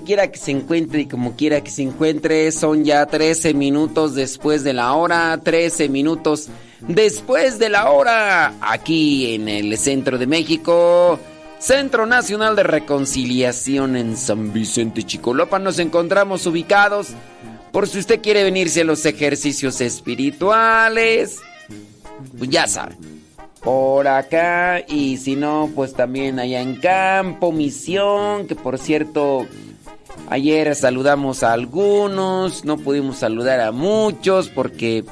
quiera que se encuentre y como quiera que se encuentre. Son ya 13 minutos después de la hora, 13 minutos después de la hora, aquí en el centro de México, Centro Nacional de Reconciliación en San Vicente Chicolopa. Nos encontramos ubicados por si usted quiere venirse a los ejercicios espirituales. Pues ya saben por acá y si no, pues también allá en campo, misión, que por cierto, ayer saludamos a algunos, no pudimos saludar a muchos porque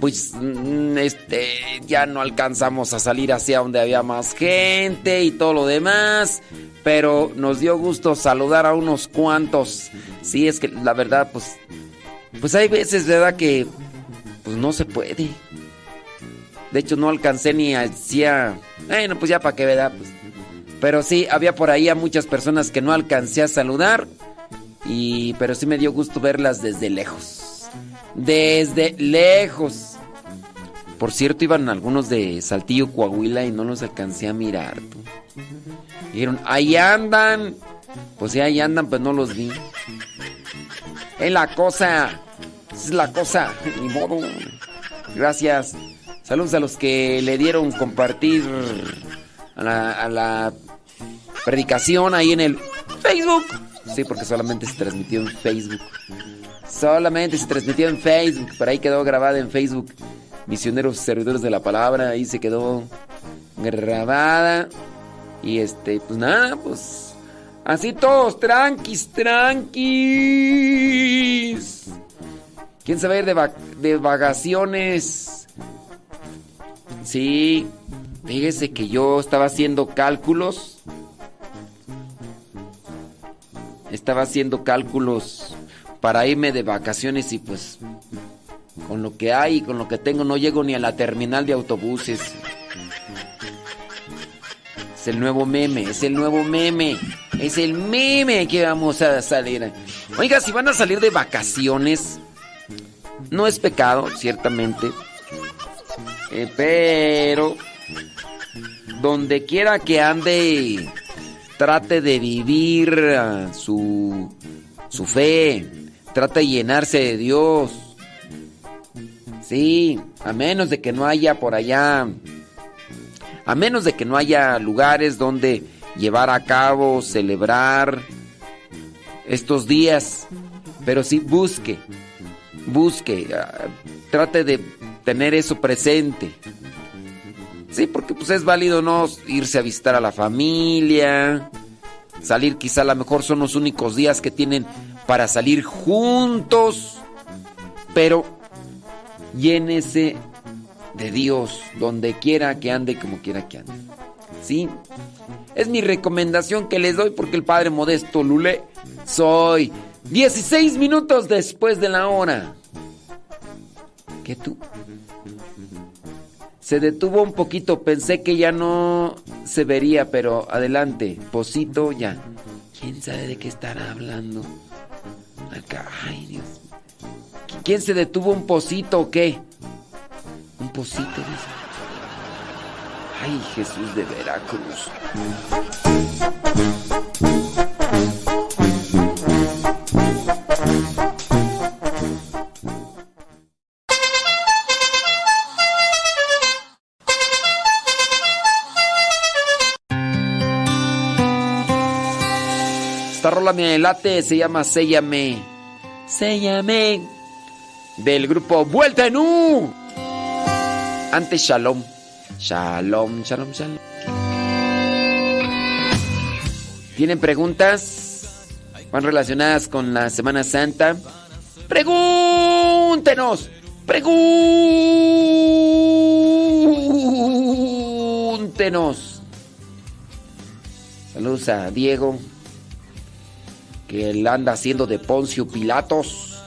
pues mm, este ya no alcanzamos a salir hacia donde había más gente y todo lo demás, pero nos dio gusto saludar a unos cuantos. Sí, es que la verdad pues pues hay veces, ¿verdad? que pues no se puede. De hecho, no alcancé ni hacía. Bueno, pues ya para qué, ¿verdad? Pues. Pero sí, había por ahí a muchas personas que no alcancé a saludar. Y. Pero sí me dio gusto verlas desde lejos. Desde lejos. Por cierto, iban algunos de Saltillo, Coahuila y no los alcancé a mirar. Dijeron, ahí andan. Pues sí, ahí andan, pues no los vi. Es la cosa. Es la cosa. Ni modo. Gracias. Saludos a los que le dieron compartir a la, predicación ahí en el Facebook. Sí, porque solamente se transmitió en Facebook. Solamente se transmitió en Facebook. Por ahí quedó grabada en Facebook. Misioneros Servidores de la Palabra. Ahí se quedó grabada. Y este, pues nada, pues. Así todos, tranquis, tranquis. ¿Quién se va a ir de, va de vacaciones? Sí, fíjese que yo estaba haciendo cálculos. Estaba haciendo cálculos para irme de vacaciones y pues con lo que hay y con lo que tengo no llego ni a la terminal de autobuses. Es el nuevo meme, es el nuevo meme. Es el meme que vamos a salir. Oiga, si van a salir de vacaciones, no es pecado, ciertamente. Eh, pero donde quiera que ande, trate de vivir uh, su, su fe, trate de llenarse de Dios. Sí, a menos de que no haya por allá, a menos de que no haya lugares donde llevar a cabo, celebrar estos días, pero sí busque, busque, uh, trate de tener eso presente. Sí, porque pues es válido no irse a visitar a la familia, salir quizá a lo mejor son los únicos días que tienen para salir juntos, pero llénese de Dios donde quiera que ande, como quiera que ande. ¿Sí? Es mi recomendación que les doy porque el Padre Modesto Lule soy 16 minutos después de la hora. ¿Qué tú? Se detuvo un poquito, pensé que ya no se vería, pero adelante, Posito ya. ¿Quién sabe de qué estará hablando? Acá, ay Dios. ¿Quién se detuvo un posito o qué? Un posito, dice. Ay, Jesús de Veracruz. Rola me late, se llama Séllame. Séllame. Del grupo Vuelta en U. Antes shalom. Shalom, shalom, shalom. ¿Tienen preguntas? ¿Van relacionadas con la Semana Santa? Pregúntenos. Pregúntenos. Saludos a Diego, que él anda haciendo de Poncio Pilatos.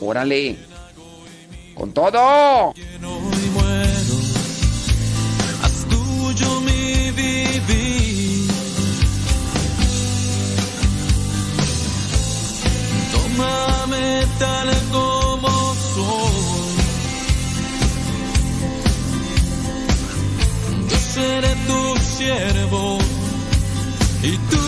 Órale. Con todo. Tómame tal como soy. Yo seré tu siervo y tú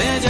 séllame.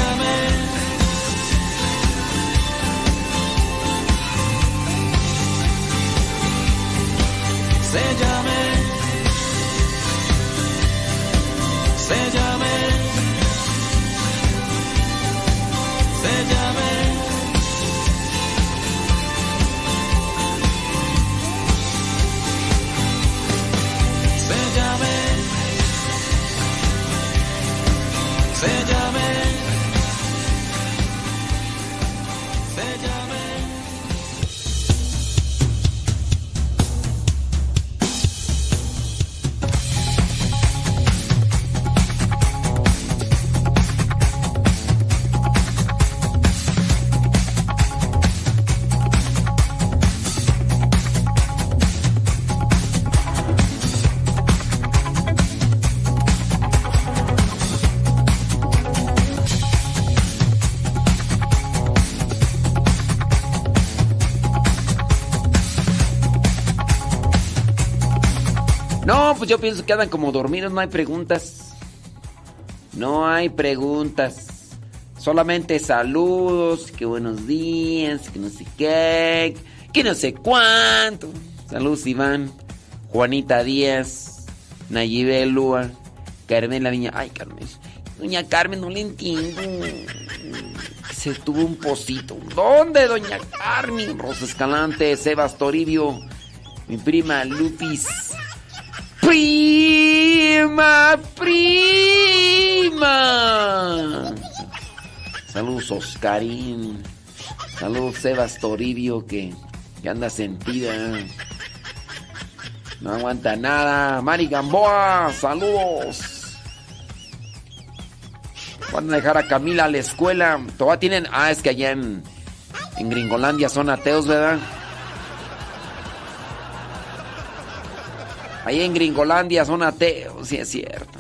Yo pienso que andan como dormidos, no hay preguntas. No hay preguntas. Solamente saludos, que buenos días, que no sé qué, que no sé cuánto. Saludos Iván, Juanita Díaz, Nayibé Lua, Carmen La Viña. Ay, Carmen. Doña Carmen, no le entiendo. Se tuvo un pocito. ¿Dónde, doña Carmen? Rosa Escalante, Sebas Toribio, mi prima Lupis. Prima, prima. Saludos Oscarín. Saludos Sebas Toribio que, que anda sentida. No aguanta nada. Mari Gamboa, saludos. Van a dejar a Camila a la escuela. Todavía tienen. Ah, es que allá en, en Gringolandia son ateos, ¿verdad? Ahí en Gringolandia son ateos, oh, sí es cierto.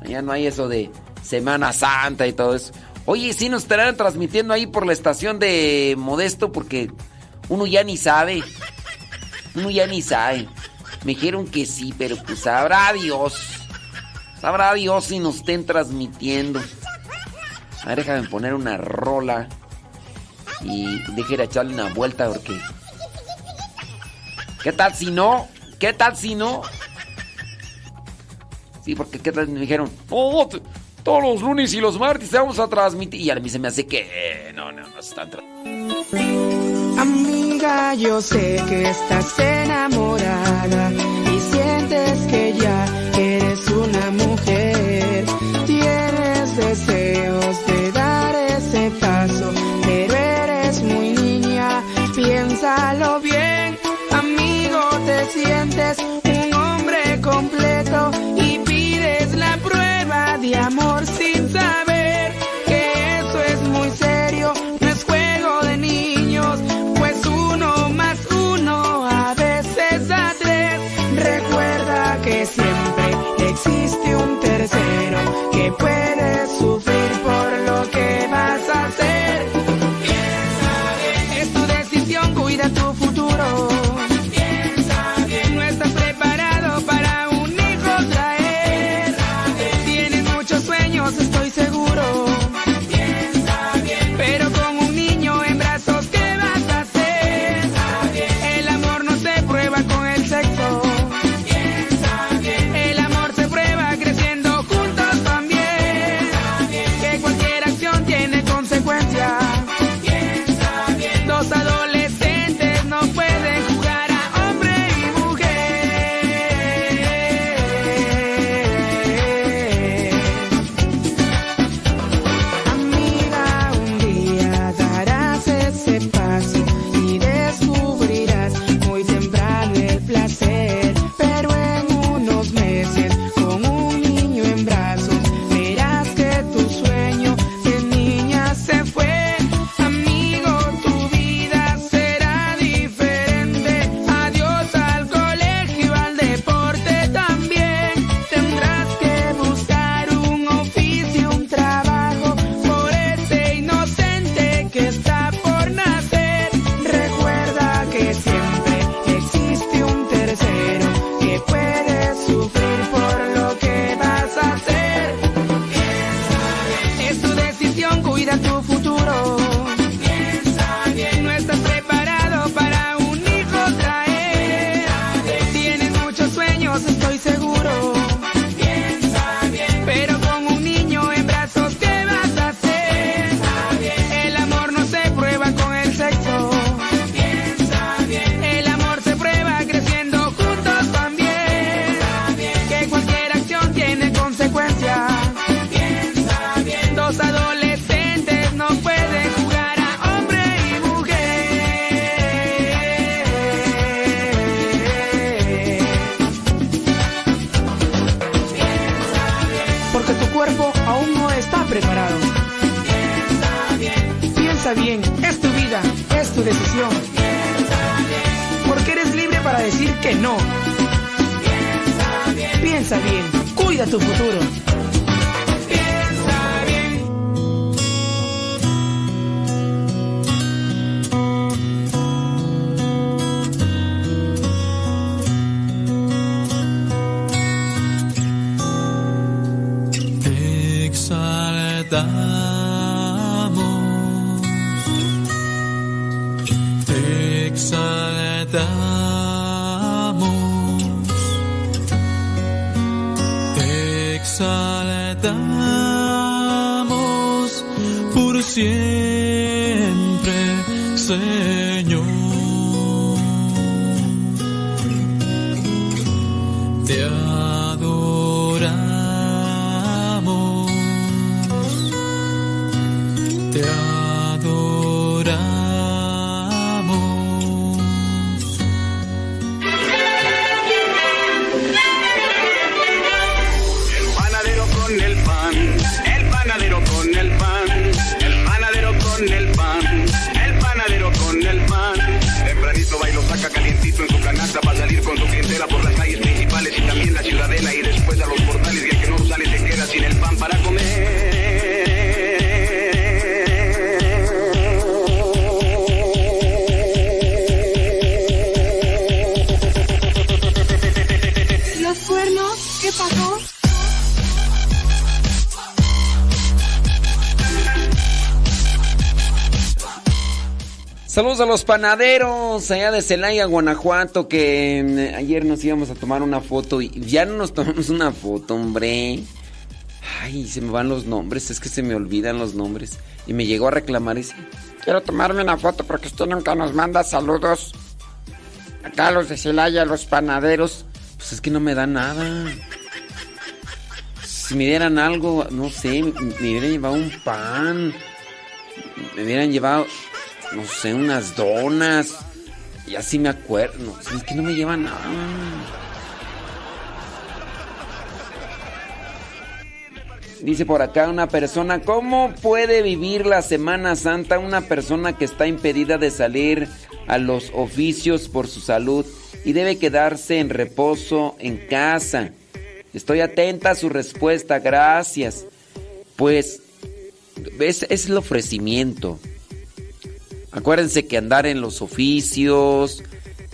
Allá no hay eso de Semana Santa y todo eso. Oye, sí nos estarán transmitiendo ahí por la estación de Modesto porque uno ya ni sabe. Uno ya ni sabe. Me dijeron que sí, pero pues sabrá Dios. Sabrá Dios si nos estén transmitiendo. A ver, déjame poner una rola. Y deje echarle una vuelta porque... ¿Qué tal si no? ¿Qué tal si no? Sí, porque ¿qué tal me dijeron? Oh, todos los lunes y los martes te vamos a transmitir. Y a mí se me hace que... Eh, no, no, no están Amiga, yo sé que estás enamorada y sientes que ya eres una mujer. Tienes deseos de de amor sin saber que eso es muy serio, no es juego de niños, pues uno más uno a veces da tres. Recuerda que siempre existe un tercero que puede cuida tu futuro. exaltamos por siempre. Saludos a los panaderos allá de Celaya, Guanajuato, que mm, ayer nos íbamos a tomar una foto y ya no nos tomamos una foto, hombre. Ay, se me van los nombres, es que se me olvidan los nombres. Y me llegó a reclamar ese. Quiero tomarme una foto porque usted nunca nos manda saludos. Acá los de Celaya, los panaderos. Pues es que no me da nada. Si me dieran algo, no sé, me, me hubieran llevado un pan. Me hubieran llevado, no sé, unas donas. Y así me acuerdo. No, es que no me llevan nada. Dice por acá una persona, ¿cómo puede vivir la Semana Santa una persona que está impedida de salir a los oficios por su salud y debe quedarse en reposo en casa? Estoy atenta a su respuesta, gracias. Pues es, es el ofrecimiento. Acuérdense que andar en los oficios,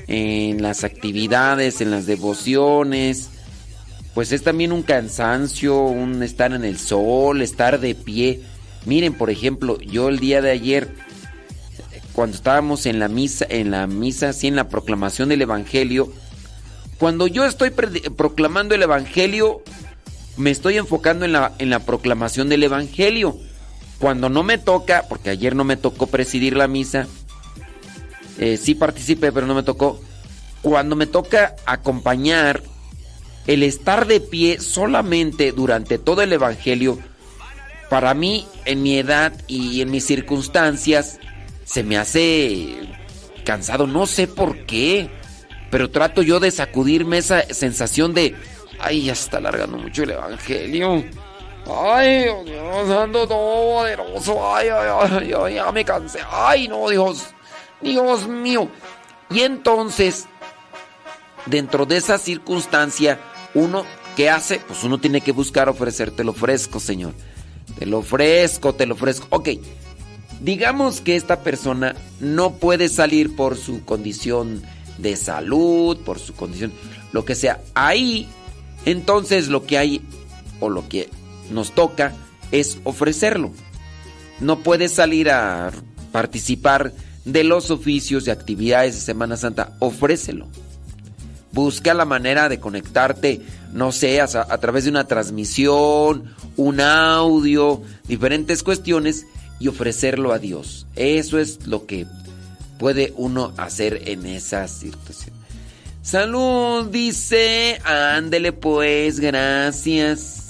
en las actividades, en las devociones, pues es también un cansancio, un estar en el sol, estar de pie. Miren, por ejemplo, yo el día de ayer, cuando estábamos en la misa, en la misa, así en la proclamación del Evangelio, cuando yo estoy proclamando el Evangelio, me estoy enfocando en la, en la proclamación del Evangelio. Cuando no me toca, porque ayer no me tocó presidir la misa, eh, sí participé, pero no me tocó. Cuando me toca acompañar el estar de pie solamente durante todo el Evangelio, para mí, en mi edad y en mis circunstancias, se me hace cansado, no sé por qué, pero trato yo de sacudirme esa sensación de, ay, ya está alargando mucho el Evangelio. Ay, Dios, ando todo poderoso. Ay, ay, ay, ya me cansé. Ay, no, Dios. Dios mío. Y entonces, dentro de esa circunstancia, uno, ¿qué hace? Pues uno tiene que buscar ofrecer, te lo ofrezco, Señor. Te lo ofrezco, te lo ofrezco. Ok, digamos que esta persona no puede salir por su condición de salud, por su condición, lo que sea. Ahí, entonces lo que hay, o lo que nos toca, es ofrecerlo. No puede salir a participar de los oficios y actividades de Semana Santa, ofrécelo. Busca la manera de conectarte, no sé, a, a, través de una transmisión, un audio, diferentes cuestiones y ofrecerlo a Dios. Eso es lo que puede uno hacer en esa situación. Salud, dice. Ándele pues, gracias.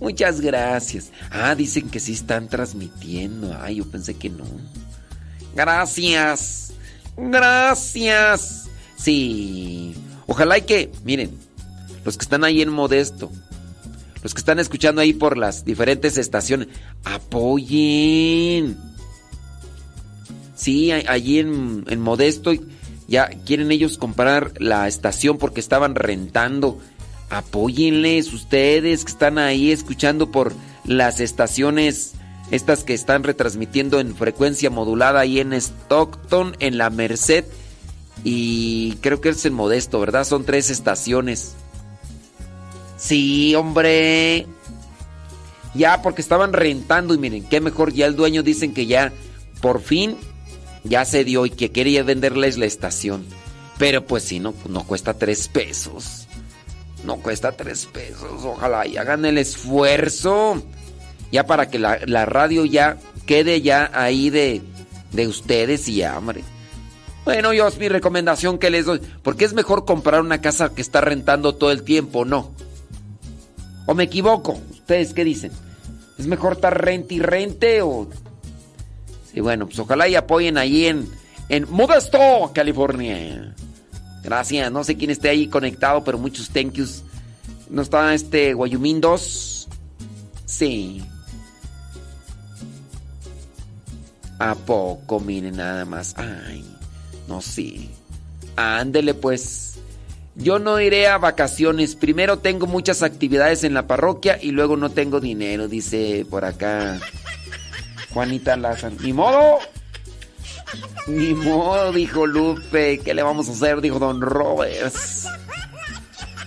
Muchas gracias. Ah, dicen que sí están transmitiendo. Ay, yo pensé que no. Gracias. Gracias. Sí. Ojalá y que, miren, los que están ahí en Modesto, los que están escuchando ahí por las diferentes estaciones, apoyen. Sí, allí en, en, Modesto ya quieren ellos comprar la estación porque estaban rentando. Apóyenles ustedes que están ahí escuchando por las estaciones, estas que están retransmitiendo en frecuencia modulada ahí en Stockton, en la Merced y creo que es el Modesto, ¿verdad? Son tres estaciones. Sí, hombre. Ya, porque estaban rentando y miren, qué mejor, ya el dueño dicen que ya, por fin, ya se dio y que quería venderles la estación. Pero pues sí, no, no cuesta tres pesos. No cuesta tres pesos. Ojalá y hagan el esfuerzo. Ya para que la, la radio ya quede ya ahí de, de ustedes y ya, hombre. Bueno, yo es mi recomendación que les doy. Porque es mejor comprar una casa que está rentando todo el tiempo, ¿no? ¿O me equivoco? ¿Ustedes qué dicen? ¿Es mejor estar rente y rente o...? Sí, bueno, pues ojalá y apoyen ahí en, en Modesto, California. Gracias, no sé quién esté ahí conectado, pero muchos thank yous. ¿No está este Guayumín 2? Sí. ¿A poco? Miren nada más. Ay. No, sí. Ándele pues. Yo no iré a vacaciones. Primero tengo muchas actividades en la parroquia y luego no tengo dinero, dice por acá Juanita Lázaro. Ni modo. Ni modo, dijo Lupe. ¿Qué le vamos a hacer? Dijo Don Roberts.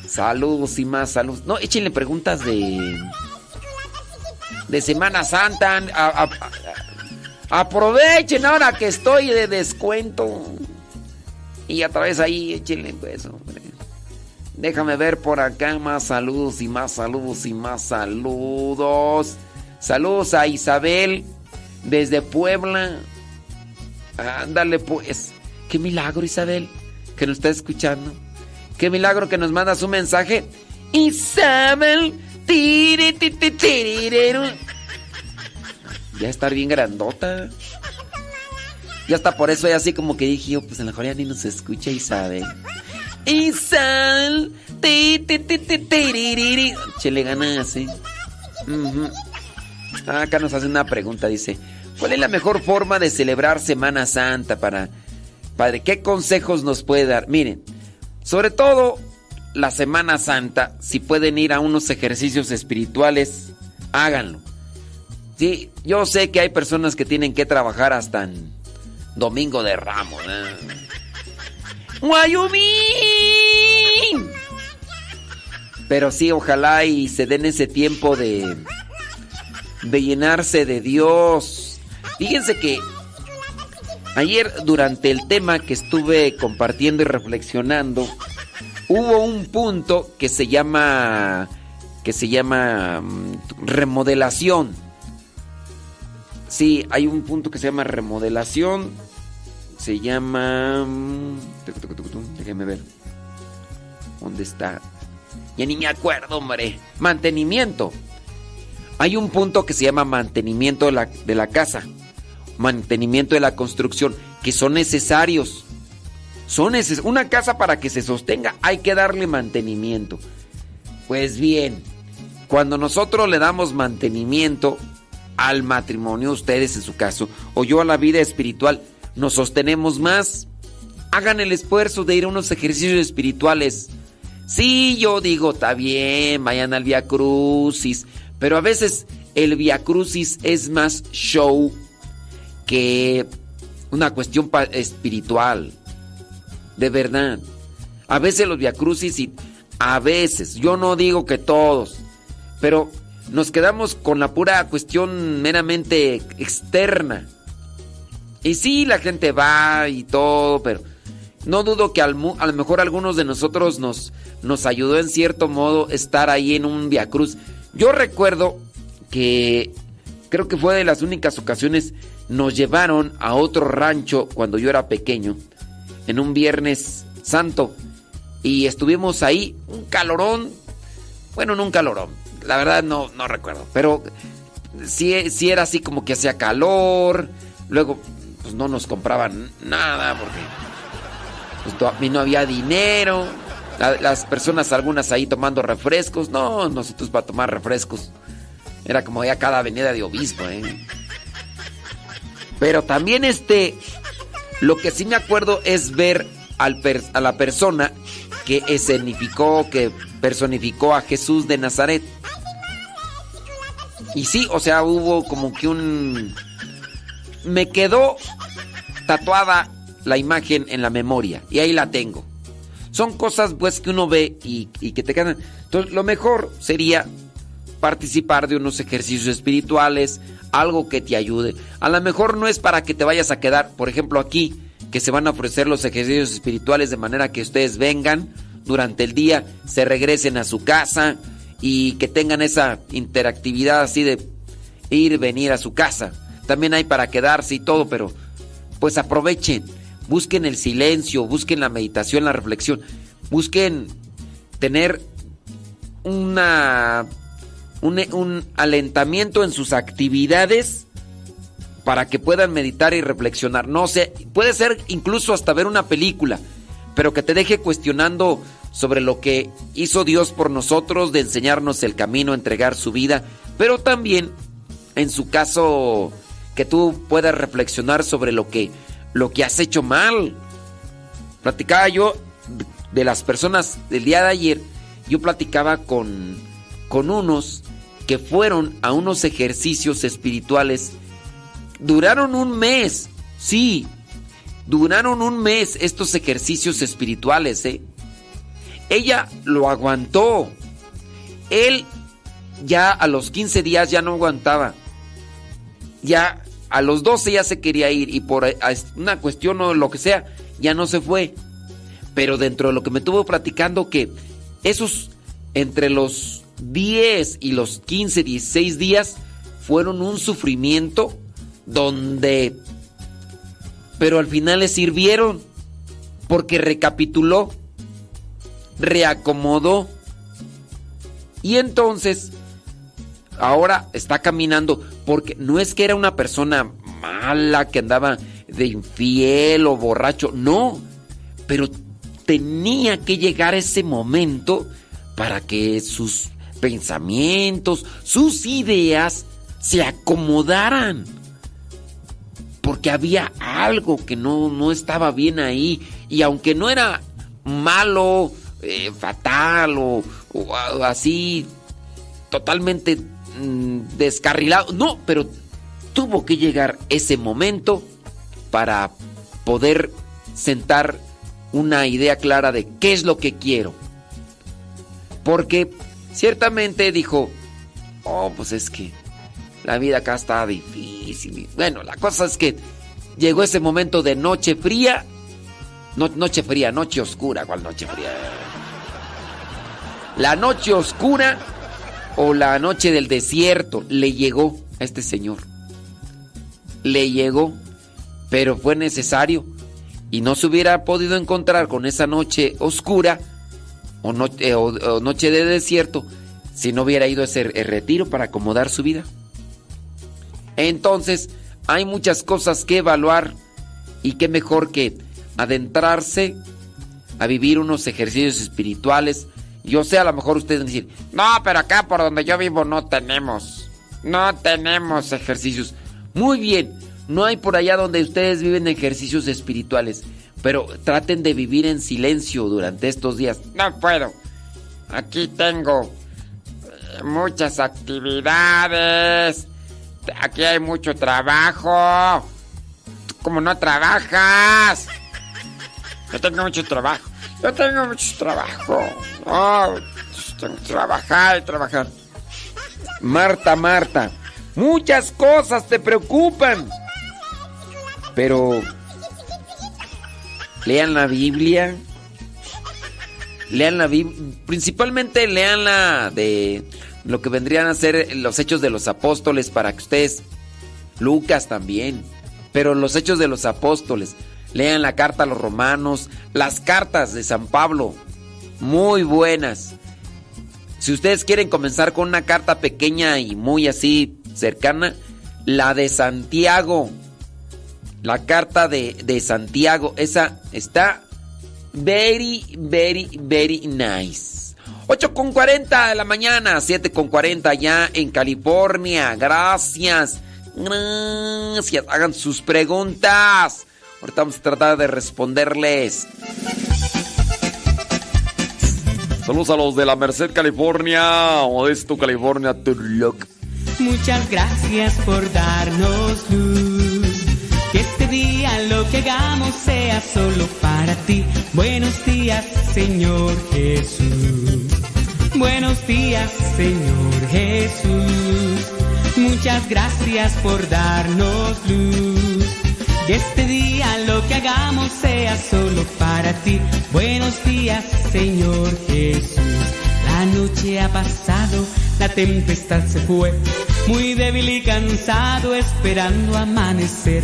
Saludos y más saludos. No, échenle preguntas de. De Semana Santa. A, Aprovechen ahora que estoy de descuento. Y a través ahí, échenle pues, hombre. Déjame ver por acá más saludos y más saludos y más saludos. Saludos a Isabel desde Puebla. Ándale pues. Qué milagro Isabel que nos está escuchando. Qué milagro que nos mandas un mensaje. Isabel. tiri. Ya estar bien grandota. Ya está por eso, así como que dije yo, pues en la mejor ni nos escucha Isabel. Isabel. Ti. Che, le ganas, ¿eh? Ah, acá nos hace una pregunta, dice, ¿cuál es la mejor forma de celebrar Semana Santa para... Padre, ¿qué consejos nos puede dar? Miren, sobre todo la Semana Santa, si pueden ir a unos ejercicios espirituales, háganlo. Sí, yo sé que hay personas que tienen que trabajar hasta en Domingo de Ramos. ¿eh? ¡Guayumín! Pero sí, ojalá y se den ese tiempo de, de llenarse de Dios. Fíjense que ayer durante el tema que estuve compartiendo y reflexionando, hubo un punto que se llama que se llama mm, remodelación. Sí, hay un punto que se llama remodelación. Se llama mm, déjeme ver. ¿Dónde está? Ya ni me acuerdo, hombre. Mantenimiento. Hay un punto que se llama mantenimiento de la, de la casa, mantenimiento de la construcción, que son necesarios. Son neces una casa para que se sostenga hay que darle mantenimiento. Pues bien, cuando nosotros le damos mantenimiento al matrimonio, ustedes en su caso, o yo a la vida espiritual, nos sostenemos más. Hagan el esfuerzo de ir a unos ejercicios espirituales. Sí, yo digo, está bien, vayan al Via Crucis, pero a veces el Via Crucis es más show que una cuestión espiritual. De verdad. A veces los Via Crucis y a veces, yo no digo que todos, pero nos quedamos con la pura cuestión meramente externa. Y sí, la gente va y todo, pero no dudo que al a lo mejor algunos de nosotros nos, nos ayudó en cierto modo estar ahí en un Via Cruz. Yo recuerdo que creo que fue de las únicas ocasiones nos llevaron a otro rancho cuando yo era pequeño, en un Viernes Santo, y estuvimos ahí, un calorón, bueno, no un calorón, la verdad no, no recuerdo, pero sí, sí era así como que hacía calor, luego pues no nos compraban nada porque pues, a mí no había dinero, la- las personas algunas ahí tomando refrescos, no, nosotros para tomar refrescos, era como ya cada avenida de obispo, ¿eh? Pero también este, lo que sí me acuerdo es ver al per- a la persona que escenificó, que personificó a Jesús de Nazaret. Y sí, o sea, hubo como que un... Me quedó tatuada la imagen en la memoria y ahí la tengo. Son cosas pues que uno ve y, y que te quedan. Entonces lo mejor sería participar de unos ejercicios espirituales, algo que te ayude. A lo mejor no es para que te vayas a quedar, por ejemplo aquí, que se van a ofrecer los ejercicios espirituales de manera que ustedes vengan durante el día, se regresen a su casa y que tengan esa interactividad así de ir, venir a su casa. También hay para quedarse y todo, pero pues aprovechen, busquen el silencio, busquen la meditación, la reflexión, busquen tener una un, un alentamiento en sus actividades para que puedan meditar y reflexionar. No sé, puede ser incluso hasta ver una película, pero que te deje cuestionando sobre lo que hizo Dios por nosotros, de enseñarnos el camino, entregar su vida, pero también, en su caso, que tú puedas reflexionar sobre lo que, lo que has hecho mal. Platicaba yo de las personas del día de ayer, yo platicaba con, con unos que fueron a unos ejercicios espirituales. Duraron un mes, sí, duraron un mes estos ejercicios espirituales, ¿eh? Ella lo aguantó. Él ya a los 15 días ya no aguantaba. Ya a los 12 ya se quería ir y por una cuestión o lo que sea, ya no se fue. Pero dentro de lo que me estuvo platicando que esos entre los 10 y los 15, 16 días fueron un sufrimiento donde pero al final le sirvieron porque recapituló, reacomodó. Y entonces ahora está caminando porque no es que era una persona mala que andaba de infiel o borracho, no, pero tenía que llegar ese momento para que sus pensamientos, sus ideas se acomodaran. Porque había algo que no, no estaba bien ahí. Y aunque no era malo, eh, fatal o, así totalmente mm, descarrilado. No, pero tuvo que llegar ese momento para poder sentar una idea clara de qué es lo que quiero. Porque ciertamente dijo, oh, pues es que la vida acá está difícil. Bueno, la cosa es que llegó ese momento de noche fría. No, noche fría, noche oscura. ¿Cuál noche fría? La noche oscura o la noche del desierto le llegó a este señor. Le llegó, pero fue necesario. Y no se hubiera podido encontrar con esa noche oscura eh, o- noche de desierto si no hubiera ido a ese retiro para acomodar su vida. Entonces, hay muchas cosas que evaluar y qué mejor que adentrarse a vivir unos ejercicios espirituales. Yo sé, a lo mejor ustedes van a decir, No, pero acá por donde yo vivo no tenemos. No tenemos ejercicios. muy bien, no hay por allá donde ustedes viven ejercicios espirituales, pero traten de vivir en silencio durante estos días. No puedo. Aquí tengo eh, muchas actividades. Aquí hay mucho trabajo. ¿Tú ¿Cómo no trabajas? Yo tengo mucho trabajo. Yo tengo mucho trabajo. No, tengo que trabajar y trabajar. Marta, Marta, muchas cosas te preocupan. Pero lean la Biblia. Lean la Biblia. Principalmente lean la de lo que vendrían a ser los hechos de los apóstoles para que ustedes, Lucas también, pero los hechos de los apóstoles. Lean la carta a los romanos, las cartas de San Pablo, muy buenas. Si ustedes quieren comenzar con una carta pequeña y muy así cercana, la de Santiago. La carta de, de Santiago. Esa está very, very, very nice. 8 con 40 de la mañana, 7 con 40 ya en California. Gracias. Gracias. Hagan sus preguntas. Ahorita vamos a tratar de responderles. Saludos a los de la Merced, California. Modesto, California. Turlock. Muchas gracias por darnos luz. Hagamos sea solo para ti. Buenos días, Señor Jesús. Buenos días, Señor Jesús. Muchas gracias por darnos luz. Que este día lo que hagamos sea solo para ti. Buenos días, Señor Jesús. La noche ha pasado, la tempestad se fue. Muy débil y cansado esperando amanecer.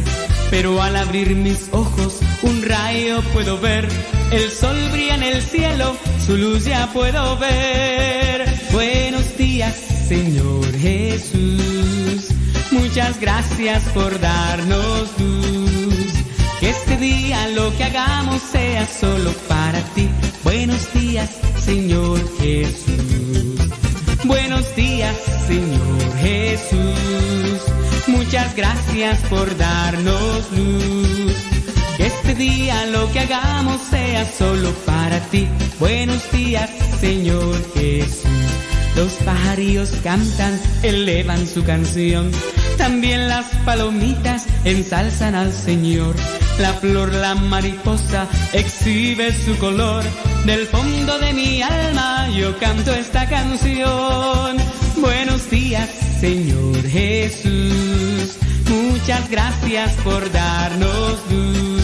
Pero al abrir mis ojos, un rayo puedo ver. El sol brilla en el cielo, su luz ya puedo ver. Buenos días, Señor Jesús. Muchas gracias por darnos luz. Que este día lo que hagamos sea solo para ti. Buenos días, Señor Jesús. Buenos días, Señor Jesús. Muchas gracias por darnos luz. Que este día lo que hagamos sea solo para ti. Buenos días, Señor Jesús. Los pajarillos cantan, elevan su canción. También las palomitas ensalzan al Señor. La flor, la mariposa, exhibe su color. Del fondo de mi alma yo canto esta canción. Buenos días, Señor Jesús. Muchas gracias por darnos luz.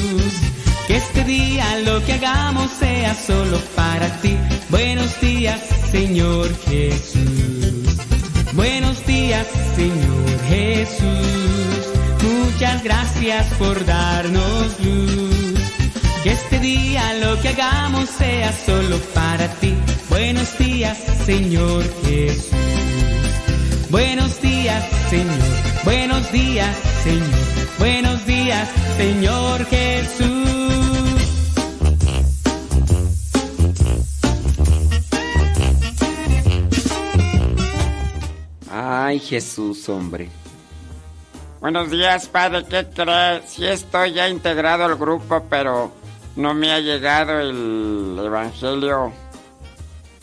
Este día lo que hagamos sea solo para ti. Buenos días, Señor Jesús. Buenos días, Señor Jesús. Muchas gracias por darnos luz. Que este día lo que hagamos sea solo para ti. Buenos días, Señor Jesús. Buenos días, Señor. Buenos días, Señor. Buenos días, Señor Jesús. Ay, Jesús, hombre. Buenos días, padre. ¿Qué cree? Sí estoy ya integrado al grupo, pero no me ha llegado el evangelio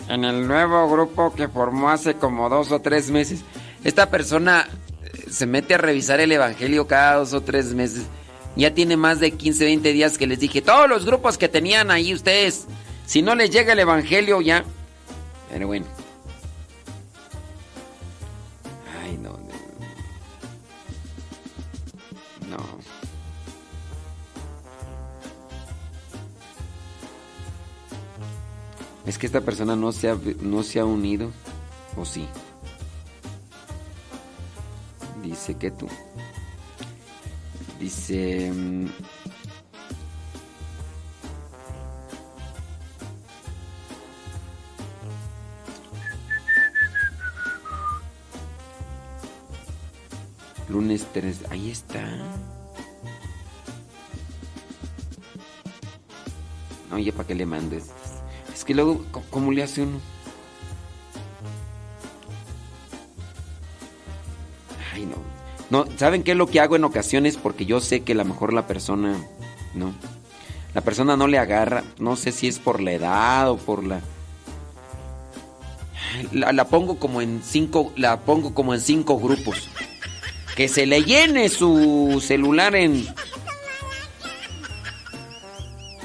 En el nuevo grupo que formó hace como dos o tres meses. Esta persona eh, se mete a revisar el evangelio cada dos o tres meses. Ya tiene más de 15, 20 días que les dije, todos los grupos que tenían ahí ustedes, si no les llega el evangelio ya. Pero bueno. Es que esta persona no se ha, no se ha unido. ¿O sí? Dice que tú. Dice... mm, Lunes 3. Ahí está. Oye, ¿para qué le mandes? Que luego, ¿cómo le hace uno? Ay, no. No, ¿saben qué es lo que hago en ocasiones? Porque yo sé que a lo mejor la persona, no. La persona no le agarra, no sé si es por la edad o por la... La, la pongo como en cinco, la pongo como en cinco grupos. Que se le llene su celular en...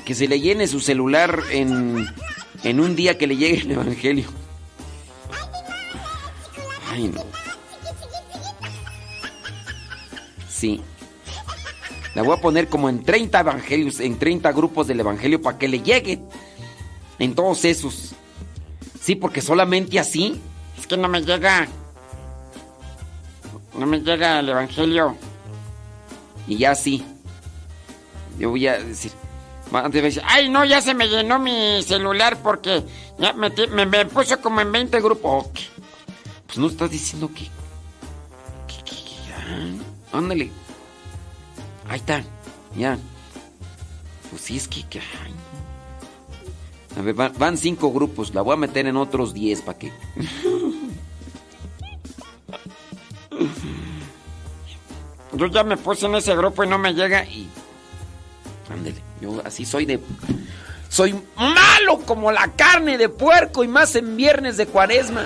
Que se le llene su celular en, en un día que le llegue el Evangelio. Ay, no. Sí. La voy a poner como en 30 evangelios, en 30 grupos del Evangelio para que le llegue. En todos esos. Sí, porque solamente así. Es que no me llega. No me llega el evangelio. Y ya sí. Yo voy a decir. Ay, no, ya se me llenó mi celular porque ya me, me, me puso como en 20 grupos. Pues no estás diciendo que. que- que-. Ándale. Ahí está. Ya. Pues sí, es que. ay. A ver, van, van cinco grupos. La voy a meter en otros diez para que. Yo ya me puse en ese grupo y no me llega. Y. Ándale. Yo así soy de. Soy malo como la carne de puerco y más en viernes de cuaresma.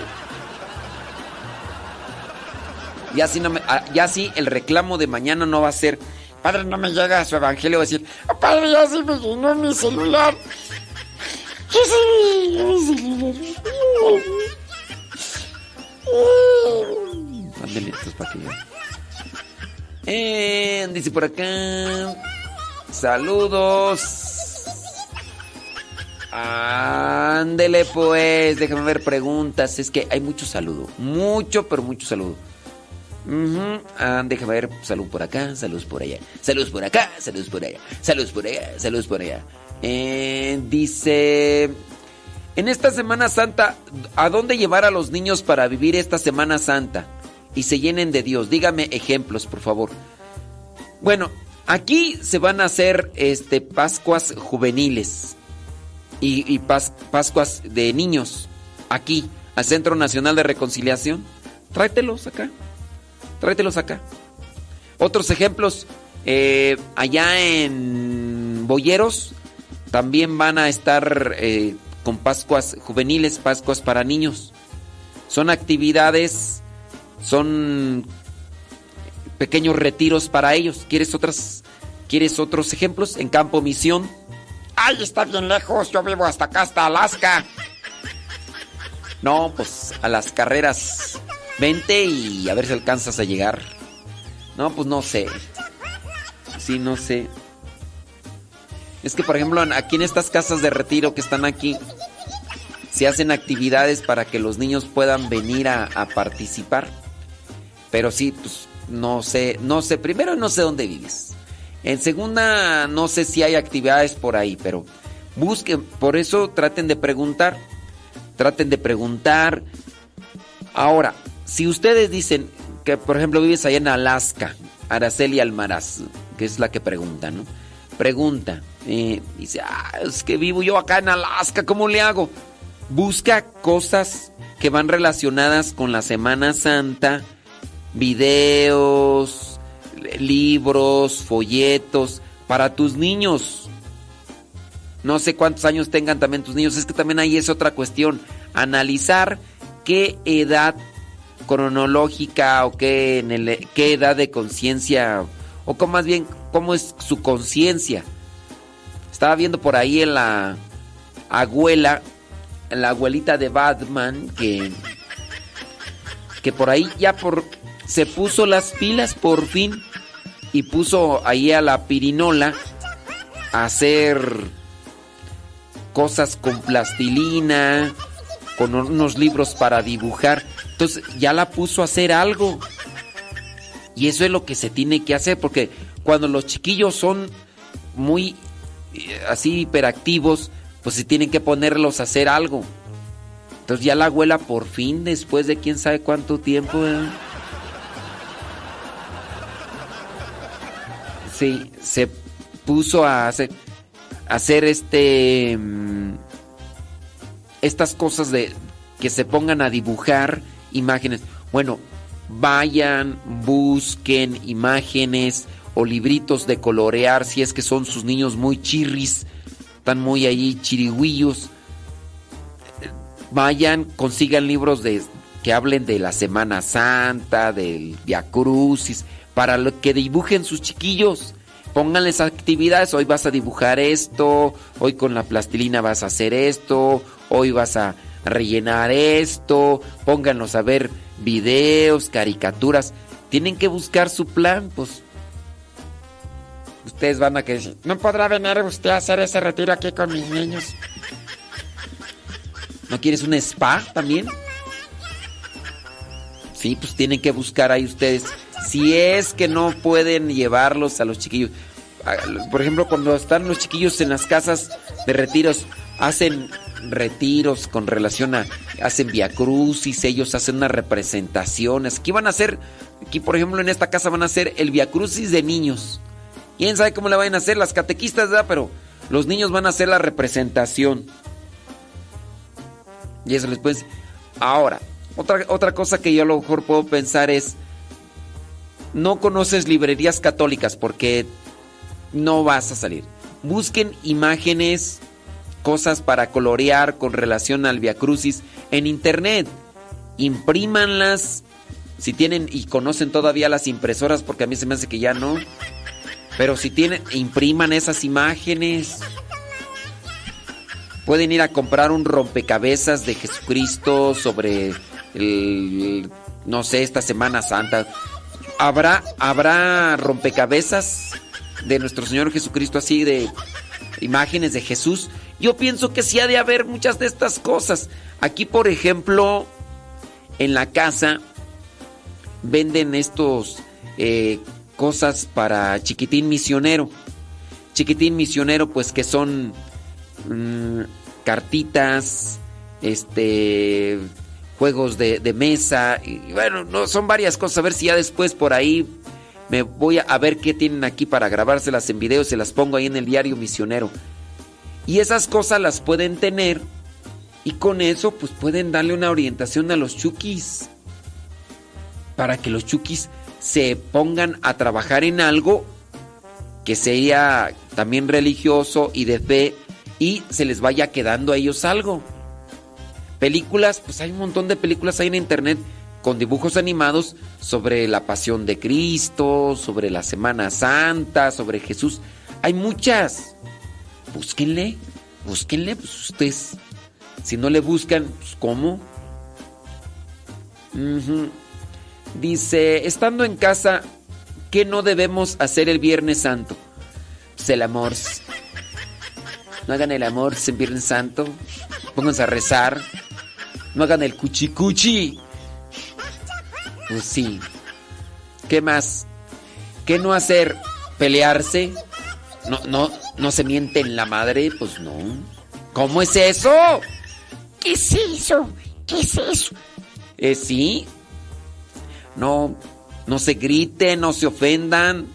Y así no me, ah, ya sí el reclamo de mañana no va a ser. Padre, no me llega su evangelio. Va a decir, "Oh, padre, ya se me llenó mi celular. Ya se me llenó mi celular. Ándale, para que ya. Eh, dice por acá. Saludos. Ándele pues, déjame ver preguntas. Es que hay mucho saludo. Mucho, pero mucho saludo. Ah, déjame ver, salud por acá, saludos por allá. Saludos por acá, saludos por allá. Saludos por allá, saludos por allá. Eh, dice... En esta Semana Santa, ¿a dónde llevar a los niños para vivir esta Semana Santa? Y se llenen de Dios. Dígame ejemplos, por favor. Bueno, aquí se van a hacer este, Pascuas juveniles y, y pas- Pascuas de niños. Aquí, al Centro Nacional de Reconciliación. Tráetelos acá. Tráetelos acá. Otros ejemplos, eh, allá en Boyeros también van a estar eh, con Pascuas juveniles, Pascuas para niños. Son actividades, son pequeños retiros para ellos. ¿Quieres otras, quieres otros ejemplos? En Campo Misión. Ay, está bien lejos. Yo vivo hasta acá, hasta Alaska. No, pues a las carreras. Vente y a ver si alcanzas a llegar. No, pues no sé. Sí, no sé. Es que, por ejemplo, aquí en estas casas de retiro que están aquí, se hacen actividades para que los niños puedan venir a, a participar. Pero sí, pues no sé, no sé. Primero, no sé dónde vives. En segunda, no sé si hay actividades por ahí, pero busquen. Por eso traten de preguntar. Traten de preguntar. Ahora, si ustedes dicen que, por ejemplo, vives allá en Alaska, Araceli Almaraz, que es la que pregunta, ¿no? Pregunta. eh, dice, ah, es que vivo yo acá en Alaska, ¿cómo le hago? Busca cosas que van relacionadas con la Semana Santa, videos, libros, folletos, para tus niños. No sé cuántos años tengan también tus niños, es que también ahí es otra cuestión. Analizar qué edad cronológica o qué, edad de conciencia, o más bien, cómo es su conciencia. Estaba viendo por ahí en la abuela, en la abuelita de Batman, que, que por ahí ya por, se puso las pilas por fin y puso ahí a la pirinola a hacer cosas con plastilina, con unos libros para dibujar. Entonces ya la puso a hacer algo. Y eso es lo que se tiene que hacer, porque cuando los chiquillos son muy eh, así hiperactivos, pues se tienen que ponerlos a hacer algo. Entonces ya la abuela por fin, después de quién sabe cuánto tiempo... Sí, se puso a hacer, hacer este... mm, estas cosas de que se pongan a dibujar imágenes. Bueno, vayan, busquen imágenes o libritos de colorear si es que son sus niños muy chirris, están muy ahí chirigüillos. Vayan, consigan libros de que hablen de la Semana Santa, del Via Crucis, para lo que dibujen sus chiquillos. Pónganles actividades, hoy vas a dibujar esto, hoy con la plastilina vas a hacer esto, hoy vas a rellenar esto, pónganlos a ver videos, caricaturas. Tienen que buscar su plan, pues ustedes van a que ¿No podrá venir usted a hacer ese retiro aquí con mis niños? ¿no quieres un spa también? Sí, pues tienen que buscar ahí ustedes. Si es que no pueden llevarlos a los chiquillos. Por ejemplo, cuando están los chiquillos en las casas de retiros, hacen retiros con relación a. hacen viacrucis, ellos hacen unas representaciones. Aquí van a hacer. Aquí, por ejemplo, en esta casa van a hacer el viacrucis de niños. Quién sabe cómo le van a hacer las catequistas, ¿verdad? Pero los niños van a hacer la representación. Y eso les puede Ahora, otra, otra cosa que yo a lo mejor puedo pensar es. No conoces librerías católicas porque no vas a salir. Busquen imágenes, cosas para colorear con relación al Via Crucis en internet. Imprímanlas. Si tienen y conocen todavía las impresoras, porque a mí se me hace que ya no. Pero si tienen, impriman esas imágenes. Pueden ir a comprar un rompecabezas de Jesucristo sobre el, no sé, esta Semana Santa. Habrá, habrá rompecabezas de nuestro Señor Jesucristo así de imágenes de Jesús. Yo pienso que sí ha de haber muchas de estas cosas. Aquí, por ejemplo, en la casa venden estos eh, cosas para chiquitín misionero. Chiquitín misionero, pues que son mm, cartitas, este, juegos de, mesa, y bueno, no, son varias cosas. A ver si ya después por ahí me voy a, a ver qué tienen aquí para grabárselas en video, se las pongo ahí en el diario misionero. Y esas cosas las pueden tener y con eso pues pueden darle una orientación a los chukis. Para que los chukis se pongan a trabajar en algo que sea también religioso y de fe y se les vaya quedando a ellos algo. Películas, pues hay un montón de películas ahí en internet con dibujos animados sobre la pasión de Cristo, sobre la Semana Santa, sobre Jesús. Hay muchas. Búsquenle, búsquenle, pues ustedes. Si no le buscan, pues ¿cómo? Dice, estando en casa, ¿Qué no debemos hacer el Viernes Santo? Pues el amor. No hagan el amor en Viernes Santo. Pónganse a rezar. No hagan el cuchicuchi. Pues sí. ¿Qué más? ¿Qué no hacer? ¿Pelearse? No, no, no se miente en la madre, pues no. ¿Cómo es eso? ¿Qué es eso? ¿Qué es eso? Eh, sí. No, no se griten, no se ofendan.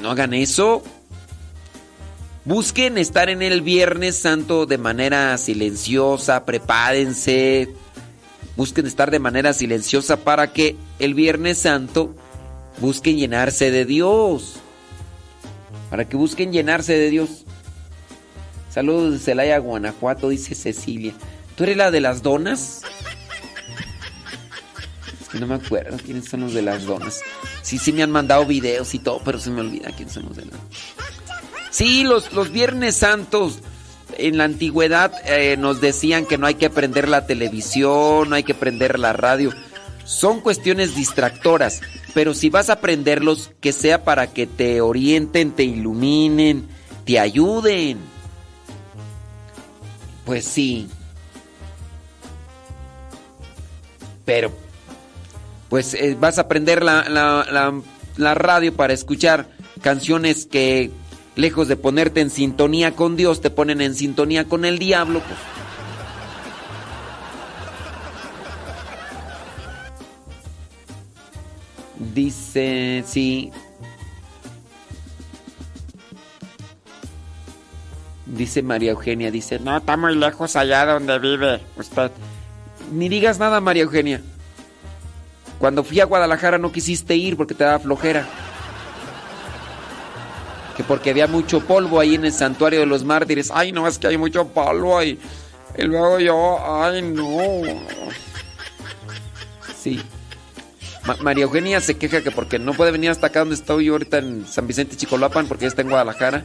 No hagan eso. Busquen estar en el Viernes Santo de manera silenciosa, prepárense. Busquen estar de manera silenciosa para que el Viernes Santo busquen llenarse de Dios. Para que busquen llenarse de Dios. Saludos de Celaya, Guanajuato, dice Cecilia. ¿Tú eres la de las donas? Es que no me acuerdo quiénes son los de las donas. Sí, sí me han mandado videos y todo, pero se me olvida quiénes son los de las Sí, los, los Viernes Santos en la antigüedad eh, nos decían que no hay que prender la televisión, no hay que prender la radio. Son cuestiones distractoras, pero si vas a prenderlos, que sea para que te orienten, te iluminen, te ayuden. Pues sí. Pero, pues eh, vas a prender la, la, la, la radio para escuchar canciones que lejos de ponerte en sintonía con Dios, te ponen en sintonía con el diablo. Pues. Dice, sí. Dice María Eugenia, dice, No, está muy lejos allá donde vive usted. ni digas nada María Eugenia. Cuando fui a Guadalajara no quisiste ir porque te daba flojera. Que porque había mucho polvo ahí en el santuario de los mártires. Ay, no, es que hay mucho polvo ahí. Y luego yo, ay, no. Sí. Ma- María Eugenia se queja que porque no puede venir hasta acá donde estoy yo ahorita en San Vicente Chicolapan, porque ya está en Guadalajara,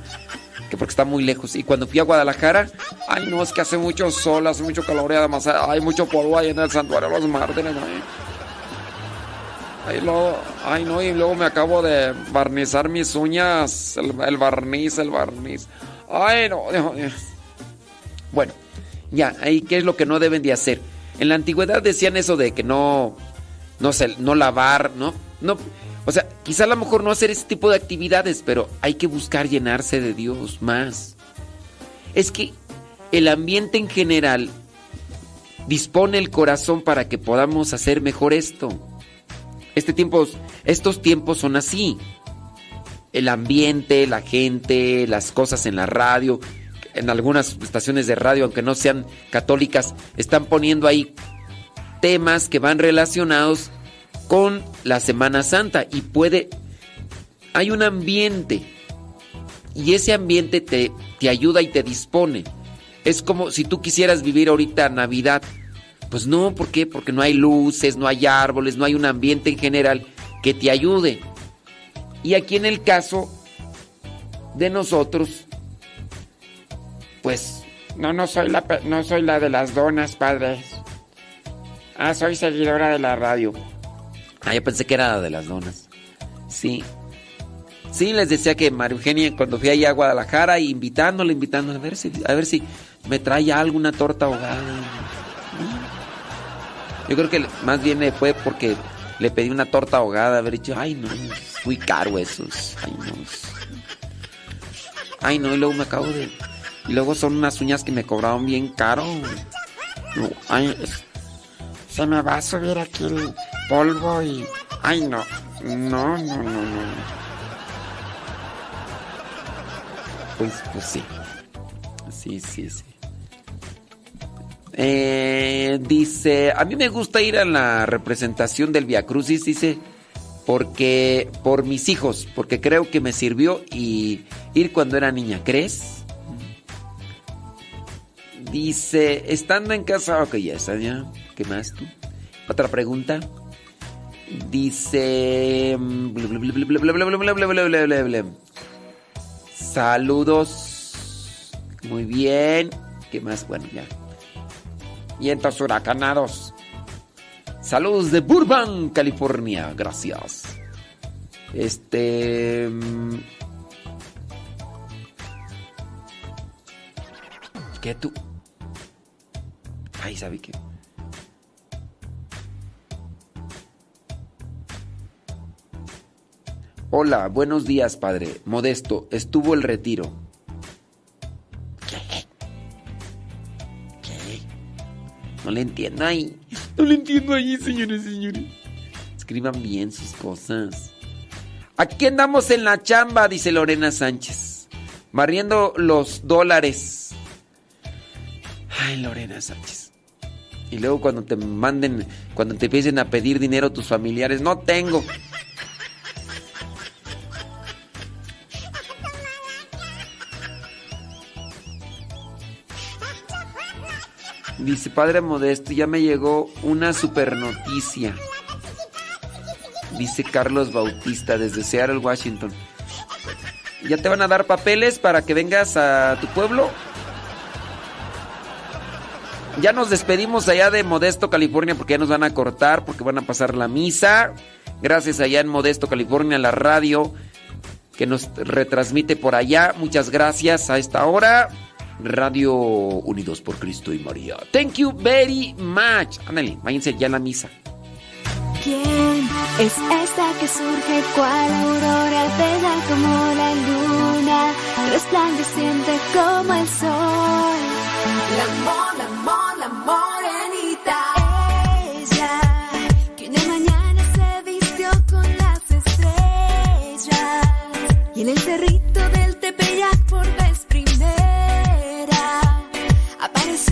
que porque está muy lejos. Y cuando fui a Guadalajara, ay no, es que hace mucho sol, hace mucho calor y además hay mucho polvo ahí en el santuario de los mártires. Ay, Ay, luego, ay no, y luego me acabo de barnizar mis uñas, el, barniz, el barniz. Ay no. Bueno, ya, ahí qué es lo que no deben de hacer. En la antigüedad decían eso de que no, no sé, no lavar, ¿no? No, o sea, quizá a lo mejor no hacer ese tipo de actividades, pero hay que buscar llenarse de Dios más. Es que el ambiente en general dispone el corazón para que podamos hacer mejor esto. Este estos tiempos son así. El ambiente, la gente, las cosas en la radio, en algunas estaciones de radio, aunque no sean católicas, están poniendo ahí temas que van relacionados con la Semana Santa y puede hay un ambiente y ese ambiente te, te ayuda y te dispone. Es como si tú quisieras vivir ahorita Navidad. Pues no, ¿por qué? Porque no hay luces, no hay árboles, no hay un ambiente en general que te ayude. Y aquí en el caso de nosotros, pues No, no soy la, no soy la de las donas, padre. Ah, soy seguidora de la radio. Ah, yo pensé que era la de las donas. Sí. Sí, les decía que María Eugenia, cuando fui allá a Guadalajara, invitándola, invitándola, a ver si, a ver si me trae alguna torta ahogada. Yo creo que más bien fue porque le pedí una torta ahogada, haber dicho, ay no, muy caro esos. Ay no. Ay no, y luego me acabo de. Y luego son unas uñas que me cobraron bien caro. No, ay, se me va a subir aquí el polvo y... Ay, no. No, no, no, no. Pues, pues sí. Sí, sí, sí. Eh, dice, a mí me gusta ir a la representación del Via Crucis, dice, porque por mis hijos, porque creo que me sirvió y ir cuando era niña, ¿crees? Dice, estando en casa, ok, ya está, ya, ¿qué más tú? Otra pregunta. Dice, saludos, muy bien, ¿qué más? Bueno, ya. Vientos huracanados. Saludos de Burbank, California. Gracias. Este. mm, ¿Qué tú? Ay, ¿sabe qué? Hola, buenos días, padre. Modesto, estuvo el retiro. No le entiendo ahí. No le entiendo ahí, señores y señores. Escriban bien sus cosas. Aquí andamos en la chamba, dice Lorena Sánchez. Barriendo los dólares. Ay, Lorena Sánchez. Y luego cuando te manden, cuando te empiecen a pedir dinero tus familiares, no tengo. Dice, Padre Modesto, ya me llegó una super noticia. Dice Carlos Bautista desde Seattle, Washington. ¿Ya te van a dar papeles para que vengas a tu pueblo? Ya nos despedimos allá de Modesto, California, porque ya nos van a cortar, porque van a pasar la misa. Gracias allá en Modesto, California, la radio que nos retransmite por allá. Muchas gracias a esta hora. Radio Unidos por Cristo y María. Thank you very much. Ándale, váyanse ya a la misa. ¿Quién es esta que surge cual aurora bella como la luna, resplandeciente como el sol? La amor, la amor, la morenita. Ella que una apareceu.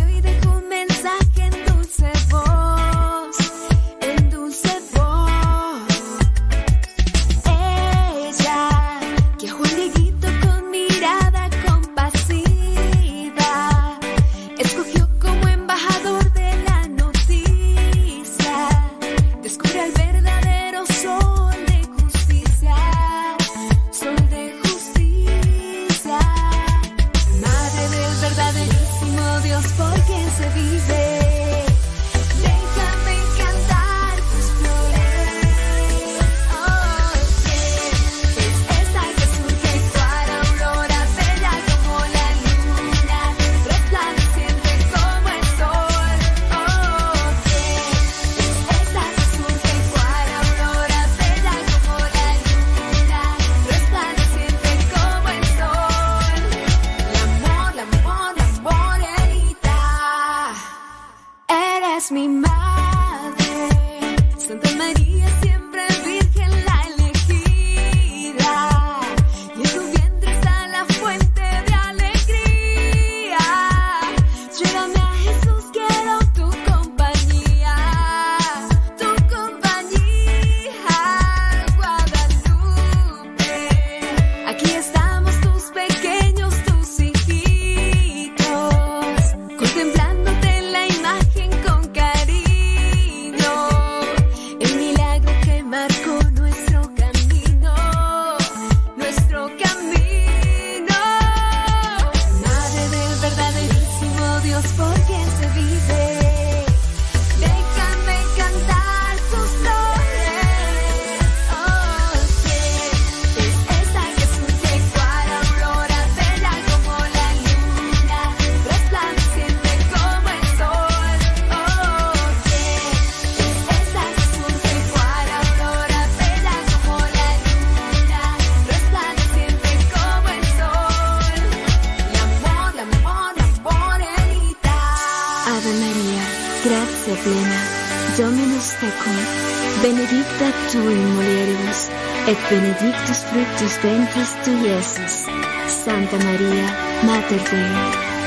Fructus ventris tui, Iesus. Santa Maria, Mater Dei,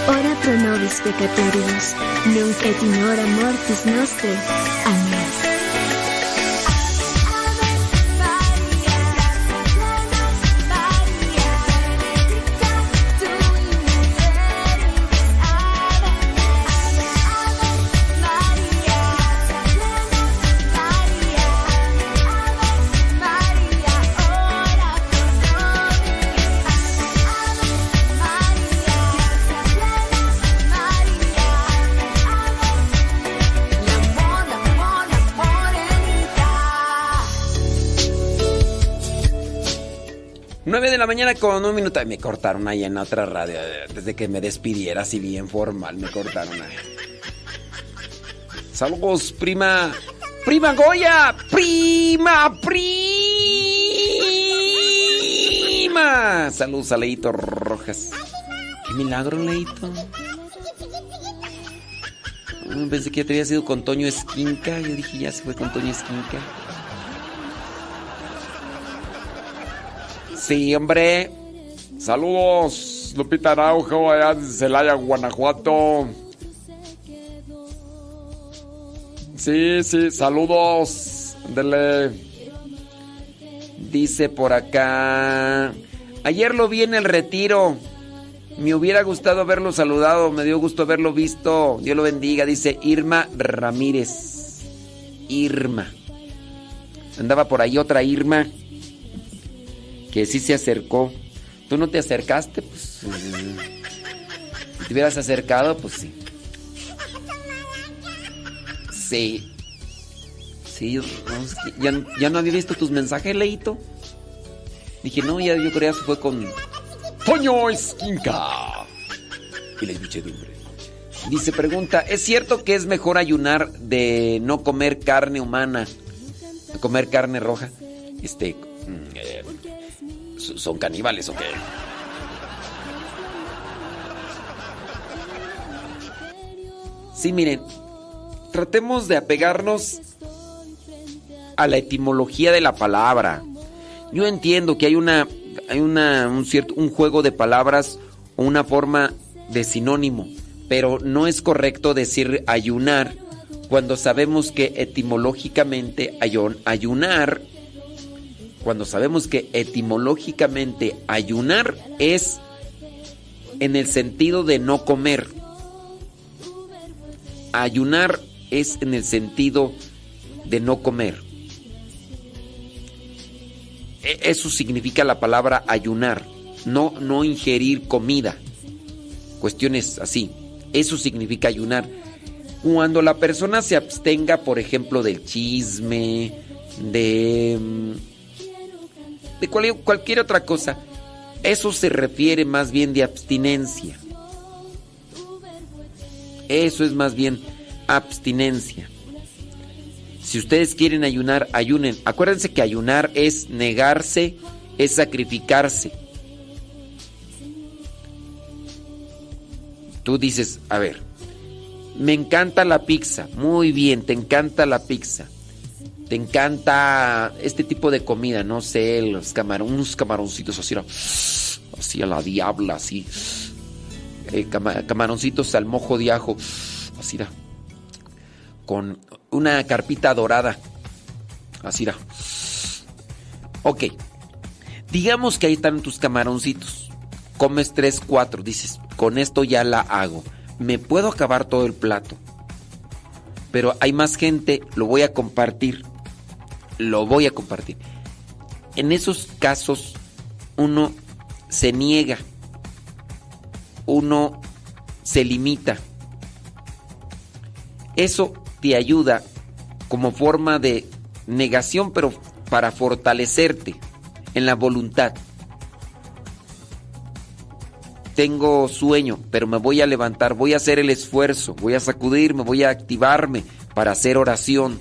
ora pro nobis peccatoribus, nunc et in hora mortis nostre. Amen. Mañana con un minuto. Me cortaron ahí en otra radio. eh, Desde que me despidiera así bien formal, me cortaron ahí. Saludos, prima. Prima Goya. Prima, prima. Saludos a Leito Rojas. Qué milagro, Leito. Mm, Pensé que ya te había sido con Toño Esquinca. Yo dije, ya se fue con Toño Esquinca. Sí, hombre. Saludos, Lupita Araujo, allá de Celaya, Guanajuato. Sí, sí, saludos. Dele. Dice por acá. Ayer lo vi en el retiro. Me hubiera gustado haberlo saludado. Me dio gusto haberlo visto. Dios lo bendiga. Dice Irma Ramírez. Irma. Andaba por ahí otra Irma que sí se acercó. Tú no te acercaste, pues. Si te hubieras acercado, pues sí. Sí. Sí, no, es que ya, ya no había visto tus mensajes, Leito. Dije, no, ya yo creo que fue con Toño Esquinca. Y la. Dice, pregunta, ¿es cierto que es mejor ayunar de no comer carne humana? Comer carne roja. Este, mm, eh, ¿son caníbales o qué? Sí, miren, tratemos de apegarnos a la etimología de la palabra. Yo entiendo que hay una hay una un cierto un juego de palabras o una forma de sinónimo, pero no es correcto decir ayunar cuando sabemos que etimológicamente ayon- ayunar cuando sabemos que etimológicamente ayunar es en el sentido de no comer. Ayunar es en el sentido de no comer. E- Eso significa la palabra ayunar, no, no ingerir comida. Cuestiones así. Eso significa ayunar. Cuando la persona se abstenga, por ejemplo, del chisme, de, mm, de cual- cualquier otra cosa, eso se refiere más bien de abstinencia. Eso es más bien abstinencia. Si ustedes quieren ayunar, ayunen. Acuérdense que ayunar es negarse, es sacrificarse. Tú dices, a ver, me encanta la pizza. Muy bien, te encanta la pizza. Te encanta este tipo de comida, no sé, los camarones, unos camaroncitos así, así a la diabla, así. Eh, cama- camaroncitos al mojo de ajo, así era. Con una carpita dorada, así era. Ok, digamos que ahí están tus camaroncitos. Comes tres, cuatro, dices, con esto ya la hago. Me puedo acabar todo el plato. Pero hay más gente, lo voy a compartir. Lo voy a compartir. En esos casos, uno se niega. Uno se limita. Eso te ayuda como forma de negación, pero para fortalecerte en la voluntad. Tengo sueño, pero me voy a levantar, voy a hacer el esfuerzo, voy a sacudirme, voy a activarme para hacer oración.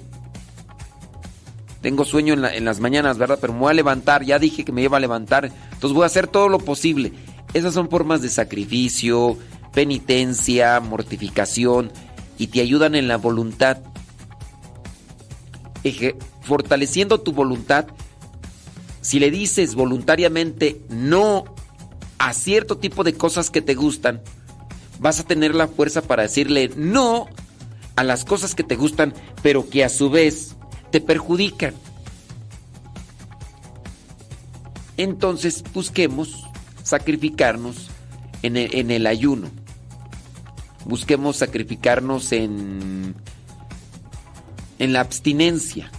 Tengo sueño en, la- en las mañanas, ¿verdad? Pero me voy a levantar, ya dije que me iba a levantar, entonces voy a hacer todo lo posible. Esas son formas de sacrificio, penitencia, mortificación y te ayudan en la voluntad. Fortaleciendo tu voluntad, si le dices voluntariamente no a cierto tipo de cosas que te gustan, vas a tener la fuerza para decirle no a las cosas que te gustan, pero que a su vez te perjudican. Entonces busquemos sacrificarnos en el, ayuno. Busquemos sacrificarnos en, en la abstinencia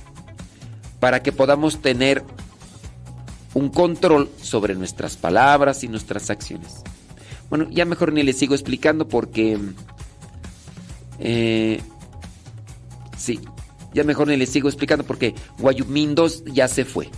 para que podamos tener un control sobre nuestras palabras y nuestras acciones. Bueno, ya mejor ni les sigo explicando porque... eh, sí, ya mejor ni les sigo explicando porque Guayumín 2 ya se fue.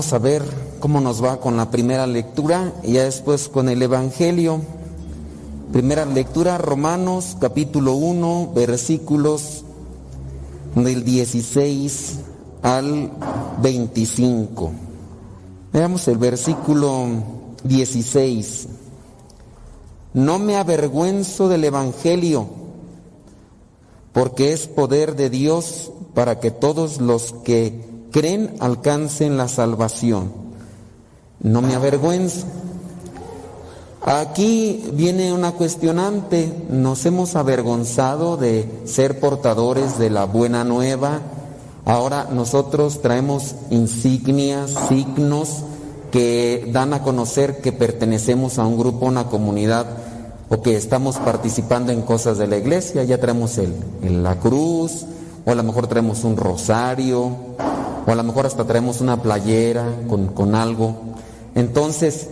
Vamos a ver cómo nos va con la primera lectura y ya después con el Evangelio. Primera lectura, Romanos capítulo 1, versículos del 16 al 25. Veamos el versículo 16. No me avergüenzo del Evangelio, porque es poder de Dios para que todos los que creen alcancen la salvación. No me avergüenzo. Aquí viene una cuestionante. Nos hemos avergonzado de ser portadores de la buena nueva. Ahora nosotros traemos insignias, signos que dan a conocer que pertenecemos a un grupo, una comunidad o que estamos participando en cosas de la iglesia. Ya traemos el, el- la cruz, o a lo mejor traemos un rosario, o a lo mejor hasta traemos una playera con, con algo. Entonces,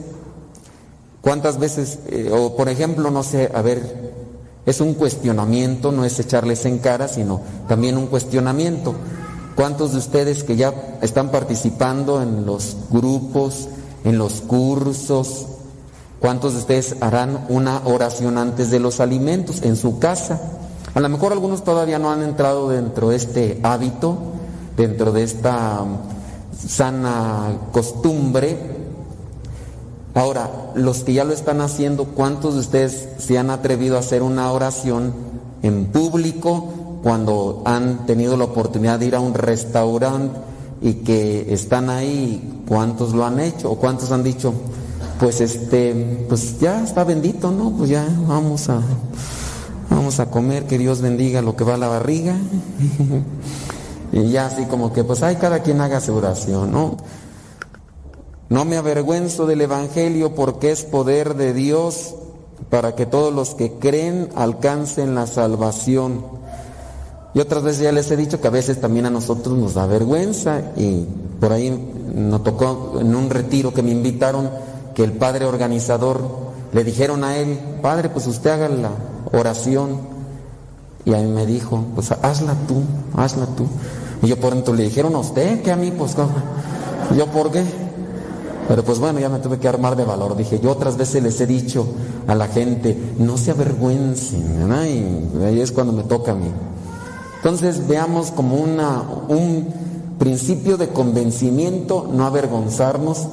¿cuántas veces, eh, o por ejemplo, no sé, a ver, es un cuestionamiento, no es echarles en cara, sino también un cuestionamiento. ¿Cuántos de ustedes que ya están participando en los grupos, en los cursos, cuántos de ustedes harán una oración antes de los alimentos en su casa? A lo mejor algunos todavía no han entrado dentro de este hábito, dentro de esta sana costumbre. Ahora, los que ya lo están haciendo, ¿cuántos de ustedes se han atrevido a hacer una oración en público cuando han tenido la oportunidad de ir a un restaurante y que están ahí, ¿cuántos lo han hecho? ¿O cuántos han dicho, pues este, pues ya está bendito, ¿no? Pues ya vamos a, vamos a comer, que Dios bendiga lo que va a la barriga. y ya así como que, pues hay cada quien haga su oración, ¿no? No me avergüenzo del Evangelio porque es poder de Dios para que todos los que creen alcancen la salvación. Y otras veces ya les he dicho que a veces también a nosotros nos da vergüenza y por ahí nos tocó en un retiro que me invitaron que el padre organizador le dijeron a él, padre, pues usted haga la oración. Y a mí me dijo, pues hazla tú, hazla tú. Y yo por dentro le dijeron a usted, que a mí, pues, yo por qué. Pero pues bueno, ya me tuve que armar de valor. Dije, yo otras veces les he dicho a la gente, no se avergüencen. Y ahí es cuando me toca a mí. Entonces veamos como una, un principio de convencimiento, no avergonzarnos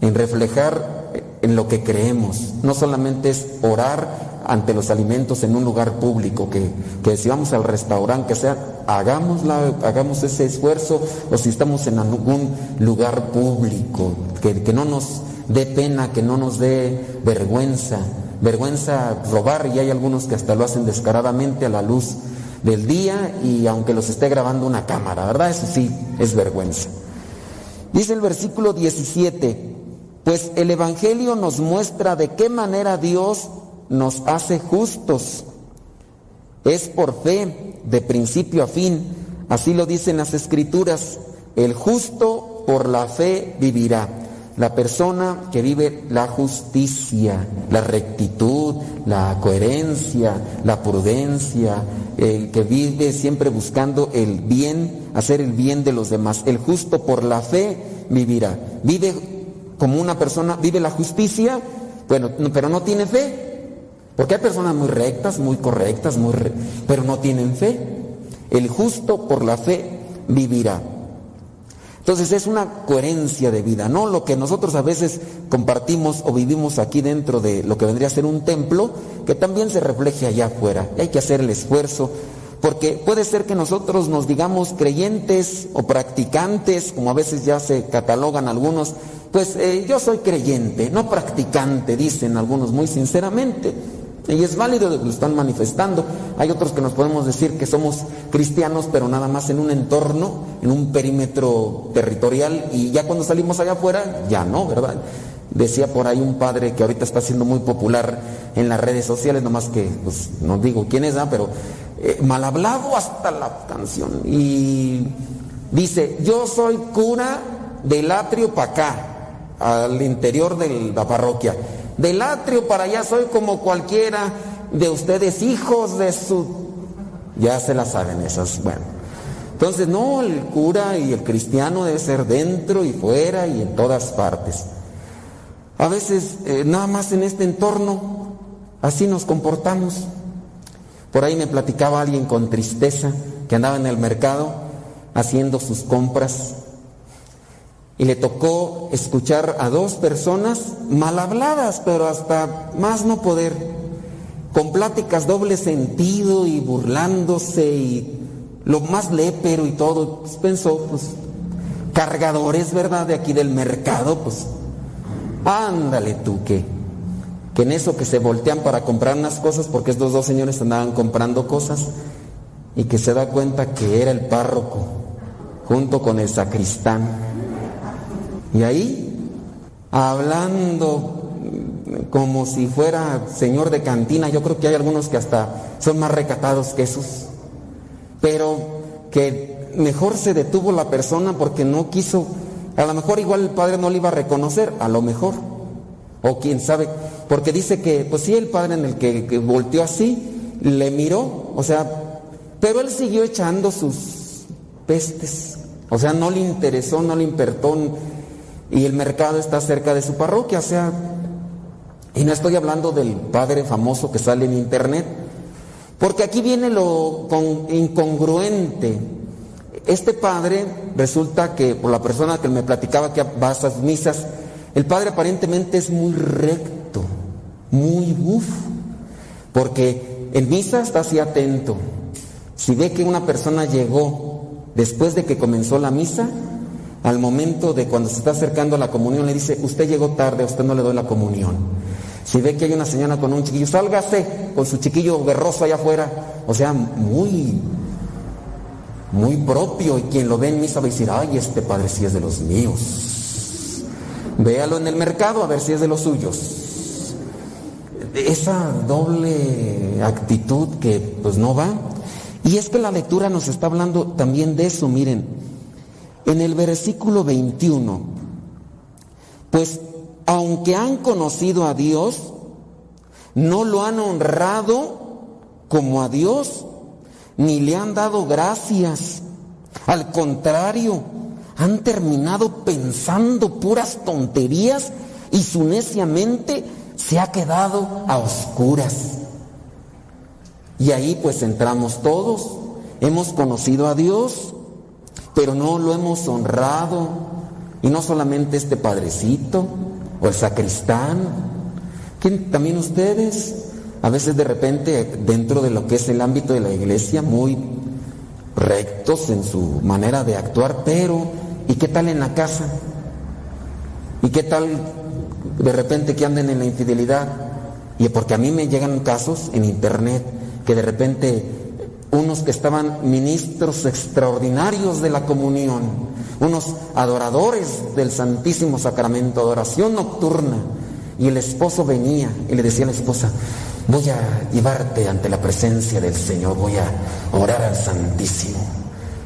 en reflejar en lo que creemos. No solamente es orar ante los alimentos en un lugar público, que, que si vamos al restaurante, que sea, hagamos, la, hagamos ese esfuerzo, o si estamos en algún lugar público, que, que no nos dé pena, que no nos dé vergüenza, vergüenza robar, y hay algunos que hasta lo hacen descaradamente a la luz del día y aunque los esté grabando una cámara, ¿verdad? Eso sí, es vergüenza. Dice el versículo 17, pues el Evangelio nos muestra de qué manera Dios nos hace justos. Es por fe, de principio a fin. Así lo dicen las escrituras. El justo por la fe vivirá. La persona que vive la justicia, la rectitud, la coherencia, la prudencia, el que vive siempre buscando el bien, hacer el bien de los demás. El justo por la fe vivirá. Vive como una persona, vive la justicia, bueno, pero no tiene fe. Porque hay personas muy rectas, muy correctas, muy pero no tienen fe. El justo por la fe vivirá. Entonces es una coherencia de vida, ¿no? Lo que nosotros a veces compartimos o vivimos aquí dentro de lo que vendría a ser un templo, que también se refleje allá afuera. Y hay que hacer el esfuerzo, porque puede ser que nosotros nos digamos creyentes o practicantes, como a veces ya se catalogan algunos, pues eh, yo soy creyente, no practicante, dicen algunos muy sinceramente. Y es válido, lo están manifestando. Hay otros que nos podemos decir que somos cristianos, pero nada más en un entorno, en un perímetro territorial, y ya cuando salimos allá afuera, ya no, ¿verdad? Decía por ahí un padre que ahorita está siendo muy popular en las redes sociales, nomás que, pues no digo quién es, pero eh, mal hablado hasta la canción. Y dice, yo soy cura del atrio para acá, al interior de la parroquia. Del atrio para allá soy como cualquiera de ustedes, hijos de su... Ya se las saben esas. Bueno. Entonces, no, el cura y el cristiano debe ser dentro y fuera y en todas partes. A veces, eh, nada más en este entorno, así nos comportamos. Por ahí me platicaba alguien con tristeza que andaba en el mercado haciendo sus compras y le tocó escuchar a dos personas mal habladas, pero hasta más no poder, con pláticas doble sentido y burlándose y lo más lépero y todo. Pues pensó, pues, cargadores, ¿verdad? De aquí del mercado, pues, ándale tú que, que en eso que se voltean para comprar unas cosas, porque estos dos señores andaban comprando cosas, y que se da cuenta que era el párroco, junto con el sacristán. Y ahí, hablando como si fuera señor de cantina, yo creo que hay algunos que hasta son más recatados que esos, pero que mejor se detuvo la persona porque no quiso, a lo mejor igual el padre no le iba a reconocer, a lo mejor, o quién sabe, porque dice que, pues sí, el padre en el que, que volteó así, le miró, o sea, pero él siguió echando sus pestes, o sea, no le interesó, no le importó y el mercado está cerca de su parroquia, o sea, y no estoy hablando del padre famoso que sale en internet, porque aquí viene lo incongruente. Este padre resulta que, por la persona que me platicaba que va a esas misas, el padre aparentemente es muy recto, muy uff, porque en misa está así atento, Si ve que una persona llegó después de que comenzó la misa, al momento de cuando se está acercando a la comunión le dice, usted llegó tarde, a usted no le doy la comunión. Si ve que hay una señora con un chiquillo, sálgase con su chiquillo berroso allá afuera. O sea, muy, muy propio. Y quien lo ve en misa va a decir, ay, este padre sí es de los míos. Véalo en el mercado a ver si es de los suyos. Esa doble actitud que pues no va. Y es que la lectura nos está hablando también de eso, miren. En el versículo 21, pues aunque han conocido a Dios, no lo han honrado como a Dios, ni le han dado gracias. Al contrario, han terminado pensando puras tonterías y su necia mente se ha quedado a oscuras. Y ahí pues entramos todos. Hemos conocido a Dios, pero no lo hemos honrado. Y no solamente este padrecito o el sacristán, que también ustedes, a veces de repente dentro de lo que es el ámbito de la iglesia, muy rectos en su manera de actuar, pero ¿y qué tal en la casa? ¿Y qué tal de repente que anden en la infidelidad? Y porque a mí me llegan casos en internet que de repente unos que estaban ministros extraordinarios de la comunión, unos adoradores del Santísimo Sacramento, adoración nocturna, y el esposo venía y le decía a la esposa, voy a llevarte ante la presencia del Señor, voy a orar al Santísimo.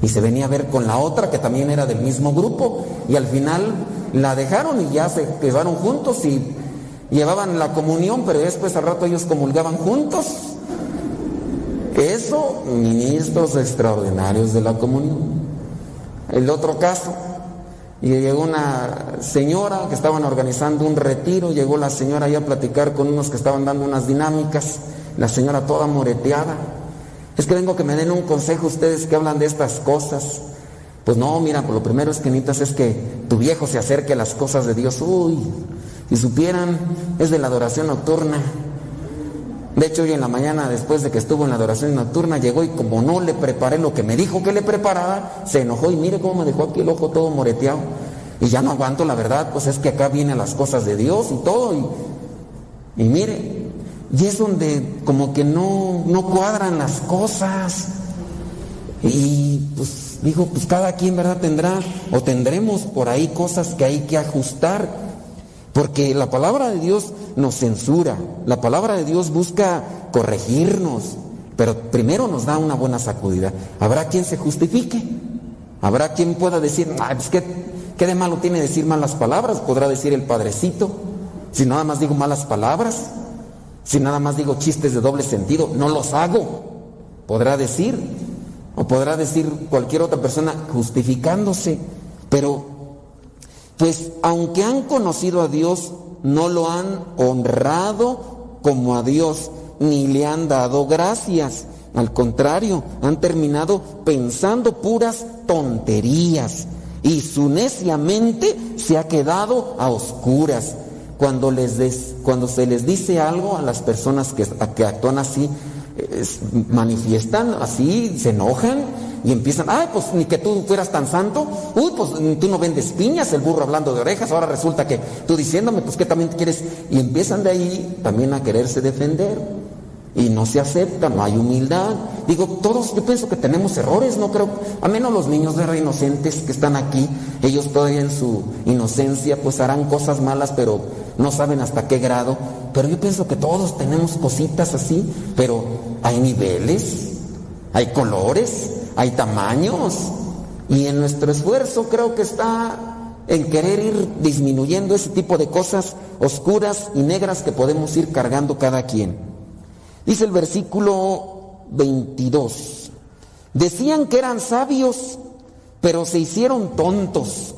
Y se venía a ver con la otra que también era del mismo grupo, y al final la dejaron y ya se quedaron juntos y llevaban la comunión, pero después al rato ellos comulgaban juntos. Eso, ministros extraordinarios de la comunión. El otro caso, y llegó una señora que estaban organizando un retiro, llegó la señora ahí a platicar con unos que estaban dando unas dinámicas, la señora toda moreteada. Es que vengo que me den un consejo ustedes que hablan de estas cosas. Pues no, mira, por lo primero es que necesitas es que tu viejo se acerque a las cosas de Dios. Uy, si supieran, es de la adoración nocturna. De hecho, hoy en la mañana, después de que estuvo en la adoración nocturna, llegó y como no le preparé lo que me dijo que le preparara, se enojó y mire cómo me dejó aquí el ojo todo moreteado. Y ya no aguanto, la verdad, pues es que acá vienen las cosas de Dios y todo. Y, y mire, y es donde como que no, no cuadran las cosas. Y pues dijo, pues cada quien, ¿verdad? Tendrá o tendremos por ahí cosas que hay que ajustar. Porque la palabra de Dios nos censura, la palabra de Dios busca corregirnos, pero primero nos da una buena sacudida. Habrá quien se justifique, habrá quien pueda decir, ah, ¿qué, ¿qué de malo tiene decir malas palabras? Podrá decir el padrecito, si nada más digo malas palabras, si nada más digo chistes de doble sentido, no los hago, podrá decir, o podrá decir cualquier otra persona justificándose, pero pues aunque han conocido a Dios, no lo han honrado como a Dios, ni le han dado gracias. Al contrario, han terminado pensando puras tonterías y su necia mente se ha quedado a oscuras. Cuando, les des, cuando se les dice algo a las personas que, actúan así, es, manifiestan así, se enojan y empiezan, ay, pues ni que tú fueras tan santo, uy, pues tú no vendes piñas, el burro hablando de orejas, ahora resulta que tú diciéndome, pues que también quieres, y empiezan de ahí también a quererse defender. Y no se acepta, no hay humildad. Digo, todos, yo pienso que tenemos errores, no creo, a menos los niños de re inocentes que están aquí, ellos todavía en su inocencia, pues harán cosas malas, pero no saben hasta qué grado. Pero yo pienso que todos tenemos cositas así, pero hay niveles, hay colores, hay tamaños. Y en nuestro esfuerzo creo que está en querer ir disminuyendo ese tipo de cosas oscuras y negras que podemos ir cargando cada quien. Dice el versículo 22. Decían que eran sabios, pero se hicieron tontos,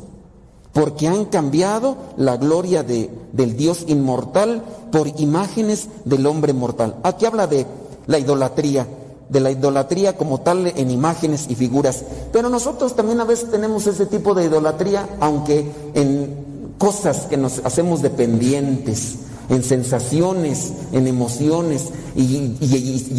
porque han cambiado la gloria de, del Dios inmortal por imágenes del hombre mortal. Aquí habla de la idolatría de la idolatría como tal en imágenes y figuras. Pero nosotros también a veces tenemos ese tipo de idolatría, aunque en cosas que nos hacemos dependientes, en sensaciones, en emociones, y,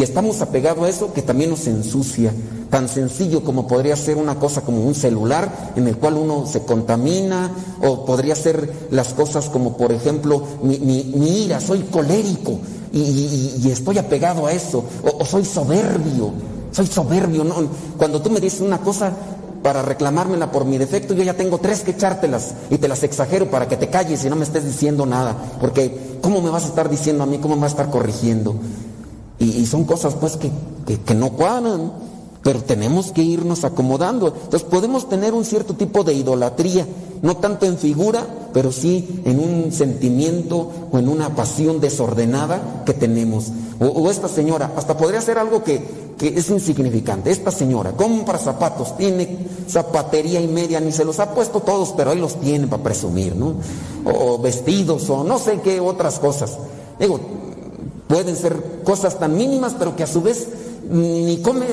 estamos apegados a eso que también nos ensucia. Tan sencillo como podría ser una cosa como un celular en el cual uno se contamina, o podría ser las cosas como por ejemplo mi, mi- mi ira, soy colérico y estoy apegado a eso, o, o soy soberbio, soy soberbio. ¿no? Cuando tú me dices una cosa para reclamármela por mi defecto, yo ya tengo tres que echártelas y te las exagero para que te calles y no me estés diciendo nada, porque ¿cómo me vas a estar diciendo a mí? ¿Cómo me vas a estar corrigiendo? Y, y son cosas pues que, que- que no cuadran, pero tenemos que irnos acomodando. Entonces podemos tener un cierto tipo de idolatría, no tanto en figura, pero sí en un sentimiento o en una pasión desordenada que tenemos. O, o esta señora, hasta podría ser algo que, que es insignificante. Esta señora compra zapatos, tiene zapatería y media, ni se los ha puesto todos, pero ahí los tiene para presumir, ¿no? O vestidos, o no sé qué otras cosas. Digo, pueden ser cosas tan mínimas, pero que a su vez ni come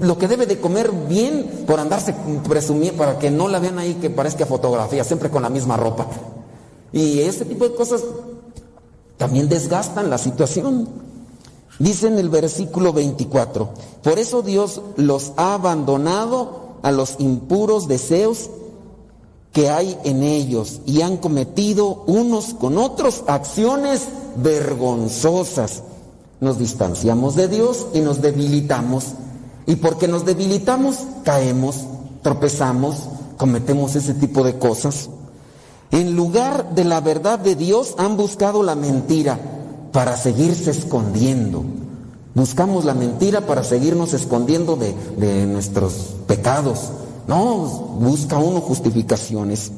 lo que debe de comer bien por andarse presumiendo, para que no la vean ahí que parezca fotografía, siempre con la misma ropa. Y ese tipo de cosas también desgastan la situación. Dice en el versículo 24, por eso Dios los ha abandonado a los impuros deseos que hay en ellos y han cometido unos con otros acciones vergonzosas. Nos distanciamos de Dios y nos debilitamos. Y porque nos debilitamos, caemos, tropezamos, cometemos ese tipo de cosas. En lugar de la verdad de Dios han buscado la mentira para seguirse escondiendo. Buscamos la mentira para seguirnos escondiendo de, de nuestros pecados. No, busca uno justificaciones.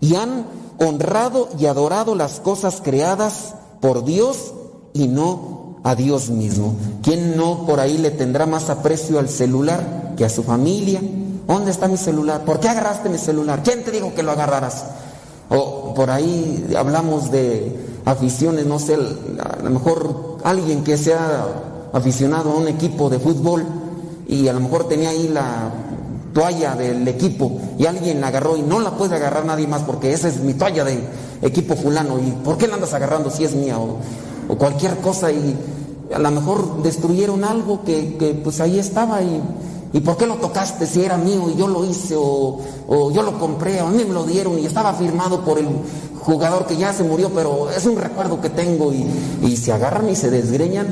Y han honrado y adorado las cosas creadas por Dios y no a Dios mismo. ¿Quién no por ahí le tendrá más aprecio al celular que a su familia? ¿Dónde está mi celular? ¿Por qué agarraste mi celular? ¿Quién te dijo que lo agarraras? O por ahí hablamos de aficiones, no sé, a lo mejor alguien que sea aficionado a un equipo de fútbol y a lo mejor tenía ahí la toalla del equipo y alguien la agarró y no la puede agarrar nadie más porque esa es mi toalla de equipo fulano y ¿por qué la andas agarrando si es mía? O, o cualquier cosa y a lo mejor destruyeron algo que, que, pues ahí estaba y, y ¿por qué lo tocaste si era mío y yo lo hice o, o yo lo compré o a mí me lo dieron y estaba firmado por el jugador que ya se murió pero es un recuerdo que tengo y, y se agarran y se desgreñan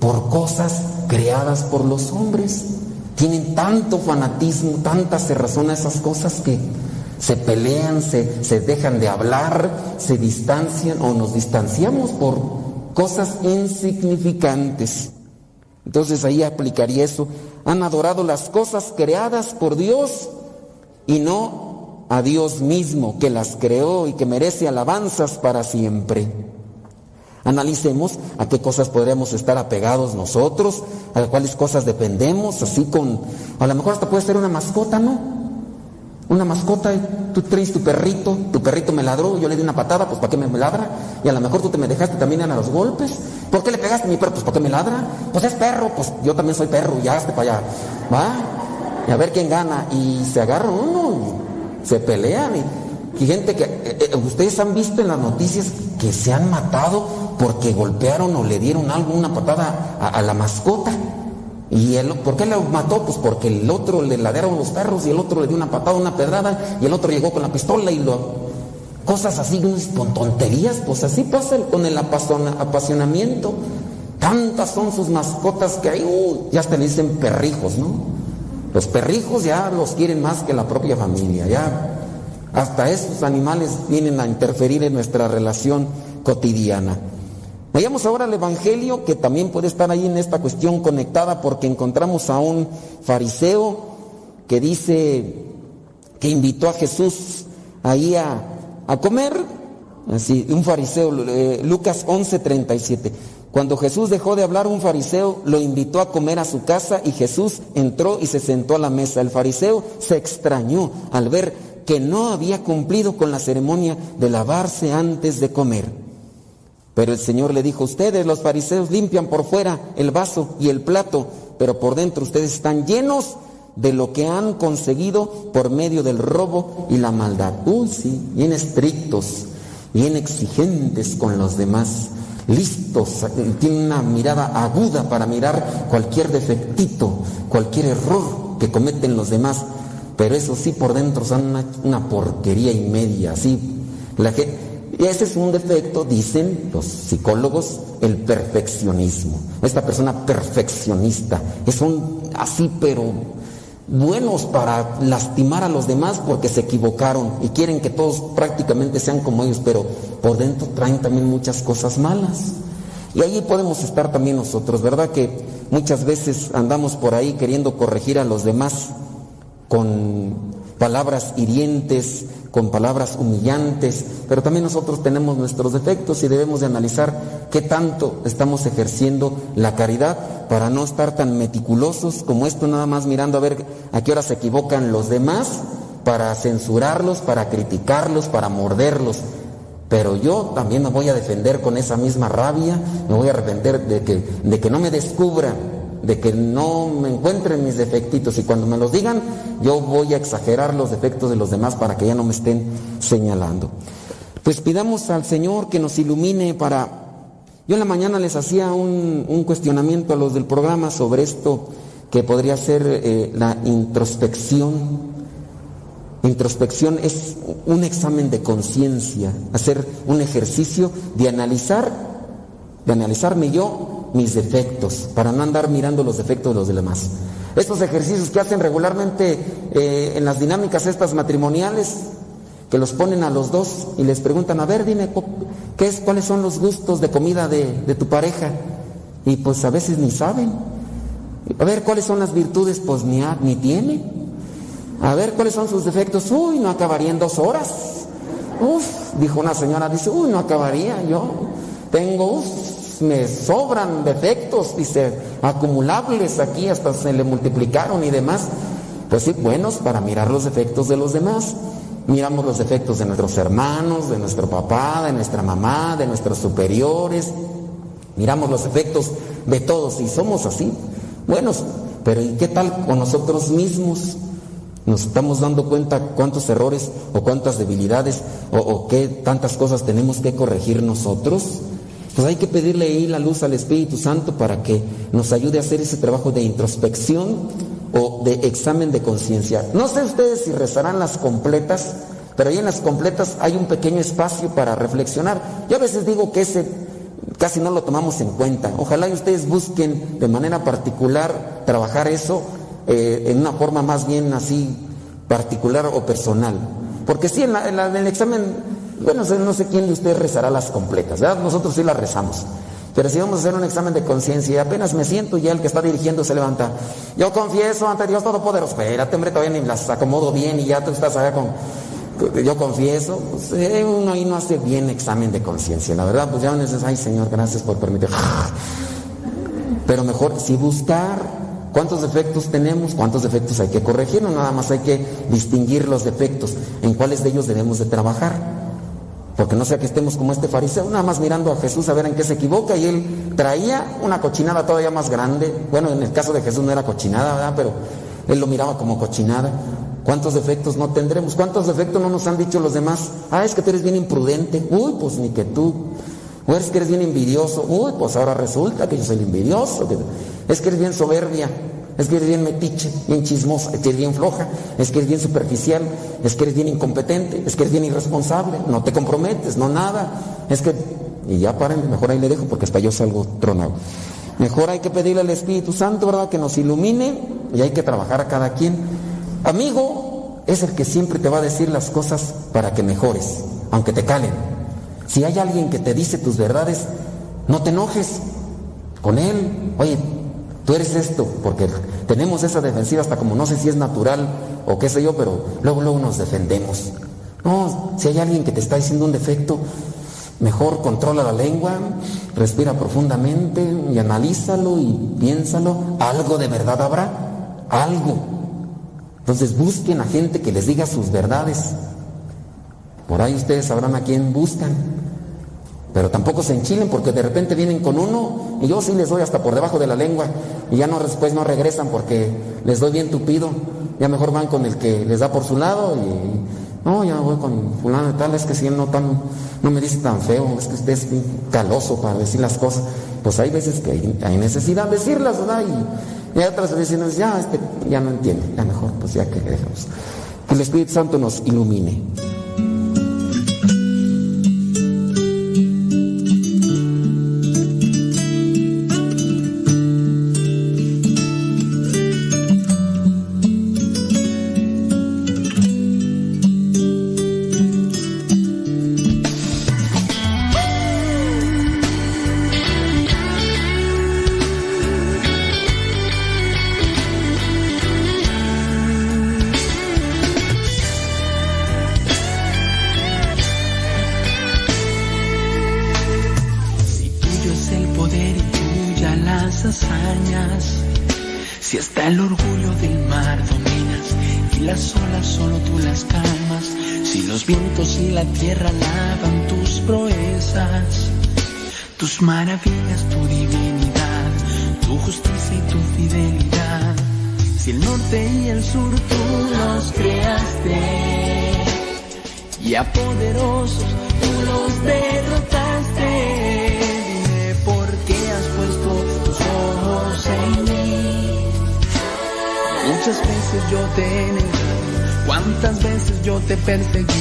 por cosas creadas por los hombres. Tienen tanto fanatismo, tanta cerrazón a esas cosas que se pelean, se, se dejan de hablar, se distancian o nos distanciamos por cosas insignificantes. Entonces ahí aplicaría eso. Han adorado las cosas creadas por Dios y no a Dios mismo que las creó y que merece alabanzas para siempre. Analicemos a qué cosas podríamos estar apegados nosotros, a cuáles cosas dependemos, así con, a lo mejor hasta puede ser una mascota, ¿no? Una mascota, tú traes tu perrito, tu perrito me ladró, yo le di una patada, pues ¿para qué me ladra? Y a lo mejor tú te me dejaste también a los golpes. ¿Por qué le pegaste mi perro? Pues ¿para qué me ladra? Pues es perro, pues yo también soy perro, ya hazte para allá. ¿Va? Y a ver quién gana. Y se agarran uno, y se pelean. Y, gente que, eh, eh, ustedes han visto en las noticias que se han matado porque golpearon o le dieron algo, una patada a la mascota. ¿Y el, por qué lo mató? Pues porque el otro le ladearon los perros y el otro le dio una patada, una pedrada y el otro llegó con la pistola y lo... Cosas así, con tonterías, pues así pasa con el apasiona- apasionamiento. Tantas son sus mascotas que hay, uy, ya hasta dicen perrijos, ¿no? Los perrijos ya los quieren más que la propia familia, ya hasta esos animales vienen a interferir en nuestra relación cotidiana. Vayamos ahora al Evangelio, que también puede estar ahí en esta cuestión conectada, porque encontramos a un fariseo que dice que invitó a Jesús ahí a, a comer, así, un fariseo, eh, Lucas 11:37. Cuando Jesús dejó de hablar, un fariseo lo invitó a comer a su casa y Jesús entró y se sentó a la mesa. El fariseo se extrañó al ver que no había cumplido con la ceremonia de lavarse antes de comer. Pero el Señor le dijo, ustedes los fariseos limpian por fuera el vaso y el plato, pero por dentro ustedes están llenos de lo que han conseguido por medio del robo y la maldad. Uy, sí, bien estrictos. bien exigentes con los demás, listos, tienen una mirada aguda para mirar cualquier defectito, cualquier error que cometen los demás, pero eso sí por dentro son una, porquería y media, así. La que, ese es un defecto, dicen los psicólogos, el perfeccionismo. Esta persona perfeccionista, es un así, pero buenos para lastimar a los demás porque se equivocaron y quieren que todos prácticamente sean como ellos, pero por dentro traen también muchas cosas malas. Y ahí podemos estar también nosotros, ¿verdad? Que muchas veces andamos por ahí queriendo corregir a los demás con palabras hirientes, con palabras humillantes, pero también nosotros tenemos nuestros defectos y debemos de analizar qué tanto estamos ejerciendo la caridad para no estar tan meticulosos como esto, nada más mirando a ver a qué hora se equivocan los demás, para censurarlos, para criticarlos, para morderlos. Pero yo también me voy a defender con esa misma rabia, me voy a arrepentir de que, de que no me descubran de que no me encuentren mis defectitos y cuando me los digan, yo voy a exagerar los defectos de los demás para que ya no me estén señalando. Pues pidamos al Señor que nos ilumine para... Yo en la mañana les hacía un, un cuestionamiento a los del programa sobre esto que podría ser eh, la introspección. Introspección es un examen de conciencia, hacer un ejercicio de analizar, de analizarme yo mis defectos, para no andar mirando los defectos de los demás. Estos ejercicios que hacen regularmente eh, en las dinámicas estas matrimoniales, que los ponen a los dos y les preguntan, a ver, dime, ¿qué es, ¿cuáles son los gustos de comida de, tu pareja? Y pues a veces ni saben. A ver, ¿cuáles son las virtudes? Pues ni, ni tiene. A ver, ¿cuáles son sus defectos? Uy, no acabaría en dos horas. Uf, dijo una señora, dice, uy, no acabaría yo. Tengo, uf, me sobran defectos, dice, acumulables aquí, hasta se le multiplicaron y demás. Pues sí, buenos para mirar los defectos de los demás. Miramos los defectos de nuestros hermanos, de nuestro papá, de nuestra mamá, de nuestros superiores. Miramos los defectos de todos y somos así. Buenos, pero ¿y qué tal con nosotros mismos? Nos estamos dando cuenta cuántos errores o cuántas debilidades o, o qué tantas cosas tenemos que corregir nosotros. Pues hay que pedirle ahí la luz al Espíritu Santo para que nos ayude a hacer ese trabajo de introspección o de examen de conciencia. No sé ustedes si rezarán las completas, pero ahí en las completas hay un pequeño espacio para reflexionar. Yo a veces digo que ese casi no lo tomamos en cuenta. Ojalá y ustedes busquen de manera particular trabajar eso eh, en una forma más bien así particular o personal. Porque sí, en, en el examen bueno, no sé quién de ustedes rezará las completas. Nosotros sí las rezamos. Pero si vamos a hacer un examen de conciencia y apenas me siento ya el que está dirigiendo se levanta. Yo confieso ante Dios Todopoderoso. Espérate, hombre, todavía ni las acomodo bien y ya tú estás allá con... Yo confieso, pues, eh, uno ahí no hace bien examen de conciencia, la verdad, pues ya uno dice, ay Señor, gracias por permitir. Pero mejor, si buscar cuántos defectos tenemos, cuántos defectos hay que corregir, no nada más hay que distinguir los defectos, en cuáles de ellos debemos de trabajar. Porque no sea que estemos como este fariseo, nada más mirando a Jesús a ver en qué se equivoca. Y él traía una cochinada todavía más grande. Bueno, en el caso de Jesús no era cochinada, ¿verdad? Pero él lo miraba como cochinada. ¿Cuántos defectos no tendremos? ¿Cuántos defectos no nos han dicho los demás? Ah, es que tú eres bien imprudente. Uy, pues ni que tú. O es que eres bien envidioso. Uy, pues ahora resulta que yo soy el envidioso. Es que eres bien soberbia es que eres bien metiche, bien chismosa, es que eres bien floja, es que eres bien superficial, es que eres bien incompetente, es que eres bien irresponsable, no te comprometes, no nada. Es que, y ya paren, mejor ahí le dejo porque hasta yo salgo tronado. Mejor hay que pedirle al Espíritu Santo, ¿verdad? Que nos ilumine y hay que trabajar a cada quien. Amigo es el que siempre te va a decir las cosas para que mejores, aunque te calen. Si hay alguien que te dice tus verdades, no te enojes con él. Oye, Tú eres esto, porque tenemos esa defensiva hasta como no sé si es natural o qué sé yo, pero luego, luego nos defendemos. No, si hay alguien que te está diciendo un defecto, mejor controla la lengua, respira profundamente y analízalo y piénsalo. Algo de verdad habrá, algo. Entonces busquen a gente que les diga sus verdades. Por ahí ustedes sabrán a quién buscan. Pero tampoco se enchilen porque de repente vienen con uno y yo sí les doy hasta por debajo de la lengua y ya no después no regresan porque les doy bien tupido. Ya mejor van con el que les da por su lado No, ya voy con fulano de tal, es que si él no, tan, no me dice tan feo, es que usted es bien caloso para decir las cosas. Pues hay veces que hay, hay necesidad de decirlas, ¿verdad? Y, y hay otras veces ya, este, ya no entiende, ya mejor, pues ya que dejemos. Que el Espíritu Santo nos ilumine. Veces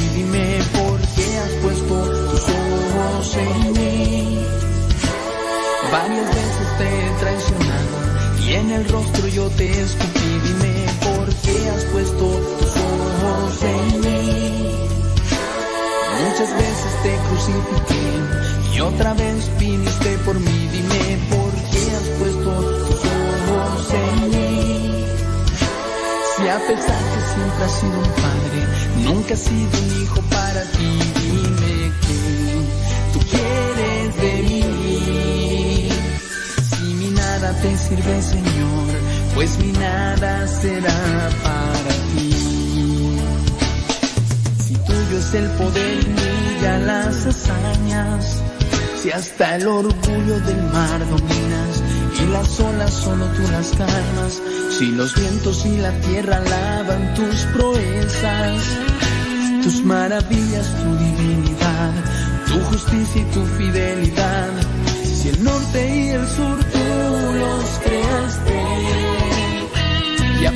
un hijo para ti. Dime que tú quieres de mí. Si mi nada te sirve, Señor, pues mi nada será para ti. Si tuyo es el poder y brilla las hazañas, si hasta el orgullo del mar dominas y las olas solo tú las calmas, si los vientos y la tierra lavan tus proezas, tus maravillas, tu divinidad, tu justicia y tu fidelidad, si el norte y el sur tú los creaste y a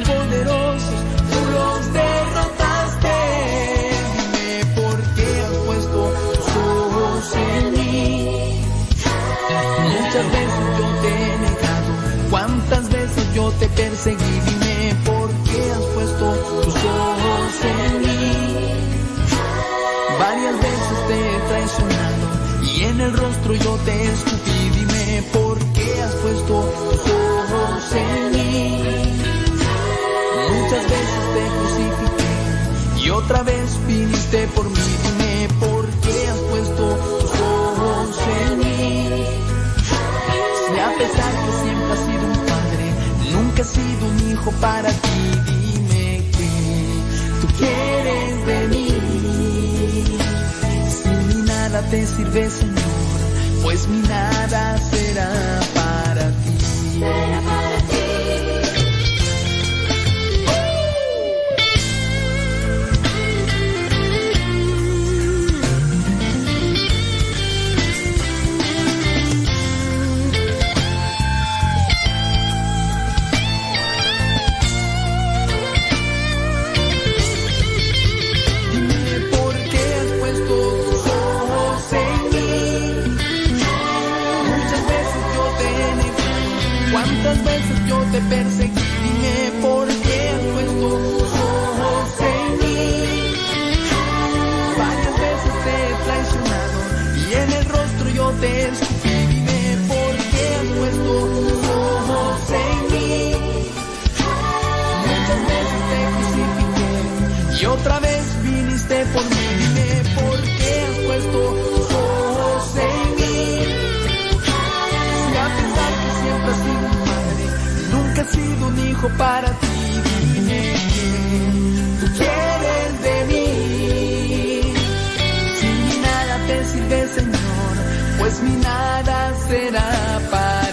el rostro yo te escupí. Dime por qué has puesto tus ojos en mí. Muchas veces te crucifiqué y otra vez viniste por mí. Dime por qué has puesto tus ojos en mí. Si a pesar que siempre has sido un padre, nunca has sido un hijo para ti. Dime que tú quieres de mí. Si mi nada te sirve, Señor, pues mi nada será para ti. Hijo para ti. Que tú quieres de mí. Si mi nada te sirve, Señor, pues mi nada será para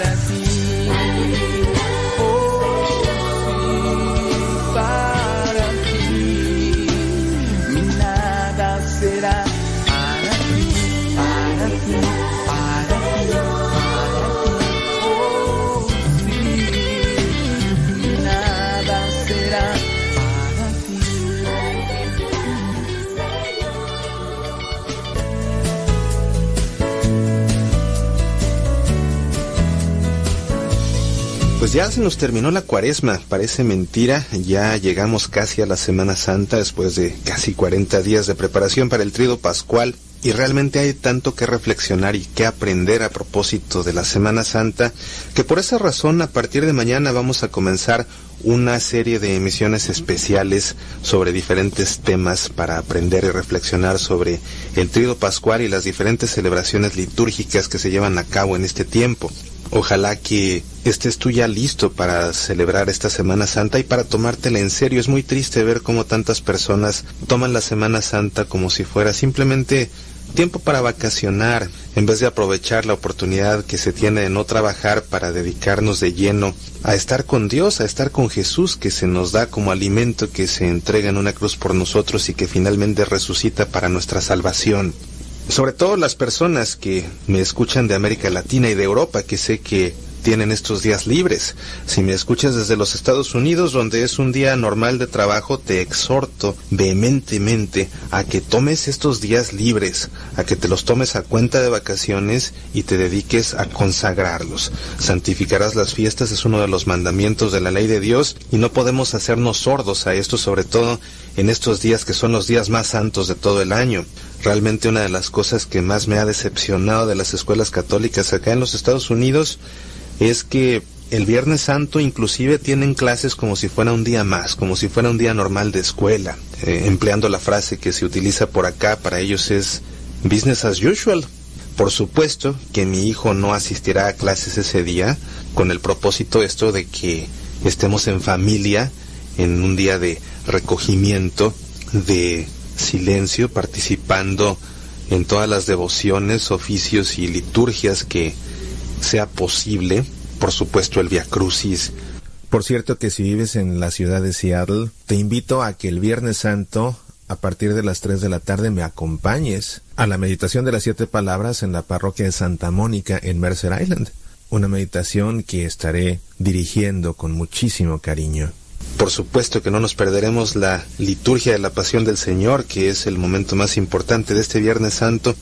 ya se nos terminó la cuaresma, parece mentira, ya llegamos casi a la Semana Santa después de casi 40 días de preparación para el trido pascual y realmente hay tanto que reflexionar y que aprender a propósito de la Semana Santa que por esa razón a partir de mañana vamos a comenzar una serie de emisiones especiales sobre diferentes temas para aprender y reflexionar sobre el trido pascual y las diferentes celebraciones litúrgicas que se llevan a cabo en este tiempo. Ojalá que estés tú ya listo para celebrar esta Semana Santa y para tomártela en serio. Es muy triste ver cómo tantas personas toman la Semana Santa como si fuera simplemente tiempo para vacacionar, en vez de aprovechar la oportunidad que se tiene de no trabajar para dedicarnos de lleno a estar con Dios, a estar con Jesús, que se nos da como alimento que se entrega en una cruz por nosotros y que finalmente resucita para nuestra salvación sobre todo las personas que me escuchan de América Latina y de Europa, que sé que tienen estos días libres. Si me escuchas desde los Estados Unidos, donde es un día normal de trabajo, te exhorto vehementemente a que tomes estos días libres, a que te los tomes a cuenta de vacaciones y te dediques a consagrarlos. Santificarás las fiestas es uno de los mandamientos de la ley de Dios y no podemos hacernos sordos a esto, sobre todo en estos días que son los días más santos de todo el año. Realmente una de las cosas que más me ha decepcionado de las escuelas católicas acá en los Estados Unidos es que el Viernes Santo inclusive tienen clases como si fuera un día más, como si fuera un día normal de escuela, eh, empleando la frase que se utiliza por acá, para ellos es business as usual. Por supuesto que mi hijo no asistirá a clases ese día con el propósito esto de que estemos en familia en un día de recogimiento, de silencio, participando en todas las devociones, oficios y liturgias que sea posible, por supuesto el Via Crucis. Por cierto que si vives en la ciudad de Seattle, te invito a que el Viernes Santo, a partir de las 3 de la tarde, me acompañes a la meditación de las siete palabras en la parroquia de Santa Mónica en Mercer Island. Una meditación que estaré dirigiendo con muchísimo cariño. Por supuesto que no nos perderemos la liturgia de la Pasión del Señor, que es el momento más importante de este Viernes Santo.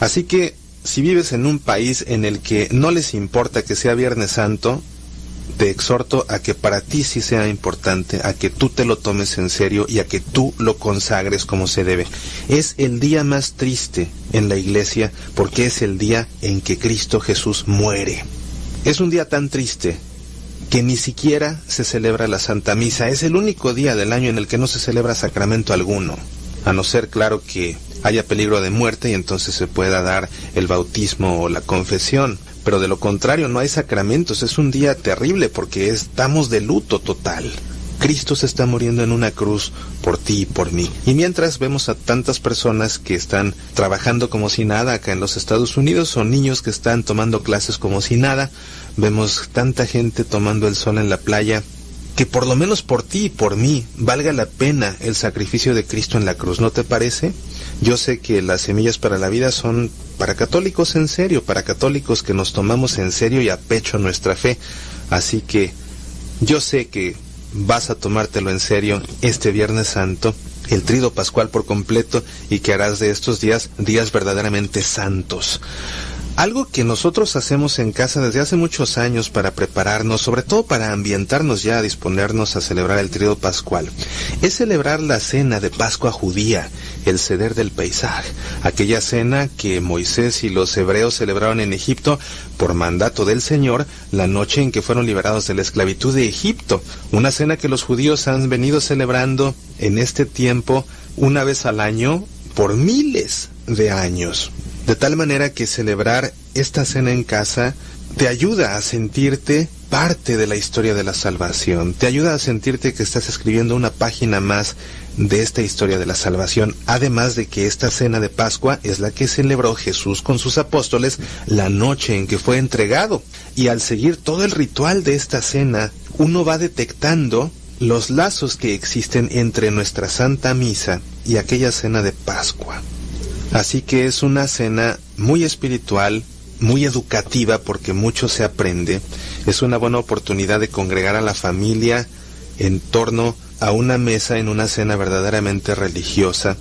Así que si vives en un país en el que no les importa que sea Viernes Santo, te exhorto a que para ti sí sea importante, a que tú te lo tomes en serio y a que tú lo consagres como se debe. Es el día más triste en la iglesia porque es el día en que Cristo Jesús muere. Es un día tan triste que ni siquiera se celebra la Santa Misa. Es el único día del año en el que no se celebra sacramento alguno, a no ser claro que haya peligro de muerte y entonces se pueda dar el bautismo o la confesión. Pero de lo contrario no hay sacramentos, es un día terrible porque estamos de luto total. Cristo se está muriendo en una cruz por ti y por mí. Y mientras vemos a tantas personas que están trabajando como si nada acá en los Estados Unidos o niños que están tomando clases como si nada, vemos tanta gente tomando el sol en la playa, que por lo menos por ti y por mí valga la pena el sacrificio de Cristo en la cruz, ¿no te parece? Yo sé que las semillas para la vida son para católicos en serio, para católicos que nos tomamos en serio y a pecho nuestra fe, así que yo sé que vas a tomártelo en serio este Viernes Santo, el trido pascual por completo y que harás de estos días días verdaderamente santos. Algo que nosotros hacemos en casa desde hace muchos años para prepararnos, sobre todo para ambientarnos ya a disponernos a celebrar el trío pascual, es celebrar la cena de Pascua judía, el ceder del paisaje, aquella cena que Moisés y los hebreos celebraron en Egipto por mandato del Señor la noche en que fueron liberados de la esclavitud de Egipto, una cena que los judíos han venido celebrando en este tiempo una vez al año por miles de años. De tal manera que celebrar esta cena en casa te ayuda a sentirte parte de la historia de la salvación, te ayuda a sentirte que estás escribiendo una página más de esta historia de la salvación, además de que esta cena de Pascua es la que celebró Jesús con sus apóstoles la noche en que fue entregado. Y al seguir todo el ritual de esta cena, uno va detectando los lazos que existen entre nuestra Santa Misa y aquella cena de Pascua. Así que es una cena muy espiritual, muy educativa porque mucho se aprende. Es una buena oportunidad de congregar a la familia en torno a una mesa en una cena verdaderamente religiosa.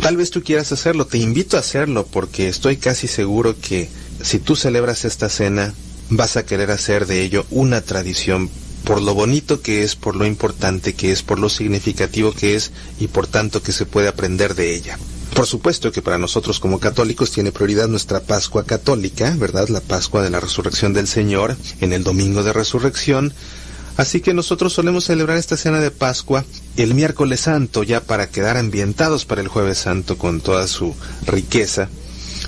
Tal vez tú quieras hacerlo, te invito a hacerlo porque estoy casi seguro que si tú celebras esta cena vas a querer hacer de ello una tradición por lo bonito que es, por lo importante que es, por lo significativo que es y por tanto que se puede aprender de ella. Por supuesto que para nosotros como católicos tiene prioridad nuestra Pascua católica, ¿verdad? La Pascua de la Resurrección del Señor en el Domingo de Resurrección. Así que nosotros solemos celebrar esta cena de Pascua el miércoles santo ya para quedar ambientados para el jueves santo con toda su riqueza.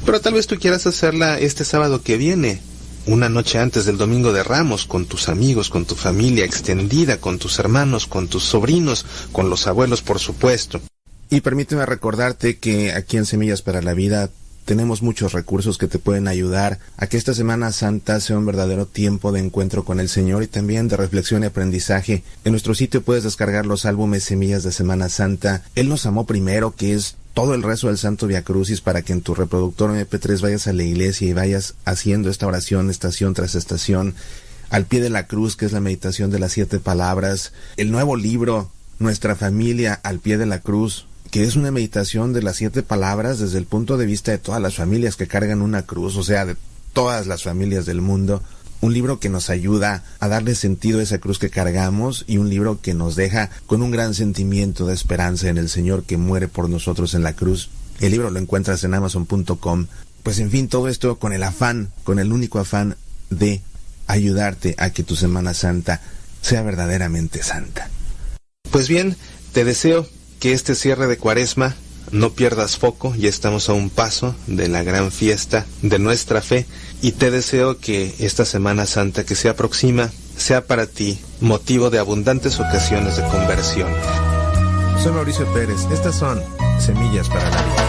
Pero tal vez tú quieras hacerla este sábado que viene, una noche antes del Domingo de Ramos, con tus amigos, con tu familia extendida, con tus hermanos, con tus sobrinos, con los abuelos, por supuesto. Y permíteme recordarte que aquí en Semillas para la Vida tenemos muchos recursos que te pueden ayudar a que esta Semana Santa sea un verdadero tiempo de encuentro con el Señor y también de reflexión y aprendizaje. En nuestro sitio puedes descargar los álbumes Semillas de Semana Santa. Él nos amó primero, que es todo el rezo del Santo Via Crucis para que en tu reproductor MP3 vayas a la iglesia y vayas haciendo esta oración estación tras estación al pie de la cruz, que es la meditación de las siete palabras, el nuevo libro, Nuestra familia al pie de la cruz, que es una meditación de las siete palabras desde el punto de vista de todas las familias que cargan una cruz, o sea, de todas las familias del mundo, un libro que nos ayuda a darle sentido a esa cruz que cargamos y un libro que nos deja con un gran sentimiento de esperanza en el Señor que muere por nosotros en la cruz. El libro lo encuentras en amazon.com. Pues en fin, todo esto con el afán, con el único afán de ayudarte a que tu Semana Santa sea verdaderamente santa. Pues bien, te deseo que este cierre de cuaresma no pierdas foco, ya estamos a un paso de la gran fiesta de nuestra fe y te deseo que esta Semana Santa que se aproxima sea para ti motivo de abundantes ocasiones de conversión. Soy Mauricio Pérez, estas son Semillas para la Vida.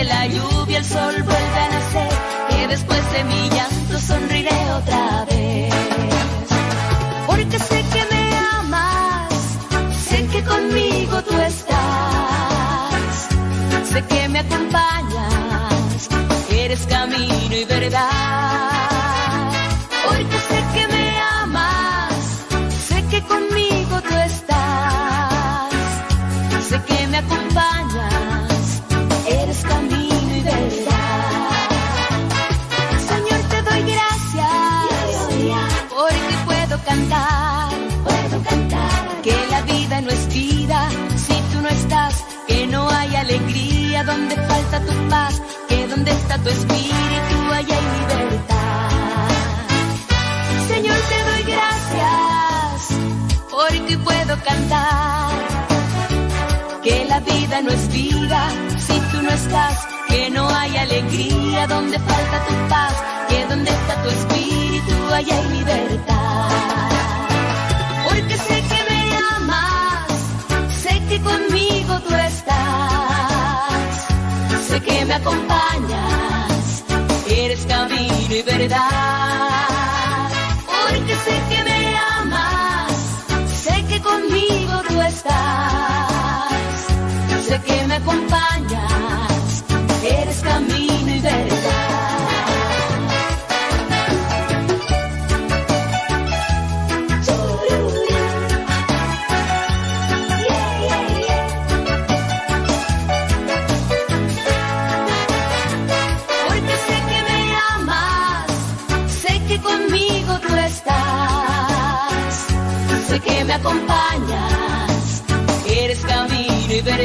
De la lluvia el sol vuelve a nacer. Que después de mi llanto sonriré otra vez. Porque sé que me amas. Sé que conmigo tú estás. Sé que me acompañas. Eres camino y verdad. Tu espíritu allá hay libertad. Señor, te doy gracias. Porque puedo cantar que la vida no es vida si tú no estás, que no hay alegría donde falta tu paz, que donde está tu espíritu allá hay libertad. Porque sé que me amas, sé que conmigo tú estás, sé que me acompañas, verdad. Porque sé que me amas, sé que conmigo tú estás sé que me acompañas, eres camino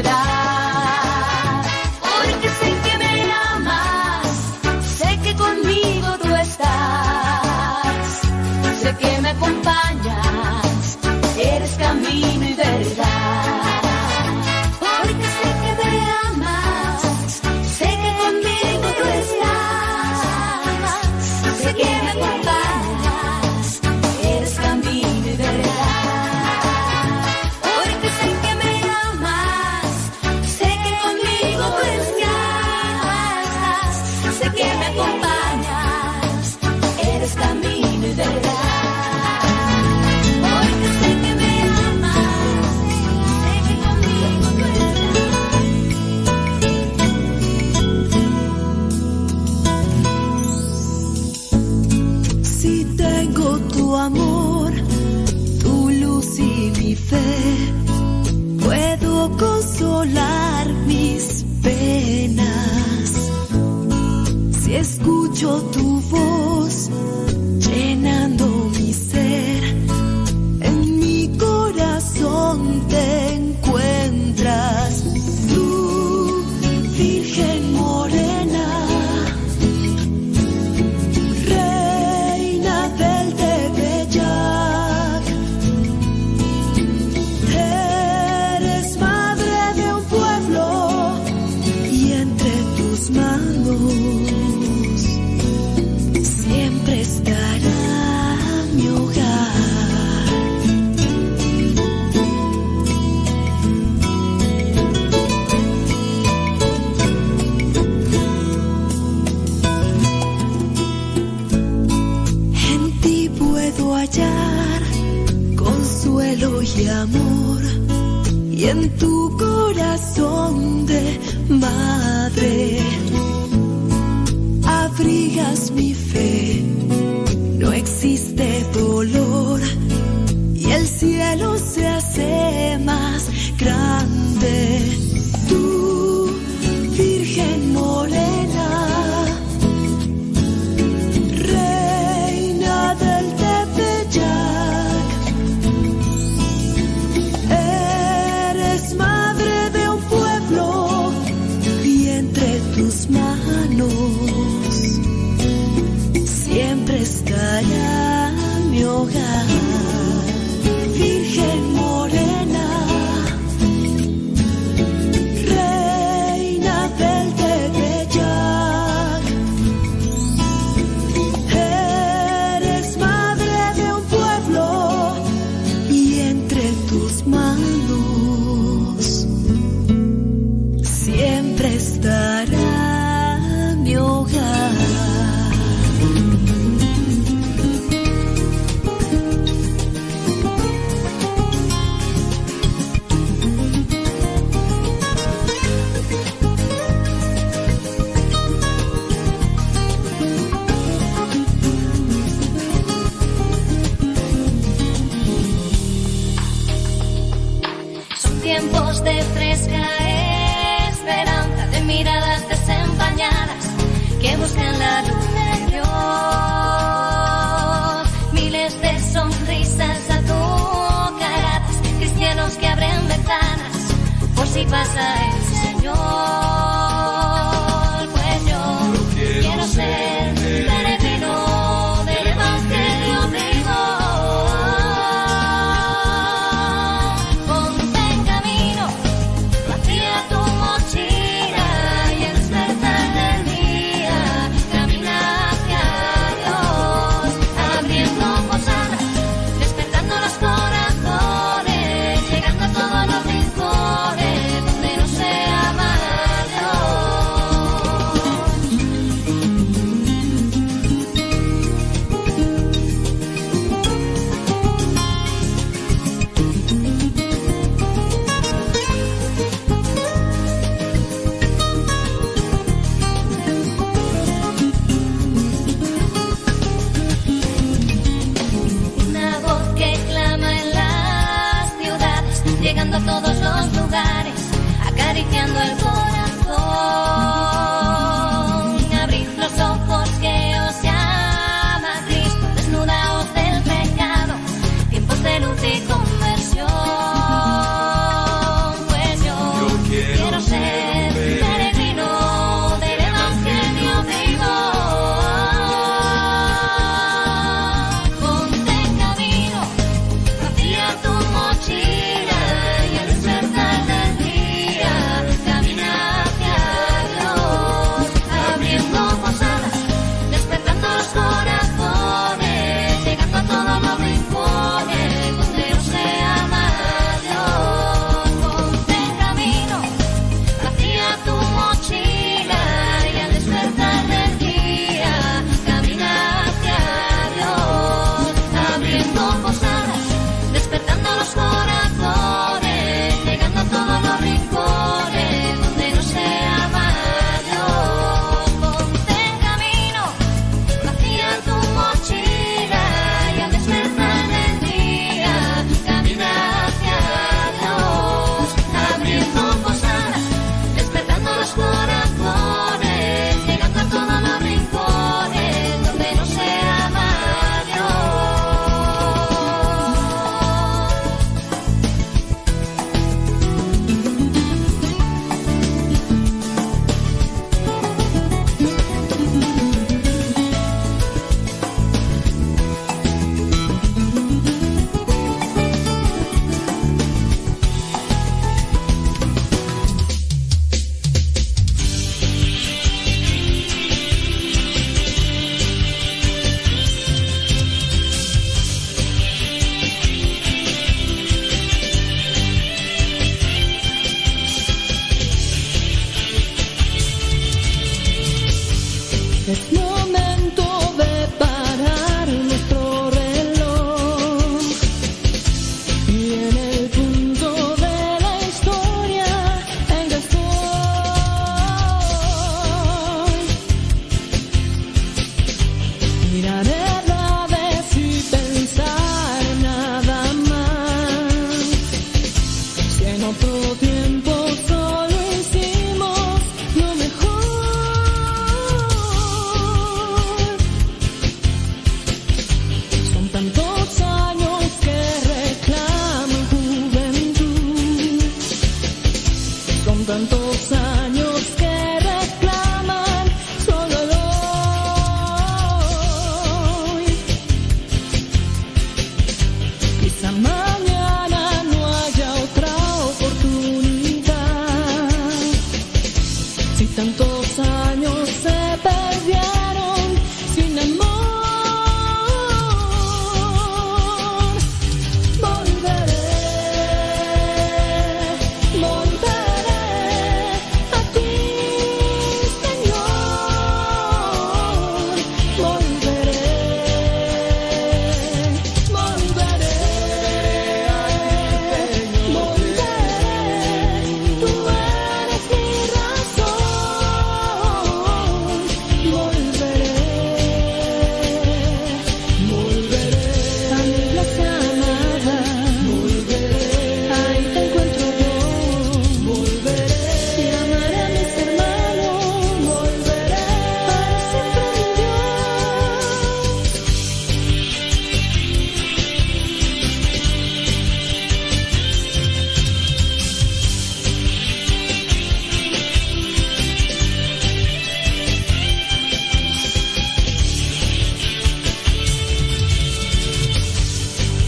verdad.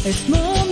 Es momento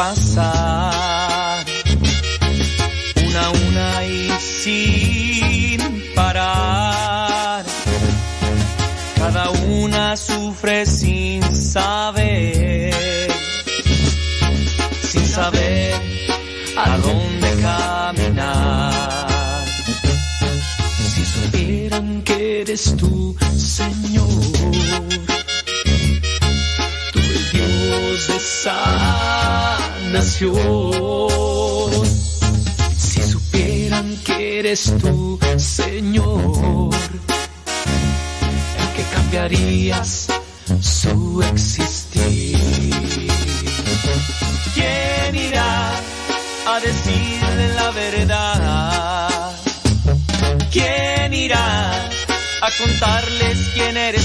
veo Si supieran que eres tú, Señor, el que cambiarías su existir. ¿Quién irá a decirle la verdad? ¿Quién irá a contarles quién eres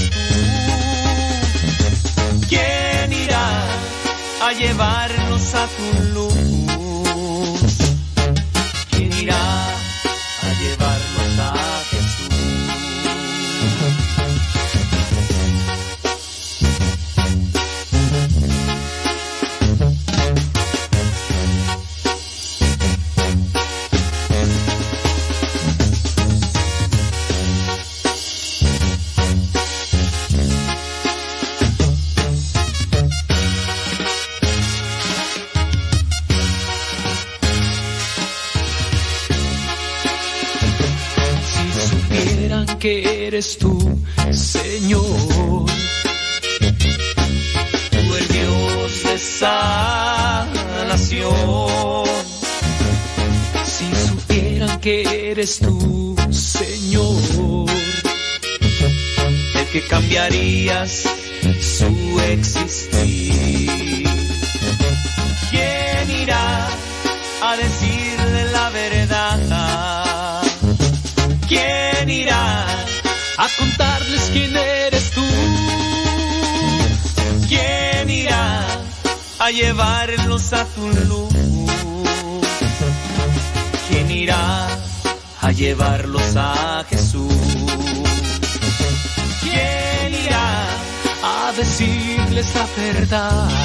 llevarnos a tu luz? La verdad?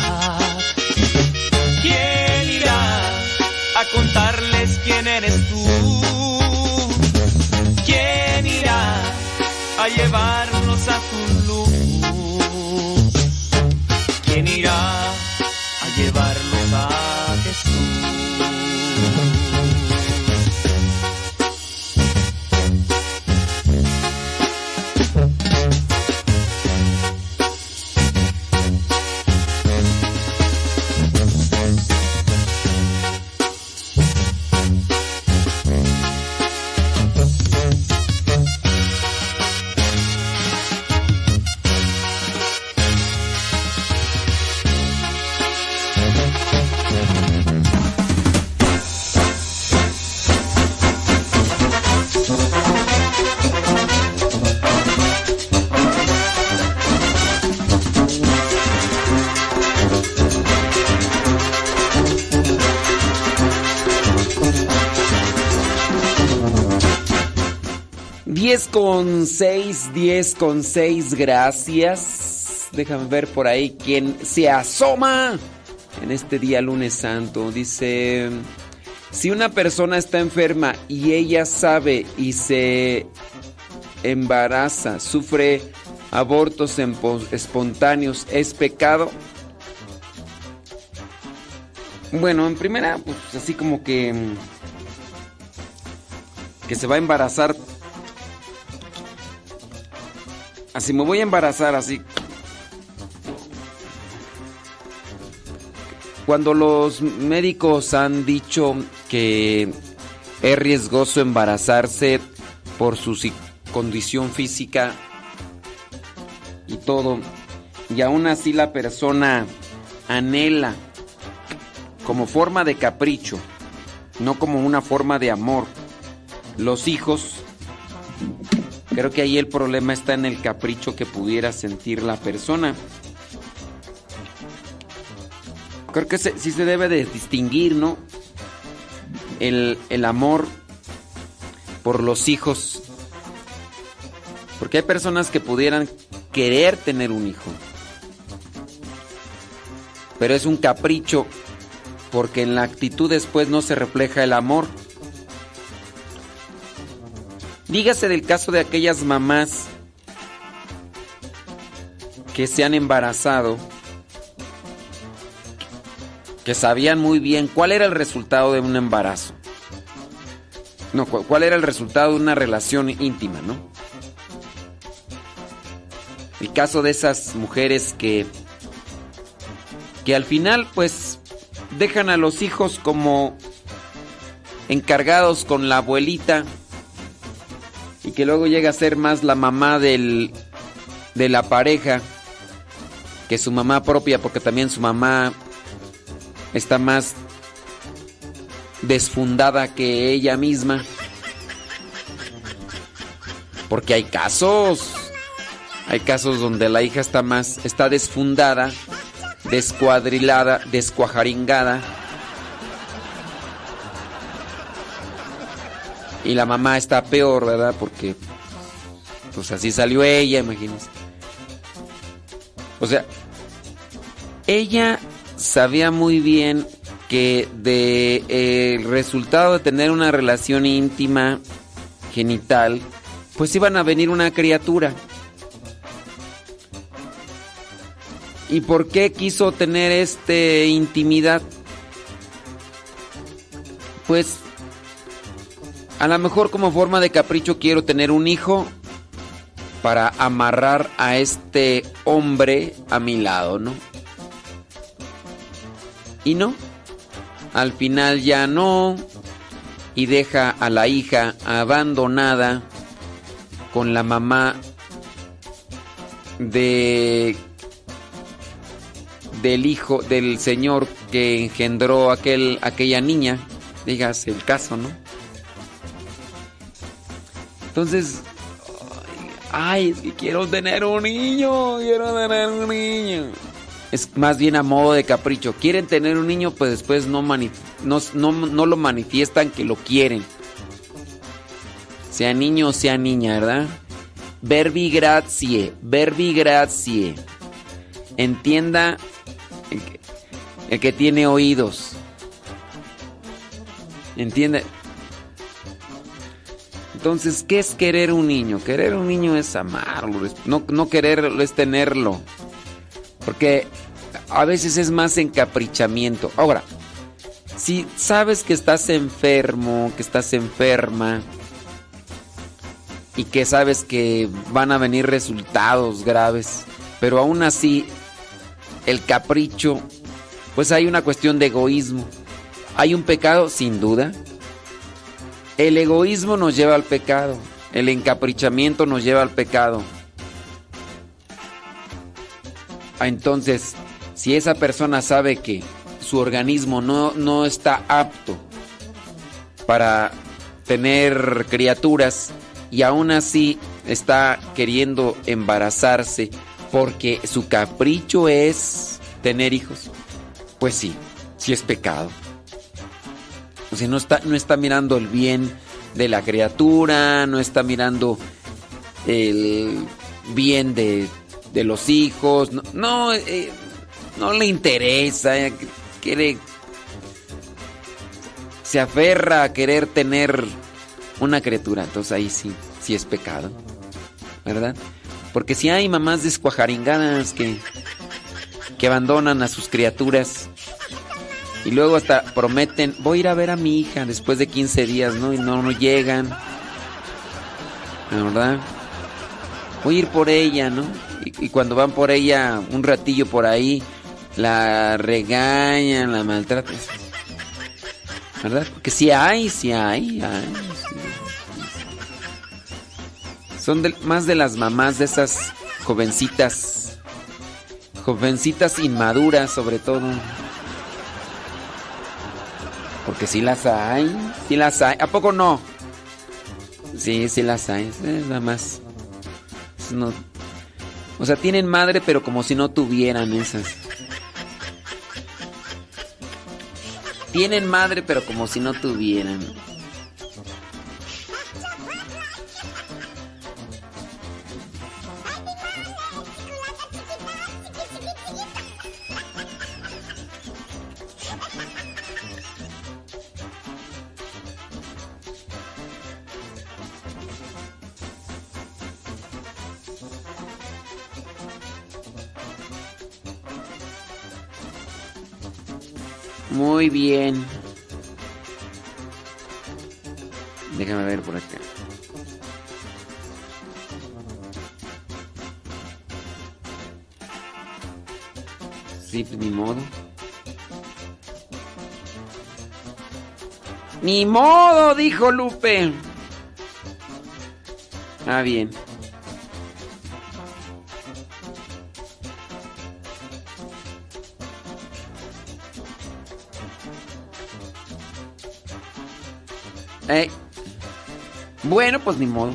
Seis, diez con seis, gracias. Déjame ver por ahí quién se asoma en este día lunes santo. Dice, si una persona está enferma y ella sabe y se embaraza, sufre abortos espontáneos, ¿es pecado? Bueno, en primera, pues así como que... Que se va a embarazar. Así me voy a embarazar, así. Cuando los médicos han dicho que es riesgoso embarazarse por su condición física y todo, y aún así la persona anhela como forma de capricho, no como una forma de amor. Los hijos, creo que ahí el problema está en el capricho que pudiera sentir la persona. Creo que sí se debe de distinguir, ¿no? El, el amor por los hijos. Porque hay personas que pudieran querer tener un hijo. Pero es un capricho porque en la actitud después no se refleja el amor. Dígase del caso de aquellas mamás que se han embarazado, que sabían muy bien cuál era el resultado de un embarazo. No, cu- cuál era el resultado de una relación íntima, ¿no? El caso de esas mujeres que que al final pues dejan a los hijos como encargados con la abuelita y que luego llega a ser más la mamá del de la pareja que su mamá propia porque también su mamá está más desfundada que ella misma porque hay casos hay casos donde la hija está más está desfundada descuadrilada, descuajaringada. Y la mamá está peor, ¿verdad? Porque pues así salió ella, imagínense. O sea, ella sabía muy bien que de eh, el resultado de tener una relación íntima genital, pues iban a venir una criatura. ¿Y por qué quiso tener este intimidad? Pues a lo mejor como forma de capricho quiero tener un hijo para amarrar a este hombre a mi lado, ¿no? Y no, al final ya no, y deja a la hija abandonada con la mamá de del hijo del señor que engendró aquel aquella niña, digas el caso, ¿no? Entonces, ay, es que quiero tener un niño, quiero tener un niño. Es más bien a modo de capricho. Quieren tener un niño, pues después no, no, no, no lo manifiestan que lo quieren. Sea niño o sea niña, ¿verdad? Verbi grazie, verbi grazie. Entienda el que, el que tiene oídos. ¿Entiende? Entonces, ¿qué es querer un niño? Querer un niño es amarlo, no, no quererlo es tenerlo. Porque a veces es más encaprichamiento. Ahora, si sabes que estás enfermo, que estás enferma, y que sabes que van a venir resultados graves, pero aún así el capricho, pues hay una cuestión de egoísmo. Hay un pecado, sin duda. El egoísmo nos lleva al pecado, el encaprichamiento nos lleva al pecado. Ah, Entonces, si esa persona sabe que su organismo no, no está apto para tener criaturas y aún así está queriendo embarazarse porque su capricho es tener hijos, pues sí, sí es pecado. O sea, no está, no está mirando el bien de la criatura, no está mirando el bien de, de los hijos, no, no, eh, le interesa, eh, quiere, se aferra a querer tener una criatura, entonces ahí sí, sí es pecado, ¿verdad? Porque si hay mamás descuajaringadas que, que abandonan a sus criaturas y luego hasta prometen, voy a ir a ver a mi hija después de 15 días, ¿no? Y no, no llegan, ¿la ¿verdad? Voy a ir por ella, ¿no? Y, cuando van por ella un ratillo por ahí, la regañan, la maltratan. ¿Verdad? Porque si hay, si hay, hay. sí. Son más de las mamás de esas jovencitas Jovencitas inmaduras, sobre todo. Porque si las hay, si las hay. ¿A poco no? Sí, sí las hay. Es nada más. No. O sea, tienen madre, pero como si no tuvieran esas. Tienen madre, pero como si no tuvieran. Muy bien. Déjame ver por acá. Sí, pues, ni modo. Ni modo, dijo Lupe. Ah, bien. Eh, bueno, pues ni modo.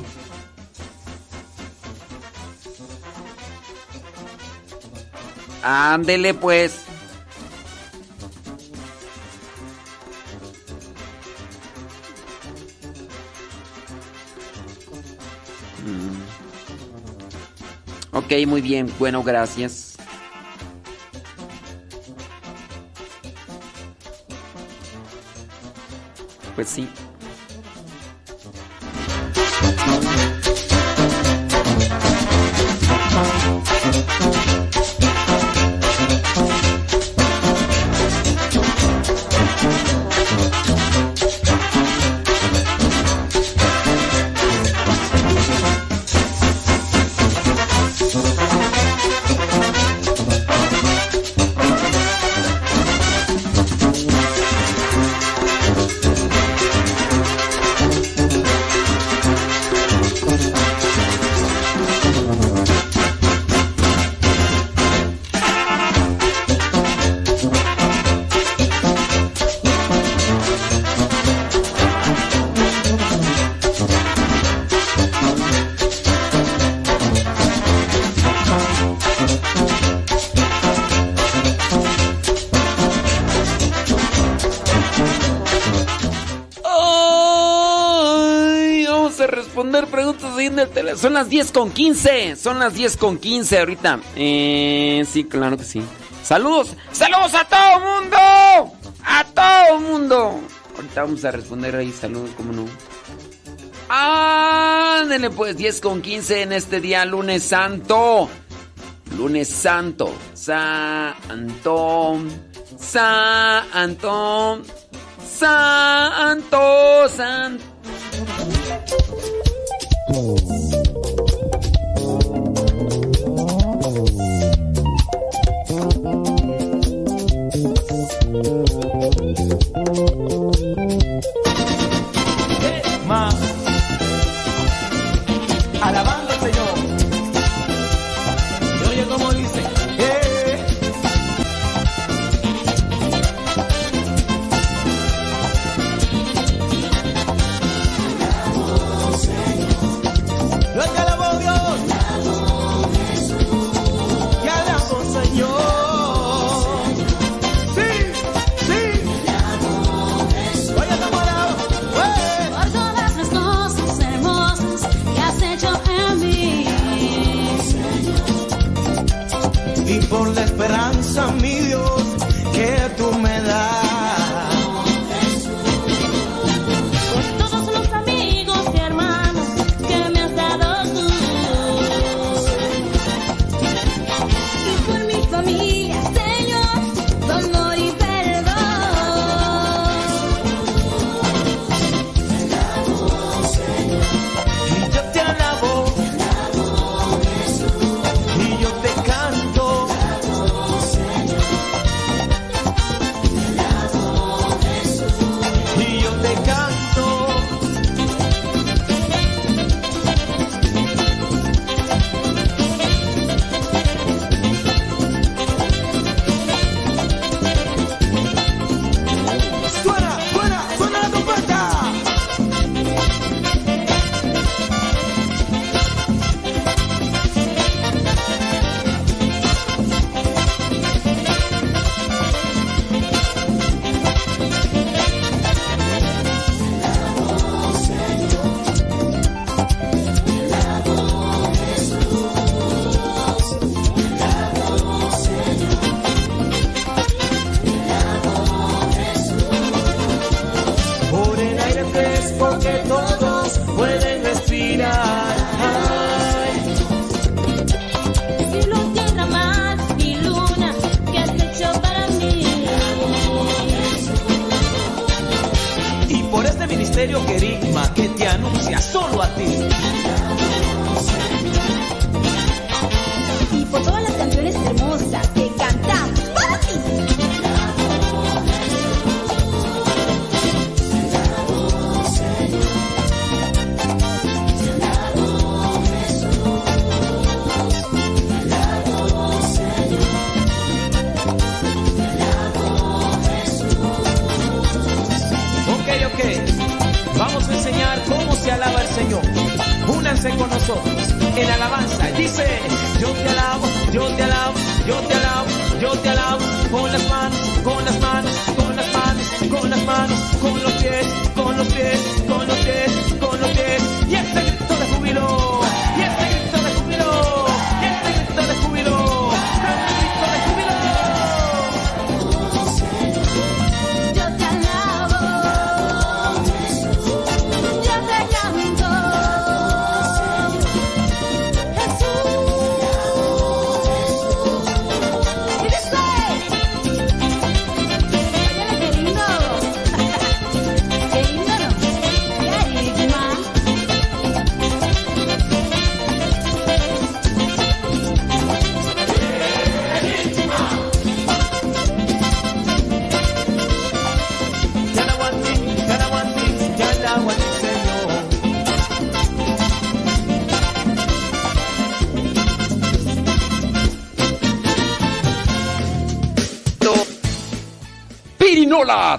Ándele pues. Mm. Ok, muy bien. Bueno, gracias. Pues sí. Son las 10 con 15. Son las 10 con 15 ahorita. Eh, sí, claro que sí. Saludos. Saludos a todo mundo. A todo mundo. Ahorita vamos a responder ahí. Saludos, cómo no. Ándale pues, 10 con 15 en este día, lunes santo. Lunes santo. Santo. Santo. Santo. Santo.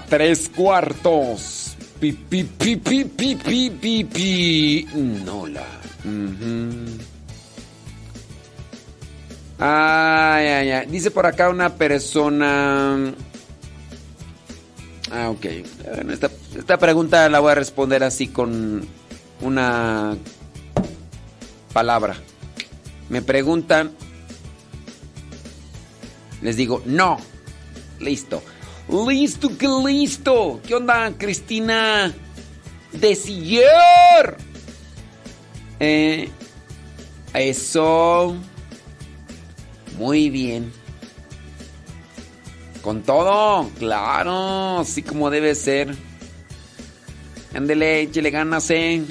Tres cuartos. Pi, pi, pi, pi, pi, pi, pi. Ay, ay, ay. Dice por acá una persona. Ah, ok. Esta pregunta la voy a responder así con una palabra. Me preguntan. Les digo, no. Listo. Listo, que listo. ¿Qué onda, Cristina? De siller. Eh, eso. Muy bien. Con todo, claro, así como debe ser. Ándele, échele ganas, eh.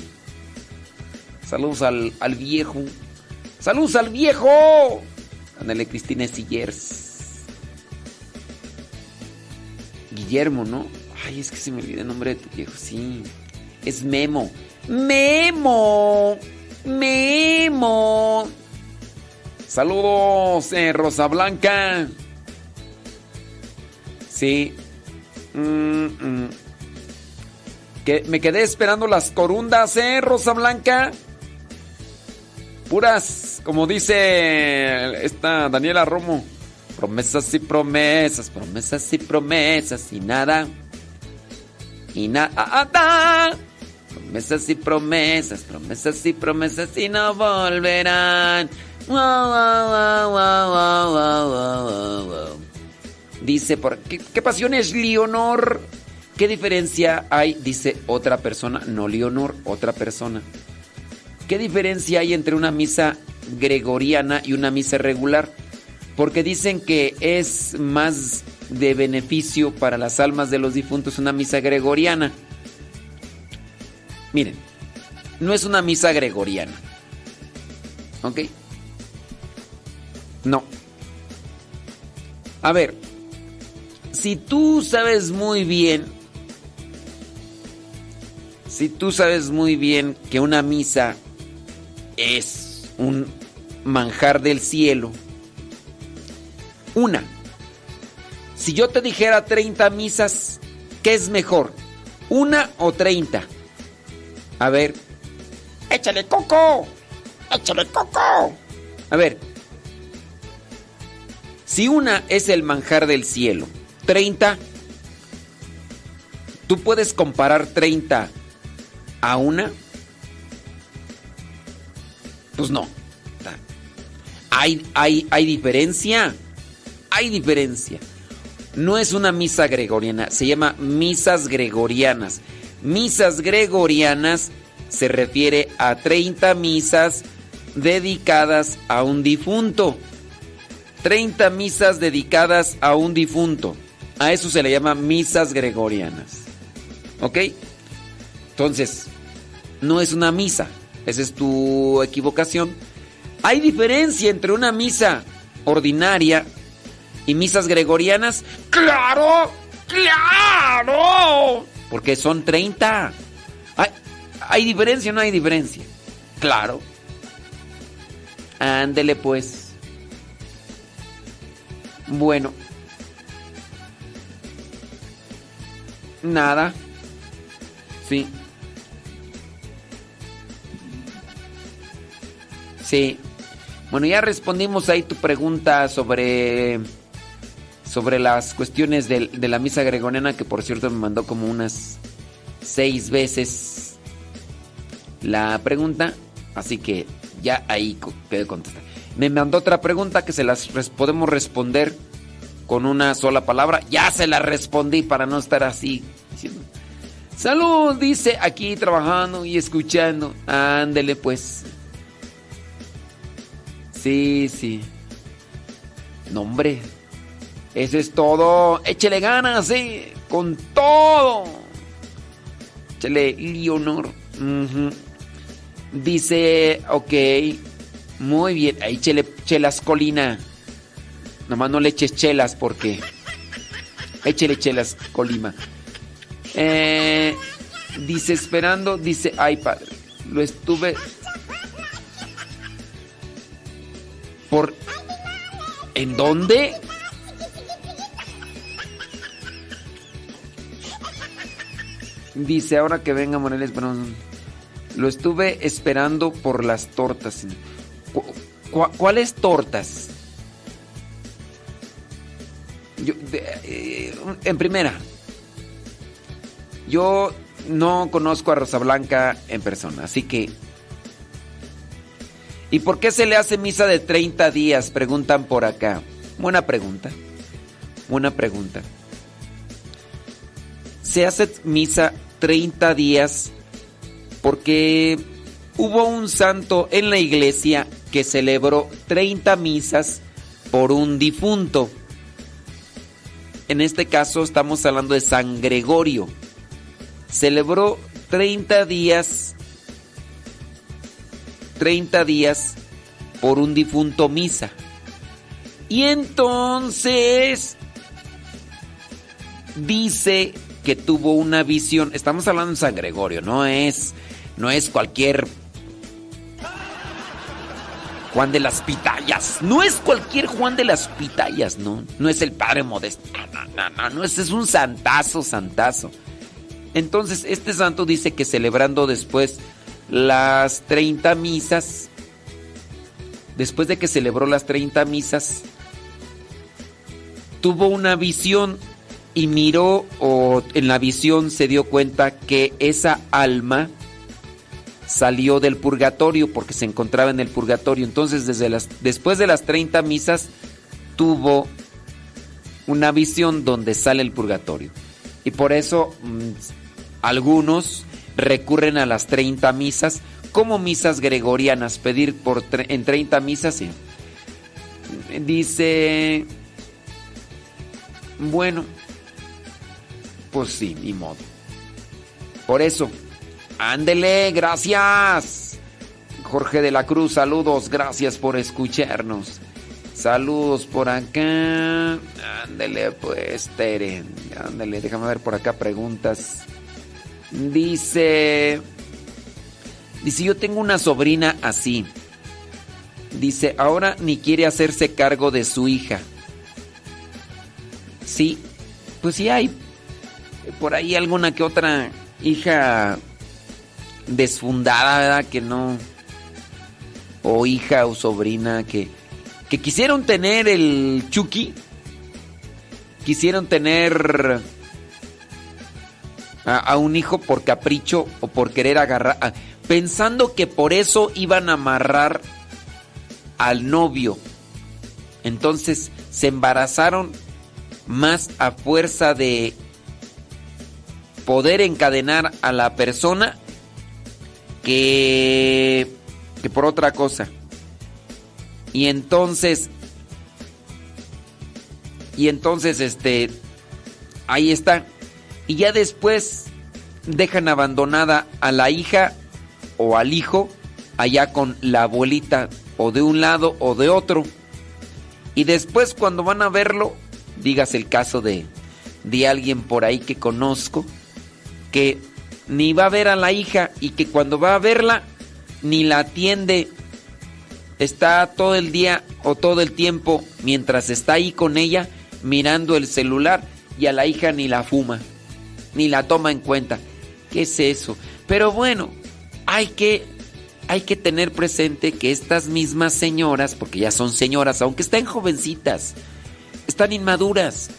Saludos al, al viejo. ¡Saludos al viejo! Ándale, Cristina Sillers. Guillermo, ¿no? Ay, es que se me olvida el nombre de tu viejo, sí. Es Memo. ¡Memo! ¡Memo! Saludos, eh, Rosa Blanca. Sí. Mm, mm. Que me quedé esperando las corundas, ¿eh, Rosa Blanca? Puras, como dice esta Daniela Romo. Promesas y promesas, promesas y promesas y nada. Y nada. Promesas y promesas, promesas y promesas y no volverán. Dice por ¿qué, qué pasión es Leonor? ¿Qué diferencia hay? Dice otra persona, no Leonor, otra persona. ¿Qué diferencia hay entre una misa gregoriana y una misa regular? Porque dicen que es más de beneficio para las almas de los difuntos una misa gregoriana. Miren, no es una misa gregoriana. ¿Ok? No. A ver, si tú sabes muy bien, si tú sabes muy bien que una misa es un manjar del cielo, una, si yo te dijera 30 misas, ¿qué es mejor? ¿Una o 30? A ver, échale coco, échale coco. A ver, si una es el manjar del cielo, 30, ¿tú puedes comparar 30 a una? Pues no. Hay, hay, hay diferencia. Hay diferencia. No es una misa gregoriana, se llama misas gregorianas. Misas gregorianas se refiere a 30 misas dedicadas a un difunto. 30 misas dedicadas a un difunto. A eso se le llama misas gregorianas. ¿Ok? Entonces, no es una misa. Esa es tu equivocación. Hay diferencia entre una misa ordinaria y misas gregorianas. ¡Claro! ¡Claro! Porque son 30. ¿Hay, ¿hay diferencia o no hay diferencia? Claro. Ándele pues. Bueno. Nada. Sí. Sí. Bueno, ya respondimos ahí tu pregunta sobre sobre las cuestiones de, de la misa gregoriana que por cierto me mandó como unas seis veces la pregunta, así que ya ahí quedé contestar. Me mandó otra pregunta que se las podemos responder con una sola palabra. Ya se la respondí para no estar así. Salud, dice aquí trabajando y escuchando. Ándele pues. Sí, sí. No, hombre. Eso es todo. Échele ganas, sí. Con todo. Échele Leonor. Dice, ok. Muy bien. Ahí chele, chelas colina. Nomás no le eches chelas porque. Échele chelas colima. Eh, dice esperando. Dice, ay padre. Lo estuve. Por. ¿En dónde? Dice, ahora que venga Moreles, pero lo estuve esperando por las tortas. ¿Cu- cu- ¿Cuáles tortas? Yo, eh, en primera, yo no conozco a Rosa Blanca en persona, así que... ¿Y por qué se le hace misa de 30 días? Preguntan por acá. Buena pregunta. Buena pregunta. Se hace misa 30 días porque hubo un santo en la iglesia que celebró 30 misas por un difunto. En este caso estamos hablando de San Gregorio. Celebró 30 días 30 días por un difunto misa. Y entonces dice que tuvo una visión. Estamos hablando de San Gregorio, no es no es cualquier Juan de las Pitayas. No es cualquier Juan de las Pitayas, no. No es el padre modesto. No, no, no, no. Es un santazo, santazo. Entonces, este santo dice que celebrando después las 30 misas, después de que celebró las 30 misas, tuvo una visión y miró o en la visión se dio cuenta que esa alma salió del purgatorio porque se encontraba en el purgatorio. Entonces, después de las 30 misas, tuvo una visión donde sale el purgatorio. Y por eso mm, algunos recurren a las 30 misas como misas gregorianas, pedir por en 30 misas. sí. Dice, bueno, pues sí, ni modo. Por eso, ándele, gracias. Jorge de la Cruz, saludos, gracias por escucharnos. Saludos por acá. Ándele, pues, Tere. Ándele, déjame ver por acá preguntas. Dice. Dice, yo tengo una sobrina así. Dice, ahora ni quiere hacerse cargo de su hija. Sí, pues sí hay por ahí alguna que otra hija desfundada, ¿verdad? Que no. O hija o sobrina que, que quisieron tener el Chucky. Quisieron tener a, un hijo por capricho o por querer agarrar. pensando que por eso iban a amarrar al novio. Entonces se embarazaron más a fuerza de poder encadenar a la persona que, que por otra cosa. Y entonces, y entonces, este, ahí está. Y ya después dejan abandonada a la hija o al hijo allá con la abuelita o de un lado o de otro. Y después cuando van a verlo, digas el caso de, de alguien por ahí que conozco, que ni va a ver a la hija y que cuando va a verla ni la atiende. Está todo el día o todo el tiempo mientras está ahí con ella mirando el celular y a la hija ni la fuma, ni la toma en cuenta. ¿Qué es eso? Pero bueno, hay que hay que tener presente que estas mismas señoras, porque ya son señoras, aunque estén jovencitas, están inmaduras.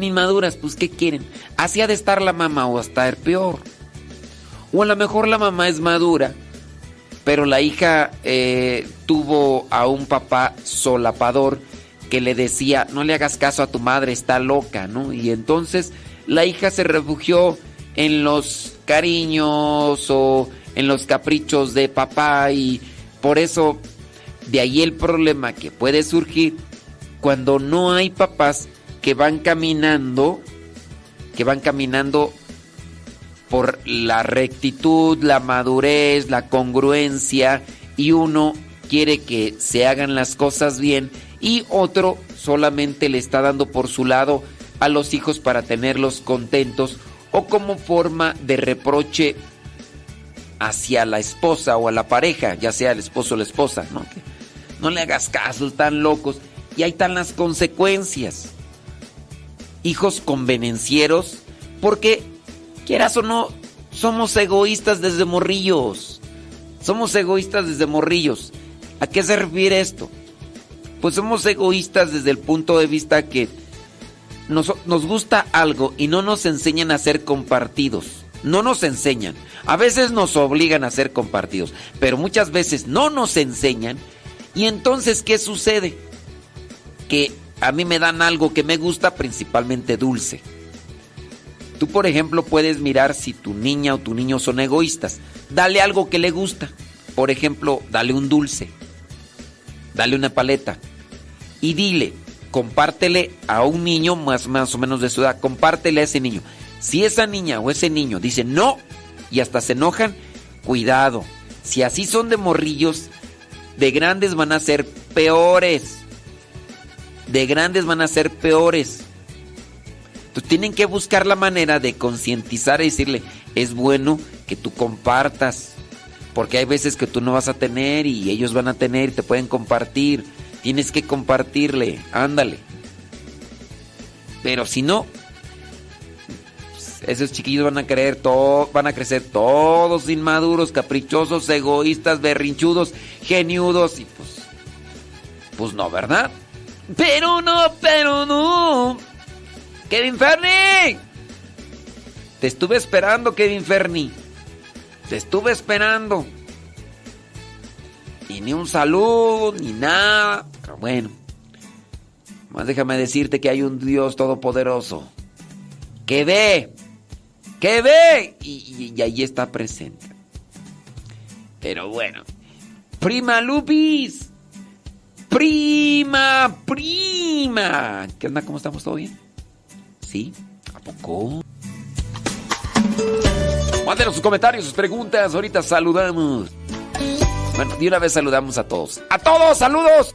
Inmaduras, pues ¿qué quieren? Así ha de estar la mamá o hasta el peor. O a lo mejor la mamá es madura, pero la hija eh, tuvo a un papá solapador que le decía, no le hagas caso a tu madre, está loca, ¿no? Y entonces la hija se refugió en los cariños o en los caprichos de papá y por eso de ahí el problema que puede surgir cuando no hay papás que van caminando, que van caminando por la rectitud, la madurez, la congruencia y uno quiere que se hagan las cosas bien y otro solamente le está dando por su lado a los hijos para tenerlos contentos o como forma de reproche hacia la esposa o a la pareja, ya sea el esposo o la esposa, ¿no? no le hagas caso, están locos. Y ahí están las consecuencias. Hijos convenencieros, porque quieras o no, somos egoístas desde morrillos. Somos egoístas desde morrillos. ¿A qué se refiere esto? Pues somos egoístas desde el punto de vista que nos, nos gusta algo y no nos enseñan a ser compartidos. No nos enseñan. A veces nos obligan a ser compartidos, pero muchas veces no nos enseñan. Y entonces, ¿qué sucede? Que a mí me dan algo que me gusta, principalmente dulce. Tú, por ejemplo, puedes mirar si tu niña o tu niño son egoístas. Dale algo que le gusta. Por ejemplo, dale un dulce. Dale una paleta. Y dile, compártele a un niño más, más o menos de su edad, compártele a ese niño. Si esa niña o ese niño dice no y hasta se enojan, cuidado. Si así son de morrillos, de grandes van a ser peores. De grandes van a ser peores. Entonces tienen que buscar la manera de concientizar y decirle, es bueno que tú compartas. Porque hay veces que tú no vas a tener y ellos van a tener y te pueden compartir. Tienes que compartirle, ándale. Pero si no, esos chiquillos van a creer van a crecer todos inmaduros, caprichosos, egoístas, berrinchudos, geniudos y pues pues no, ¿verdad? Pero no, pero no. Kevin Ferni. Te estuve esperando, Kevin Ferni. Te estuve esperando. Y ni un saludo, ni nada. Pero bueno. Más déjame decirte que hay un Dios todopoderoso. Que ve que ve y, y, ahí está presente. Pero bueno, prima Lupis, prima, prima. ¿Qué onda? ¿Cómo estamos? ¿Todo bien? ¿Sí? ¿A poco? Mándenos sus comentarios, sus preguntas. Ahorita saludamos. Bueno, de una vez saludamos a todos. ¡A todos! ¡Saludos!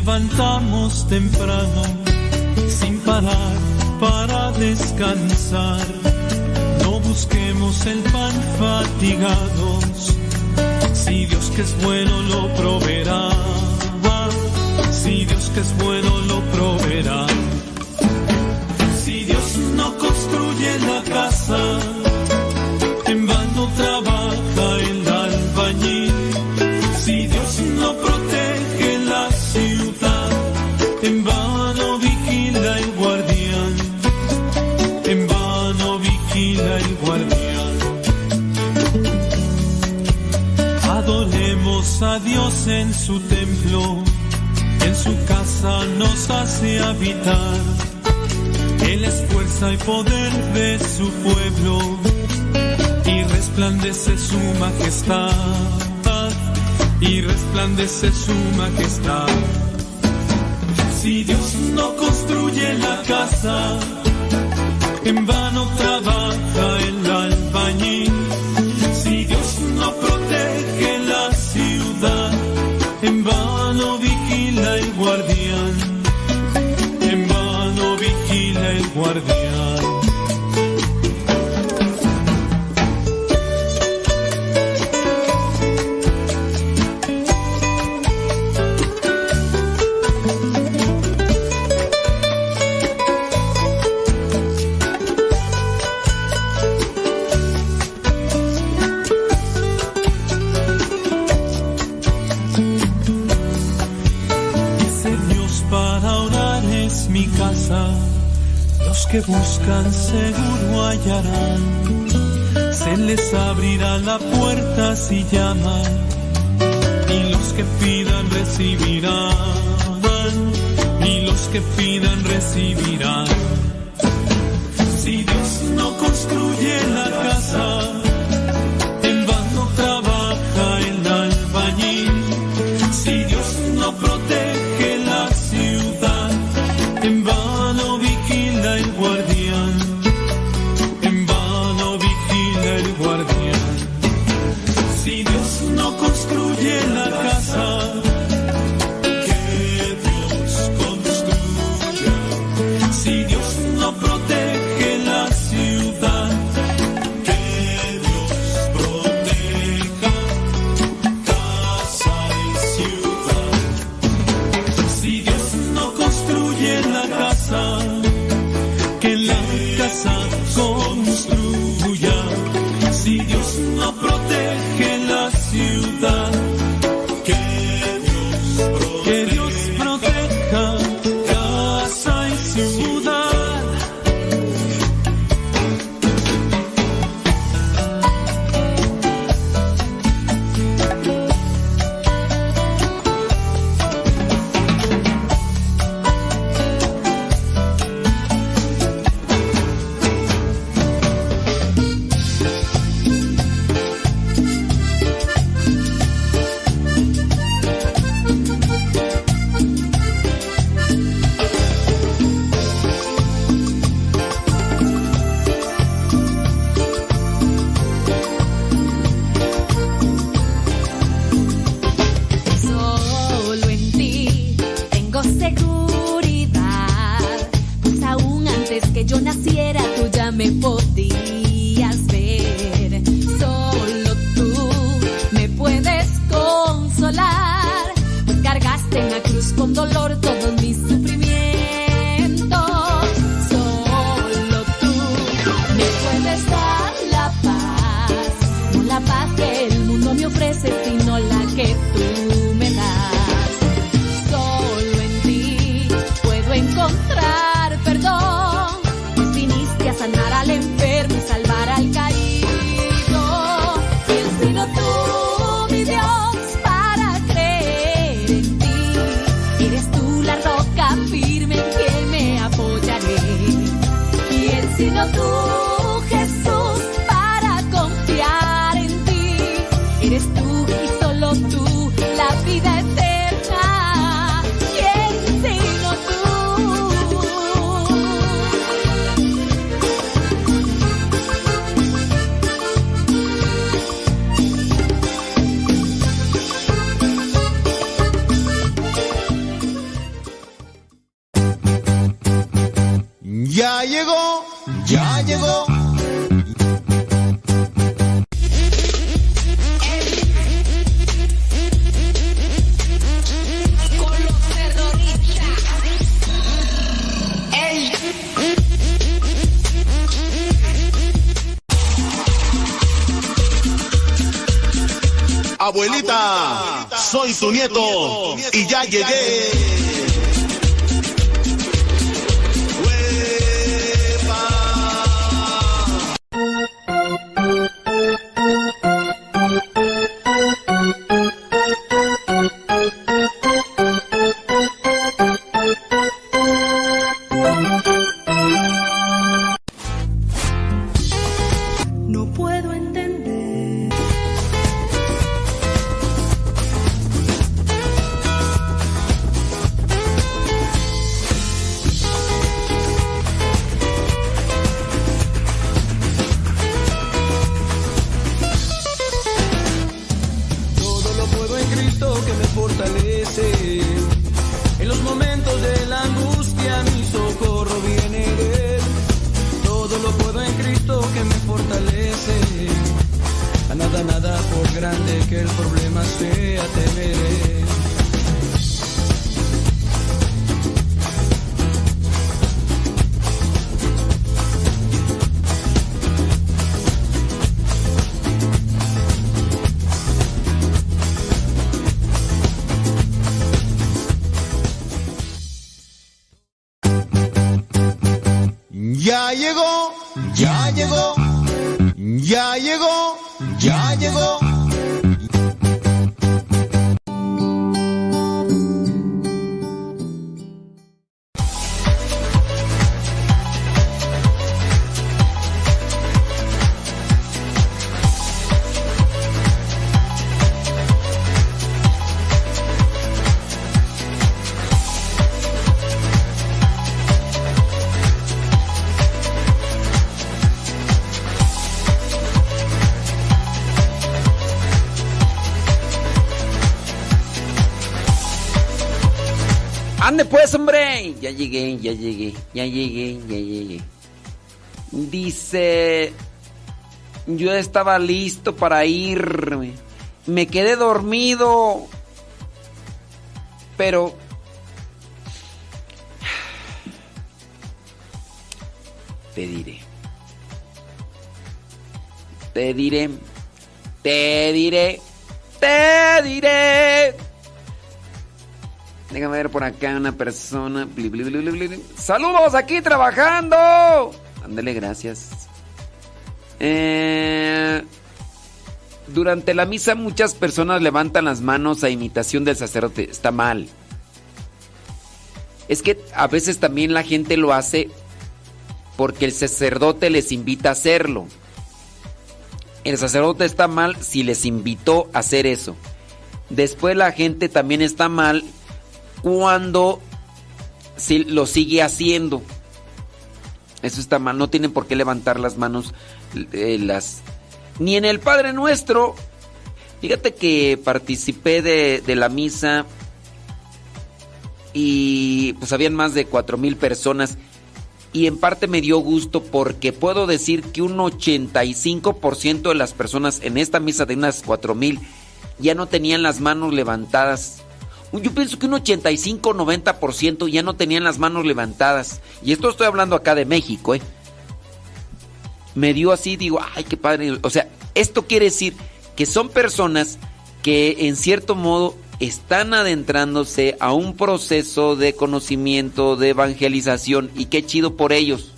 Levantamos temprano, sin parar, para descansar? busquemos el pan fatigados. Si Dios que es bueno lo proveerá. Si Dios que es bueno lo proveerá. Si Dios no construye la casa, en vano trabaja el albañil. A Dios en su templo, en su casa nos hace habitar. Él es fuerza y poder de su pueblo y resplandece su majestad. Y resplandece su majestad. Si Dios no construye la casa, en vano trabaja el albañil. Si Dios no guardián. buscan seguro hallarán. Se les abrirá la puerta si llaman, y los que pidan recibirán, y los que pidan recibirán gègé Ya llegué, ya llegué, ya llegué, ya llegué. Dice, yo estaba listo para irme. Me quedé dormido. Pero... Te diré. Te diré. Te diré. Acá una persona. Saludos aquí trabajando. Ándale, gracias. Eh, durante la misa muchas personas levantan las manos a imitación del sacerdote. Está mal. Es que a veces también la gente lo hace porque el sacerdote les invita a hacerlo. El sacerdote está mal si les invitó a hacer eso. Después la gente también está mal cuando si lo sigue haciendo. Eso está mal, no tienen por qué levantar las manos eh, las ni en el Padre Nuestro. Fíjate que participé de, de la misa y pues habían más de cuatro mil personas y en parte me dio gusto porque puedo decir que un 85% de las personas en esta misa de unas cuatro mil ya no tenían las manos levantadas. Yo pienso que un 85-90% ya no tenían las manos levantadas. Y esto estoy hablando acá de México, ¿eh? Me dio así, digo, ay, qué padre. O sea, esto quiere decir que son personas que en cierto modo están adentrándose a un proceso de conocimiento, de evangelización. Y qué chido por ellos.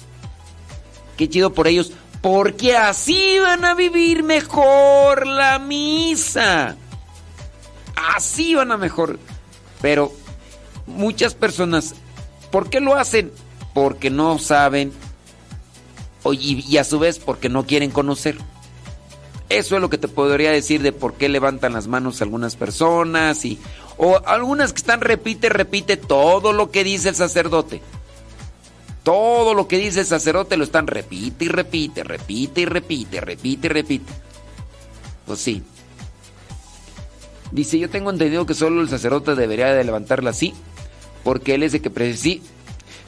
Qué chido por ellos. Porque así van a vivir mejor la misa. Así van a mejor. Pero muchas personas, ¿por qué lo hacen? Porque no saben y, a su vez porque no quieren conocer. Eso es lo que te podría decir de por qué levantan las manos algunas personas y o algunas que están repite, repite todo lo que dice el sacerdote. Todo lo que dice el sacerdote lo están repite y repite, repite y repite, repite y repite. Pues sí. Dice, yo tengo entendido que solo el sacerdote debería de levantarla así, porque él es de que sí.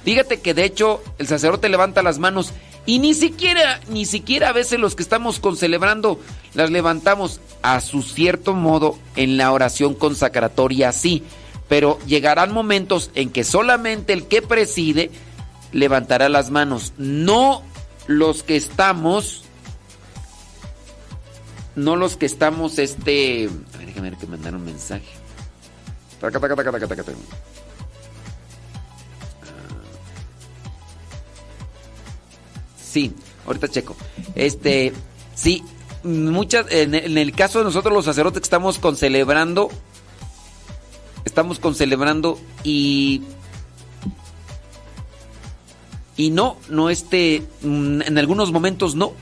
Fíjate que de hecho el sacerdote levanta las manos y ni siquiera, ni siquiera a veces los que estamos concelebrando las levantamos a su cierto modo en la oración consacratoria, sí. Pero llegarán momentos en que solamente el que preside levantará las manos, no los que estamos, no los que estamos, este, déjame ver que mandaron un mensaje. Taca, taca, taca, taca, taca, taca. Sí, ahorita checo. Este, sí, muchas, en, el caso de nosotros los sacerdotes que estamos concelebrando, estamos concelebrando y y no, no este, en algunos momentos no.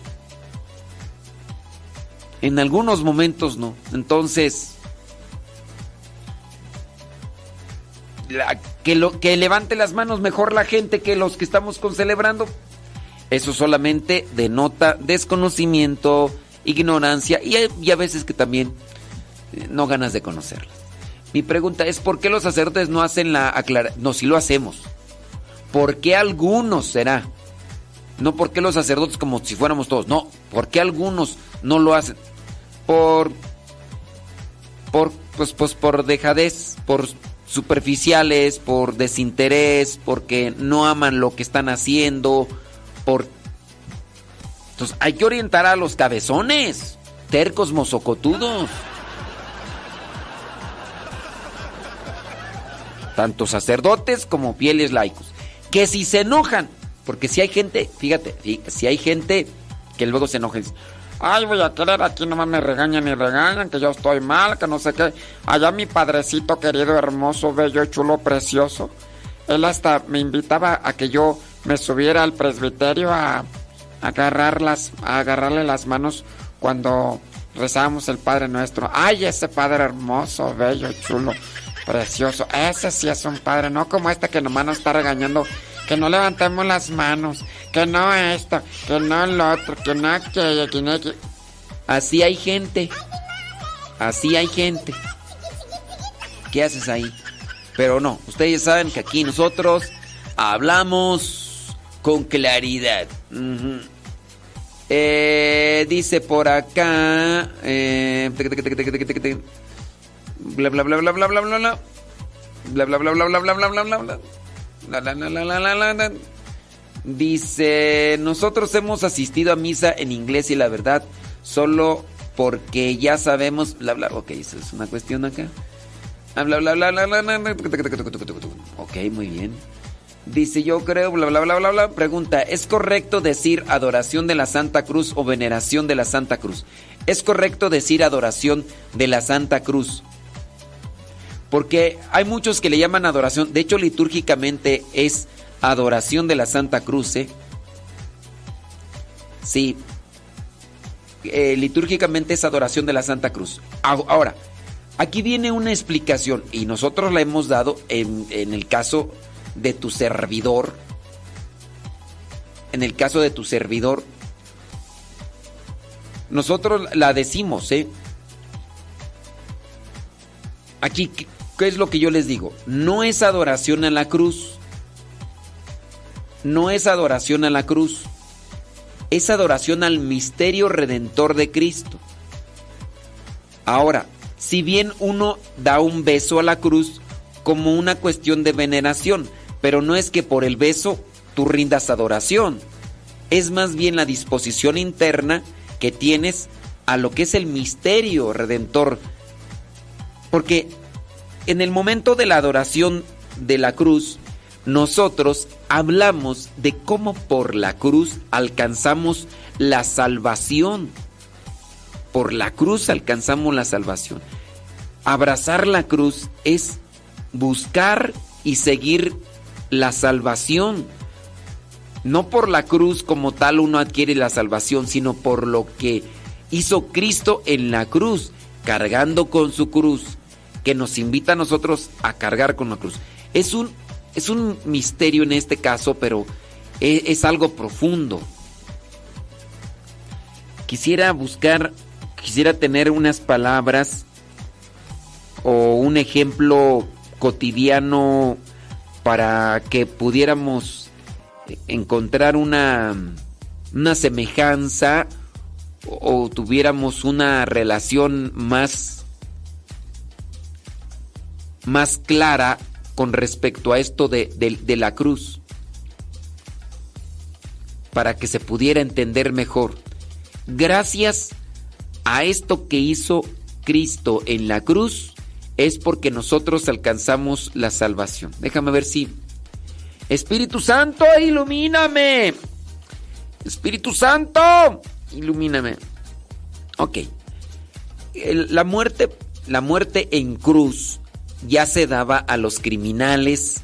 En algunos momentos no. Entonces, que, lo, que levante las manos mejor la gente que los que estamos concelebrando. Eso solamente denota desconocimiento, ignorancia y, a veces que también eh, no ganas de conocerlas. Mi pregunta es, ¿por qué los sacerdotes no hacen la aclaración? No, si lo hacemos. ¿Por qué algunos será? No porque los sacerdotes como si fuéramos todos. No, ¿por qué algunos no lo hacen? Por por pues, pues por dejadez, por superficiales, por desinterés, porque no aman lo que están haciendo, por entonces hay que orientar a los cabezones, tercos mozocotudos. Tanto sacerdotes como fieles laicos. Que si se enojan, porque si hay gente, fíjate, si hay gente que luego se enoja dice, Ay, voy a querer, aquí nomás me regañan y regañan, que yo estoy mal, que no sé qué. Allá mi padrecito querido, hermoso, bello, chulo, precioso. Él hasta me invitaba a que yo me subiera al presbiterio a, agarrarlas, a agarrarle las manos cuando rezábamos el Padre Nuestro. Ay, ese Padre hermoso, bello, chulo, precioso. Ese sí es un Padre, no como este que nomás nos está regañando que no levantemos las manos, que no esto, que no lo otro, que no aquello, que no aquello. Así hay gente. Así hay gente. ¿Qué haces ahí? Pero no, ustedes saben que aquí nosotros hablamos con claridad. Eh, dice por acá. Eh, bla bla bla bla bla bla bla bla. Bla bla bla bla bla bla bla bla bla bla. La, Dice, nosotros hemos asistido a misa en inglés y la verdad, solo porque ya sabemos, bla, ok, eso es una cuestión acá. Bla, bla, bla, bla, bla, Ok, muy bien. Dice, yo creo, bla, bla, bla, bla, bla. Pregunta, ¿es correcto decir adoración de la Santa Cruz o veneración de la Santa Cruz? ¿Es correcto decir adoración de la Santa Cruz? Porque hay muchos que le llaman adoración. De hecho, litúrgicamente es adoración de la Santa Cruz. ¿eh? Sí. Eh, litúrgicamente es adoración de la Santa Cruz. Ahora, aquí viene una explicación y nosotros la hemos dado en, en el caso de tu servidor. En el caso de tu servidor. Nosotros la decimos, ¿eh? Aquí, ¿Qué es lo que yo les digo? No es adoración a la cruz. No es adoración a la cruz. Es adoración al misterio redentor de Cristo. Ahora, si bien uno da un beso a la cruz como una cuestión de veneración, pero no es que por el beso tú rindas adoración. Es más bien la disposición interna que tienes a lo que es el misterio redentor. Porque en el momento de la adoración de la cruz, nosotros hablamos de cómo por la cruz alcanzamos la salvación. Por la cruz alcanzamos la salvación. Abrazar la cruz es buscar y seguir la salvación. No por la cruz como tal uno adquiere la salvación, sino por lo que hizo Cristo en la cruz, cargando con su cruz que nos invita a nosotros a cargar con la cruz. Es un, es un misterio en este caso, pero es, es algo profundo. Quisiera buscar, quisiera tener unas palabras o un ejemplo cotidiano para que pudiéramos encontrar una, una semejanza o tuviéramos una relación más más clara con respecto a esto de, de, la cruz, para que se pudiera entender mejor. Gracias a esto que hizo Cristo en la cruz, es porque nosotros alcanzamos la salvación. Déjame ver si... Espíritu Santo, ilumíname. Espíritu Santo, ilumíname. Ok. La muerte, la muerte en cruz ya se daba a los criminales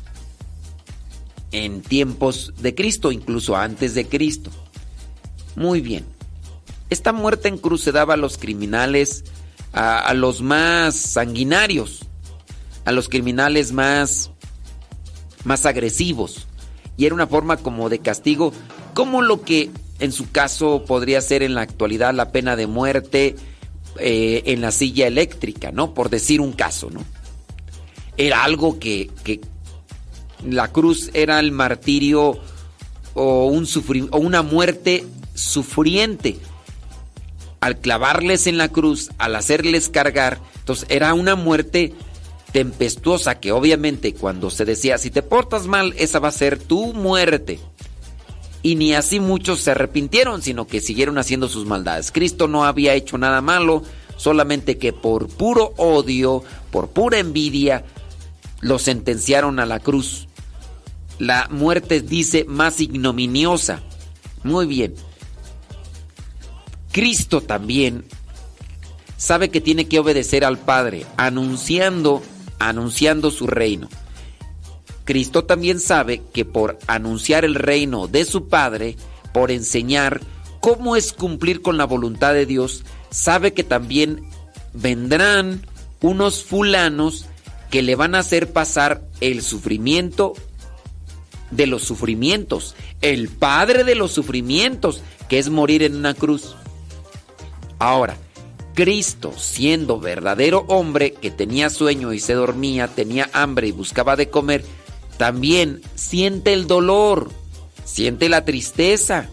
en tiempos de Cristo, incluso antes de Cristo. Muy bien. Esta muerte en cruz se daba a los criminales, a, los más sanguinarios, a los criminales más, más agresivos. Y era una forma como de castigo, como lo que en su caso podría ser en la actualidad la pena de muerte eh, en la silla eléctrica, ¿no? Por decir un caso, ¿no? Era algo que, la cruz era el martirio o, un o una muerte sufriente. al clavarles en la cruz, al hacerles cargar, entonces era una muerte tempestuosa que obviamente cuando se decía, si te portas mal, esa va a ser tu muerte. Y ni así muchos se arrepintieron, sino que siguieron haciendo sus maldades. Cristo no había hecho nada malo, solamente que por puro odio, por pura envidia, lo sentenciaron a la cruz. La muerte dice más ignominiosa. Muy bien. Cristo también sabe que tiene que obedecer al Padre, anunciando, anunciando su reino. Cristo también sabe que por anunciar el reino de su Padre, por enseñar cómo es cumplir con la voluntad de Dios, sabe que también vendrán unos fulanos que le van a hacer pasar el sufrimiento de los sufrimientos, el padre de los sufrimientos, que es morir en una cruz. Ahora, Cristo, siendo verdadero hombre que tenía sueño y se dormía, tenía hambre y buscaba de comer, también siente el dolor, siente la tristeza.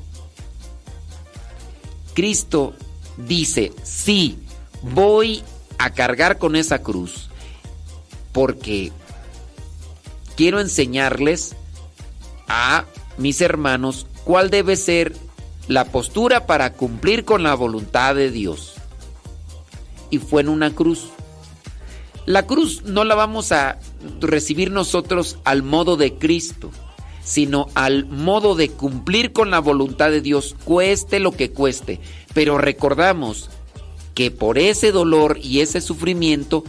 Cristo dice, sí, voy a cargar con esa cruz, porque quiero enseñarles a mis hermanos cuál debe ser la postura para cumplir con la voluntad de Dios. Y fue en una cruz. La cruz no la vamos a recibir nosotros al modo de Cristo, sino al modo de cumplir con la voluntad de Dios, cueste lo que cueste. Pero recordamos que por ese dolor y ese sufrimiento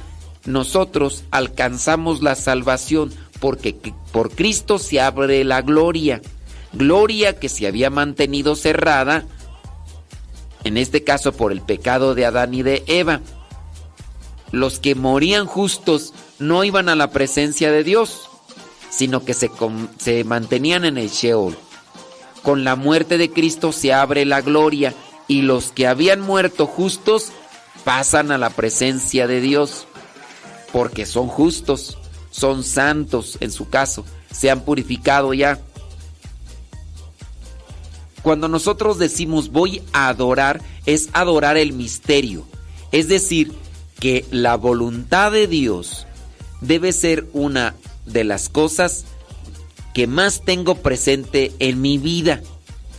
nosotros alcanzamos la salvación porque por Cristo se abre la gloria. Gloria que se había mantenido cerrada, en este caso por el pecado de Adán y de Eva. Los que morían justos no iban a la presencia de Dios, sino que se, mantenían en el Sheol. Con la muerte de Cristo se abre la gloria y los que habían muerto justos pasan a la presencia de Dios, porque son justos son santos en su caso, se han purificado ya. Cuando nosotros decimos voy a adorar, es adorar el misterio. Es decir, que la voluntad de Dios debe ser una de las cosas que más tengo presente en mi vida.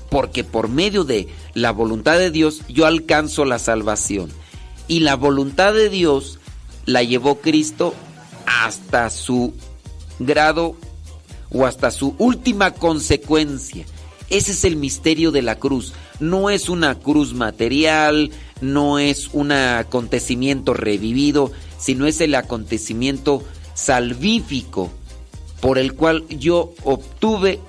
Porque por medio de la voluntad de Dios yo alcanzo la salvación. Y la voluntad de Dios la llevó Cristo hasta su grado o hasta su última consecuencia. Ese es el misterio de la cruz. No es una cruz material, no es un acontecimiento revivido, sino es el acontecimiento salvífico por el cual yo obtuve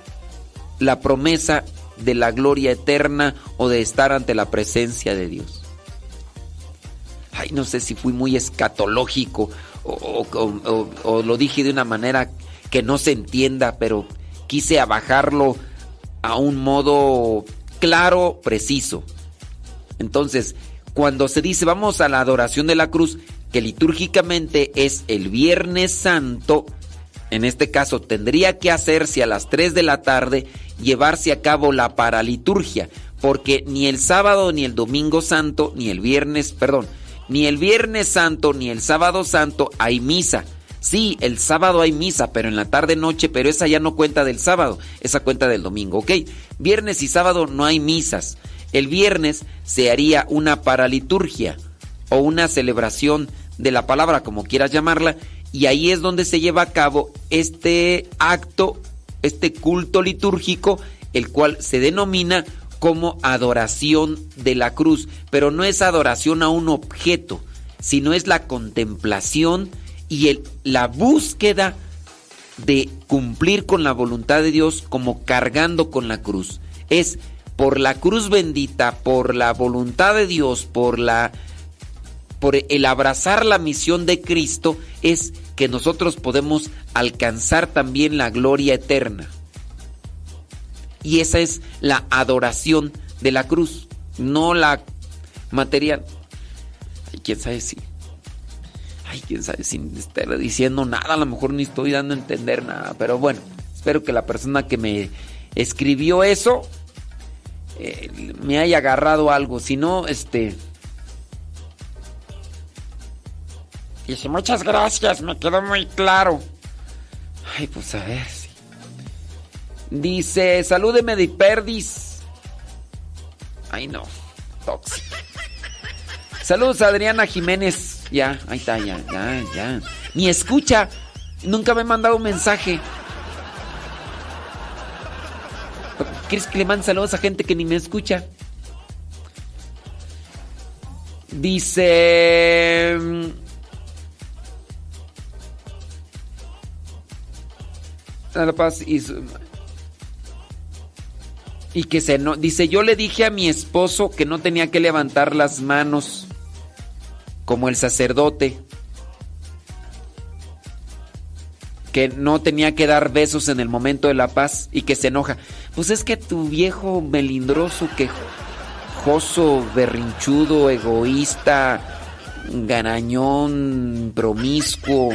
la promesa de la gloria eterna o de estar ante la presencia de Dios. Ay, no sé si fui muy escatológico o, lo dije de una manera que no se entienda, pero quise abajarlo a un modo claro, preciso. Entonces, cuando se dice vamos a la adoración de la cruz, que litúrgicamente es el Viernes Santo, en este caso tendría que hacerse a las 3 de la tarde, llevarse a cabo la paraliturgia, porque ni el sábado, ni el domingo santo, ni el viernes, perdón, ni el Viernes Santo ni el Sábado Santo hay misa. Sí, el sábado hay misa, pero en la tarde noche, pero esa ya no cuenta del sábado, esa cuenta del domingo, ¿ok? Viernes y sábado no hay misas. El viernes se haría una paraliturgia o una celebración de la palabra, como quieras llamarla, y ahí es donde se lleva a cabo este acto, este culto litúrgico, el cual se denomina como adoración de la cruz, pero no es adoración a un objeto, sino es la contemplación y la búsqueda de cumplir con la voluntad de Dios como cargando con la cruz. Es por la cruz bendita, por la voluntad de Dios, por la por el abrazar la misión de Cristo es que nosotros podemos alcanzar también la gloria eterna. Y esa es la adoración de la cruz, no la material. Ay, quién sabe si. Ay, quién sabe sin estar diciendo nada. A lo mejor ni estoy dando a entender nada. Pero bueno, espero que la persona que me escribió eso eh, me haya agarrado algo. Si no, este. Dice, muchas gracias, me quedó muy claro. Ay, pues a ver. Dice, salúdeme de Perdis. Ay, no. Tóxico. Saludos a Adriana Jiménez. Ya, ahí está, ya, ya, ya. Ni escucha. Nunca me ha mandado un mensaje. ¿Quieres que le mande saludos a gente que ni me escucha? Dice... mm, la paz y su- y que se no dice yo le dije a mi esposo que no tenía que levantar las manos como el sacerdote que no tenía que dar besos en el momento de la paz y que se enoja pues es que tu viejo melindroso quejoso berrinchudo egoísta ganañón promiscuo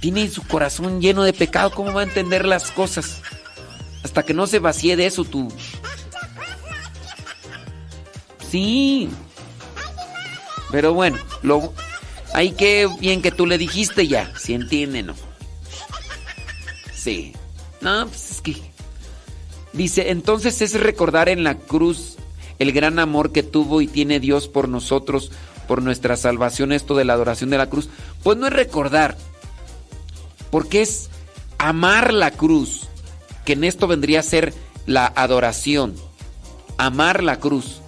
tiene su corazón lleno de pecado, ¿cómo va a entender las cosas? Hasta que no se vacíe de eso tú. Sí. Pero bueno, lo ahí que bien que tú le dijiste ya, si entiende, ¿no? Sí. No, pues es que dice, entonces es recordar en la cruz el gran amor que tuvo y tiene Dios por nosotros, por nuestra salvación, esto de la adoración de la cruz. Pues no es recordar, porque es amar la cruz, que en esto vendría a ser la adoración. Amar la cruz.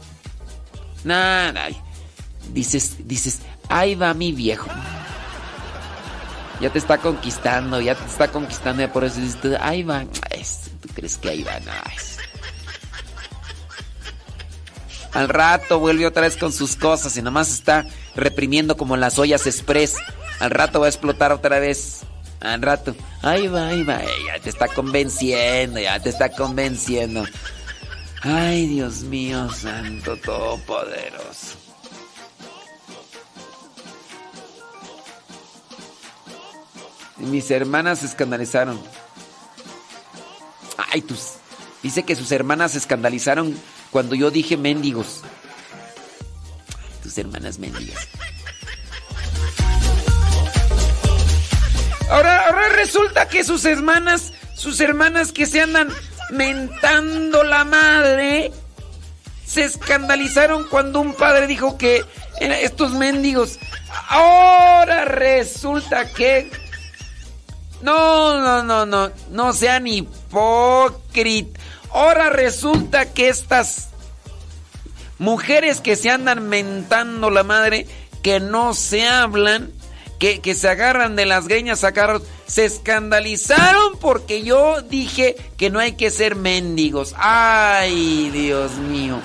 Nada. Dices, dices, ahí va mi viejo. Ya te está conquistando, ya te está conquistando, y por eso dices, ahí va. ¿Tú crees que ahí va? Al rato vuelve otra vez con sus cosas y nomás está reprimiendo como las ollas express. Al rato va a explotar otra vez. Al rato. Ahí va, ahí va. Ya te está convenciendo, ya te está convenciendo. Ay, Dios mío, Santo Todopoderoso. Mis hermanas se escandalizaron. Ay, tus. Dice que sus hermanas se escandalizaron cuando yo dije mendigos. Tus hermanas mendigas. Ahora, resulta que sus hermanas, sus hermanas que se andan mentando la madre, se escandalizaron cuando un padre dijo que estos mendigos. Ahora resulta que no, no, no, no, no sean hipócritas. Ahora resulta que estas mujeres que se andan mentando la madre, que no se hablan, que, se agarran de las greñas a carros, se escandalizaron porque yo dije que no hay que ser mendigos. Ay, Dios mío.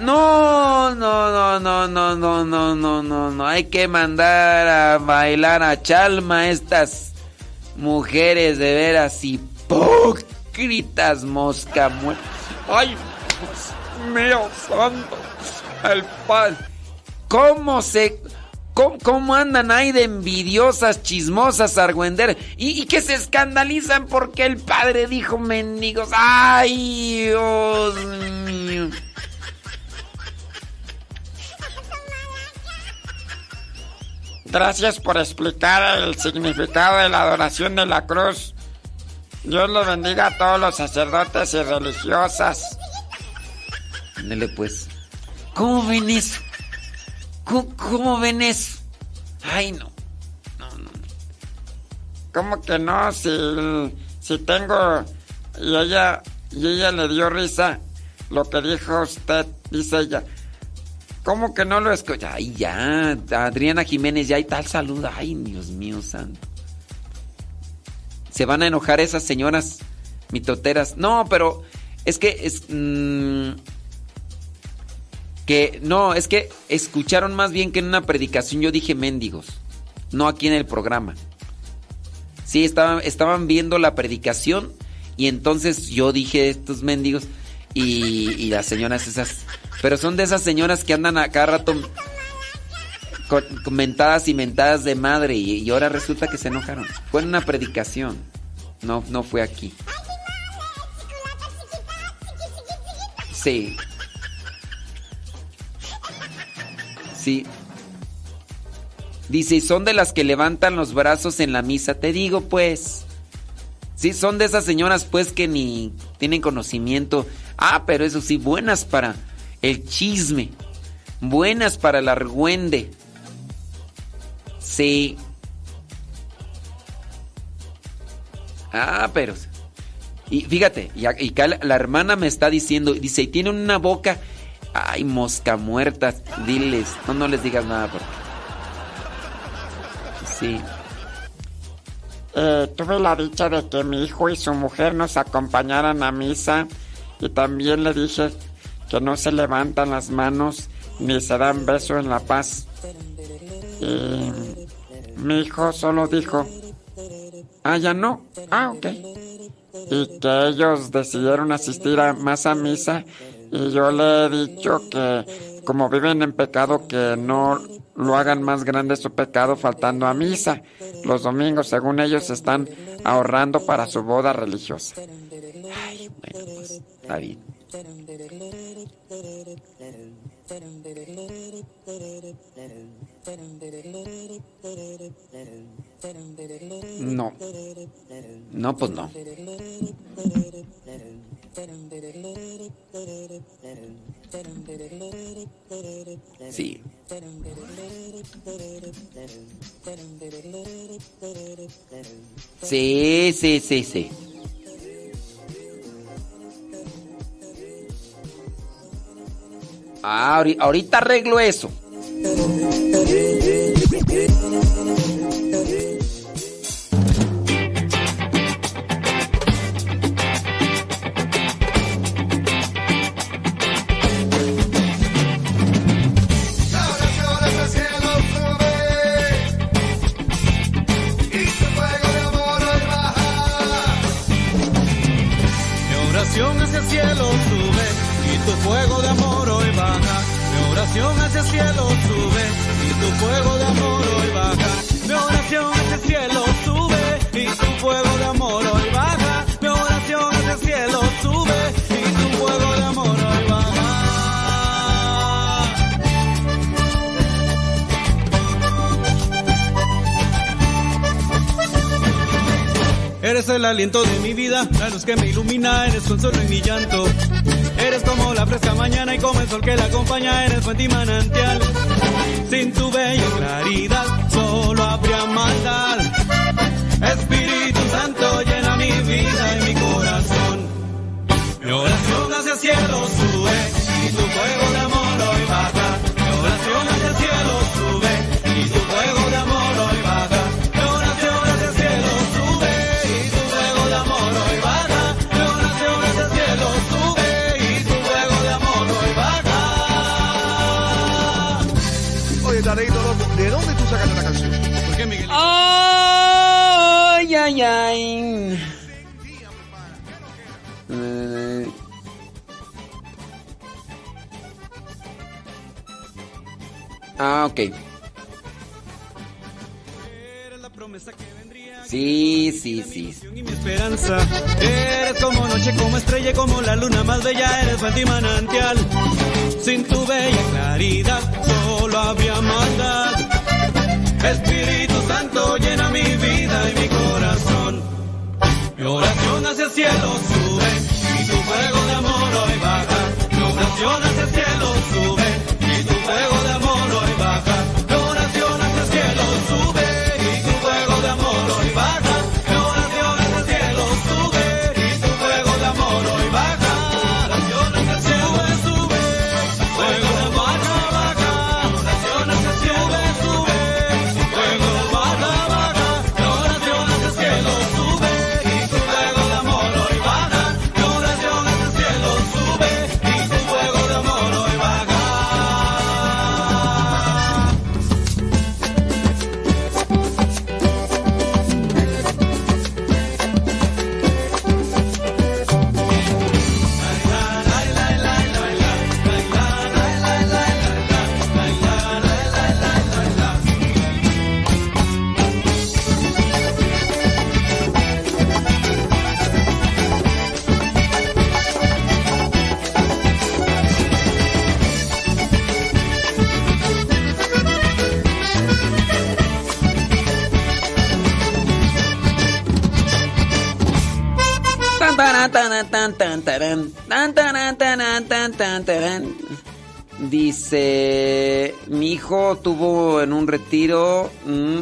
No, no, no, no, no, no, no, no, no, no. Hay que mandar a bailar a Chalma estas mujeres de veras hipócritas, mosca muerta. Ay, Dios mío, santo. El padre. ¿Cómo se.? ¿Cómo, cómo andan ahí de envidiosas, chismosas, argüenderas? Y, y que se escandalizan porque el padre dijo mendigos. ¡Ay, Dios mío! Gracias por explicar el significado de la adoración de la cruz. Dios lo bendiga a todos los sacerdotes y religiosas. Ándele pues. ¿Cómo ven eso? ¿Cómo, ven eso? Ay, no. ¿Cómo que no? Si, si tengo... Y ella, y ella le dio risa lo que dijo usted, dice ella. ¿Cómo que no lo escucha? Ay, ya. Adriana Jiménez, ya hay tal salud. Ay, Dios mío santo. Se van a enojar esas señoras mitoteras. No, pero es que es. mm, que no, es que escucharon más bien que en una predicación yo dije mendigos. No aquí en el programa. Sí, estaban, estaban viendo la predicación y entonces yo dije estos mendigos y, y las señoras esas. Pero son de esas señoras que andan a cada rato con, con mentadas y mentadas de madre y, y ahora resulta que se enojaron. Fue en una predicación. No, no fue aquí. Sí. Sí. Dice, son de las que levantan los brazos en la misa. Te digo, pues. Sí, son de esas señoras, pues, que ni tienen conocimiento. Ah, pero eso sí, buenas para el chisme. Buenas para el argüende. Sí. Ah, pero... Y fíjate, y, y acá la hermana me está diciendo, dice, y tiene una boca... Ay, mosca muerta. Diles, no, no les digas nada porque... Sí. Eh, tuve la dicha de que mi hijo y su mujer nos acompañaran a misa y también le dije que no se levantan las manos ni se dan beso en la paz. Y mi hijo solo dijo, ah, ya no, ah, ok. Y que ellos decidieron asistir a más a misa y yo le he dicho que como viven en pecado que no lo hagan más grande su pecado faltando a misa. Los domingos, según ellos, están ahorrando para su boda religiosa. Ay, bueno, pues, bien. No. No, pues no. Sí. Sí, sí, sí, sí. Ah, ahori- ahorita arreglo eso. Aliento de mi vida, la luz que me ilumina, eres consuelo en mi llanto. Eres como la fresca mañana y como el sol que la acompaña, eres fuente y manantial. Sin tu bella claridad, solo habría maldad. Espíritu Santo llena mi vida y mi corazón. Mi oración hacia el cielo sube y tu fuego de amor hoy baja. Mi oración Ah, ok. Sí, sí, sí. y mi esperanza. Eres como noche, como estrella, como la luna más bella, eres fuente manantial. Sin tu bella claridad, solo habría maldad. Espíritu Santo llena mi vida y mi corazón. Mi oración hacia el cielo sube y tu fuego de amor hoy baja. Mi oración hacia el cielo sube tan, tan, tan, tan, tan. Dice, mi hijo tuvo en un retiro, mm,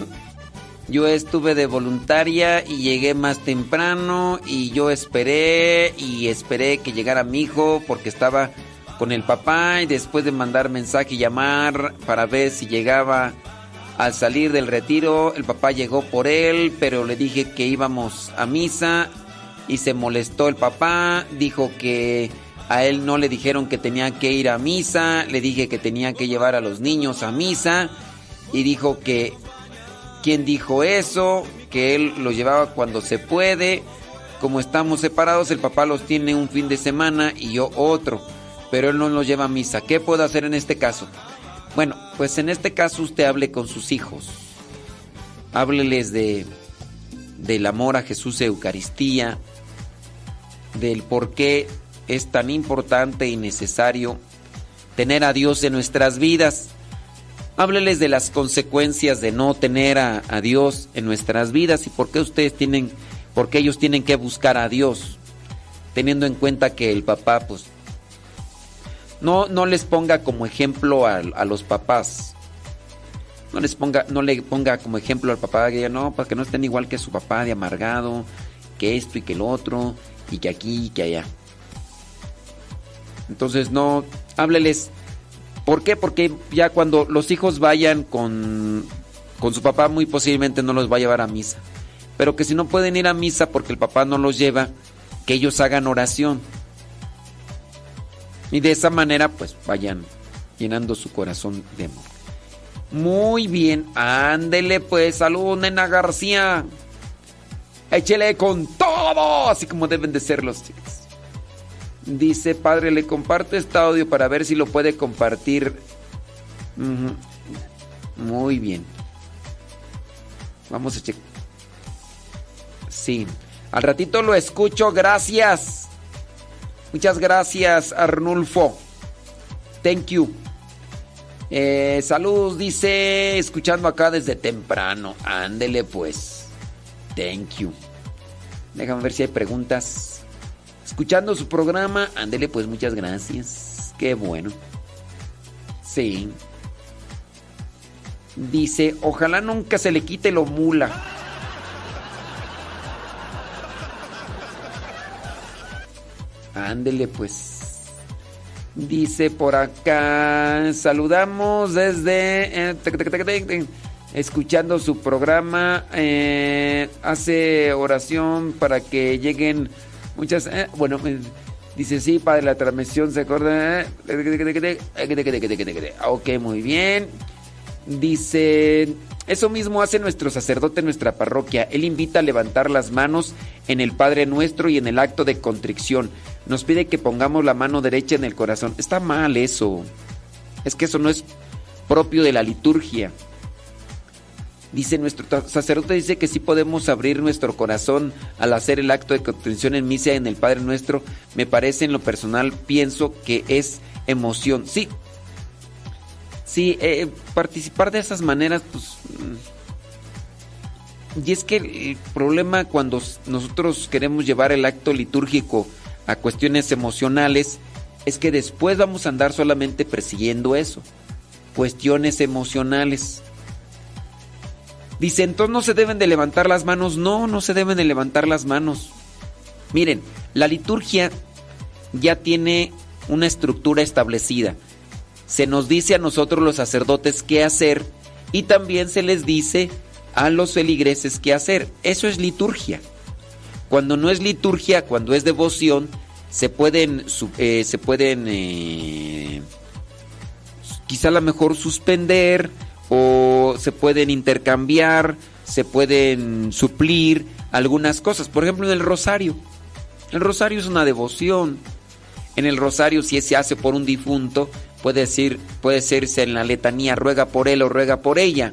yo estuve de voluntaria y llegué más temprano y yo esperé y esperé que llegara mi hijo porque estaba con el papá y después de mandar mensaje y llamar para ver si llegaba al salir del retiro, el papá llegó por él, pero le dije que íbamos a misa y se molestó el papá, dijo que a él no le dijeron que tenía que ir a misa, le dije que tenía que llevar a los niños a misa y dijo que quién dijo eso, que él los llevaba cuando se puede. Como estamos separados, el papá los tiene un fin de semana y yo otro, pero él no los lleva a misa. ¿Qué puedo hacer en este caso? Bueno, pues en este caso usted hable con sus hijos. Hábleles de del amor a Jesús Eucaristía, del por qué es tan importante y necesario tener a Dios en nuestras vidas. Hábleles de las consecuencias de no tener a, a, Dios en nuestras vidas y por qué ustedes tienen, por qué ellos tienen que buscar a Dios, teniendo en cuenta que el papá, pues, no, no les ponga como ejemplo a, a los papás. No les ponga, no le ponga como ejemplo al papá que no, para que no estén igual que su papá de amargado, que esto y que el otro, y que aquí y que allá. Entonces no, hábleles. ¿Por qué? Porque ya cuando los hijos vayan con, con su papá, muy posiblemente no los va a llevar a misa. Pero que si no pueden ir a misa porque el papá no los lleva, que ellos hagan oración. Y de esa manera, pues vayan llenando su corazón de amor. Muy bien, ándele pues, salud, nena García. Échele con todo, así como deben de ser los chicos. Dice, padre, le comparto este audio para ver si lo puede compartir. Muy bien. Vamos a checar. Sí. Al ratito lo escucho, gracias. Muchas gracias, Arnulfo. Thank you. Eh, saludos, dice, escuchando acá desde temprano. Ándele pues. Thank you. Déjame ver si hay preguntas escuchando su programa. Ándele, pues muchas gracias. Qué bueno. Sí. Dice, ojalá nunca se le quite lo mula. Ándele, pues. Dice por acá, saludamos desde... Eh, escuchando su programa. Eh, hace oración para que lleguen Muchas, eh, bueno, dice sí, para la transmisión se acuerda. Ok, muy bien. Dice, eso mismo hace nuestro sacerdote en nuestra parroquia. Él invita a levantar las manos en el Padre Nuestro y en el acto de contrición. Nos pide que pongamos la mano derecha en el corazón. Está mal eso. Es que eso no es propio de la liturgia. Dice nuestro sacerdote dice que sí podemos abrir nuestro corazón al hacer el acto de contención en misa en el Padre Nuestro. Me parece en lo personal pienso que es emoción. Sí. Sí, eh, participar de esas maneras pues y es que el problema cuando nosotros queremos llevar el acto litúrgico a cuestiones emocionales es que después vamos a andar solamente persiguiendo eso, cuestiones emocionales. Dice, entonces no se deben de levantar las manos. No, no se deben de levantar las manos. Miren, la liturgia ya tiene una estructura establecida. Se nos dice a nosotros los sacerdotes qué hacer y también se les dice a los feligreses qué hacer. Eso es liturgia. Cuando no es liturgia, cuando es devoción, se pueden, eh, se pueden eh, quizá a lo mejor suspender, o se pueden intercambiar, se pueden suplir algunas cosas. Por ejemplo, en el rosario. El rosario es una devoción. En el rosario, si se hace por un difunto, puede, decir, puede serse en la letanía, ruega por él o ruega por ella.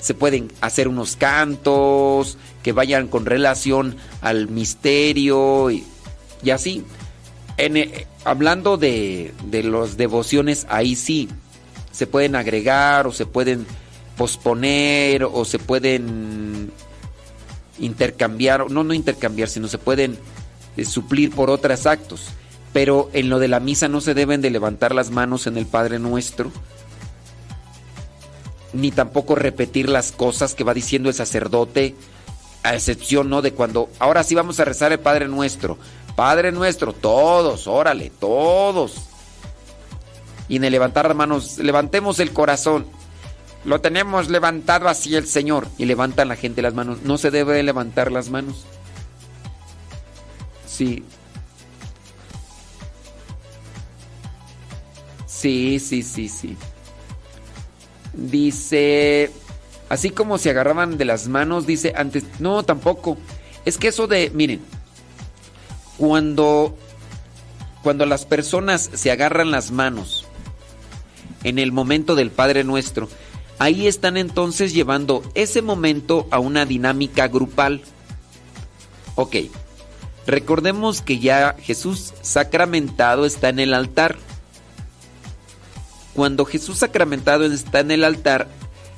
Se pueden hacer unos cantos que vayan con relación al misterio y, y así. En, eh, hablando de, de las devociones, ahí sí, se pueden agregar o se pueden posponer o se pueden intercambiar, no, no intercambiar, sino se pueden eh, suplir por otros actos. Pero en lo de la misa no se deben de levantar las manos en el Padre Nuestro, ni tampoco repetir las cosas que va diciendo el sacerdote, a excepción no de cuando ahora sí vamos a rezar el Padre Nuestro. Padre Nuestro, todos, órale, todos. Y en el levantar las manos, levantemos el corazón. Lo tenemos levantado así el Señor. Y levantan la gente las manos. No se debe levantar las manos. Sí. Sí, sí, sí, sí. Dice, así como se agarraban de las manos, dice antes, no, tampoco. Es que eso de, miren, cuando cuando las personas se agarran las manos en el momento del Padre Nuestro, ahí están entonces llevando ese momento a una dinámica grupal. Ok, recordemos que ya Jesús sacramentado está en el altar. Cuando Jesús sacramentado está en el altar,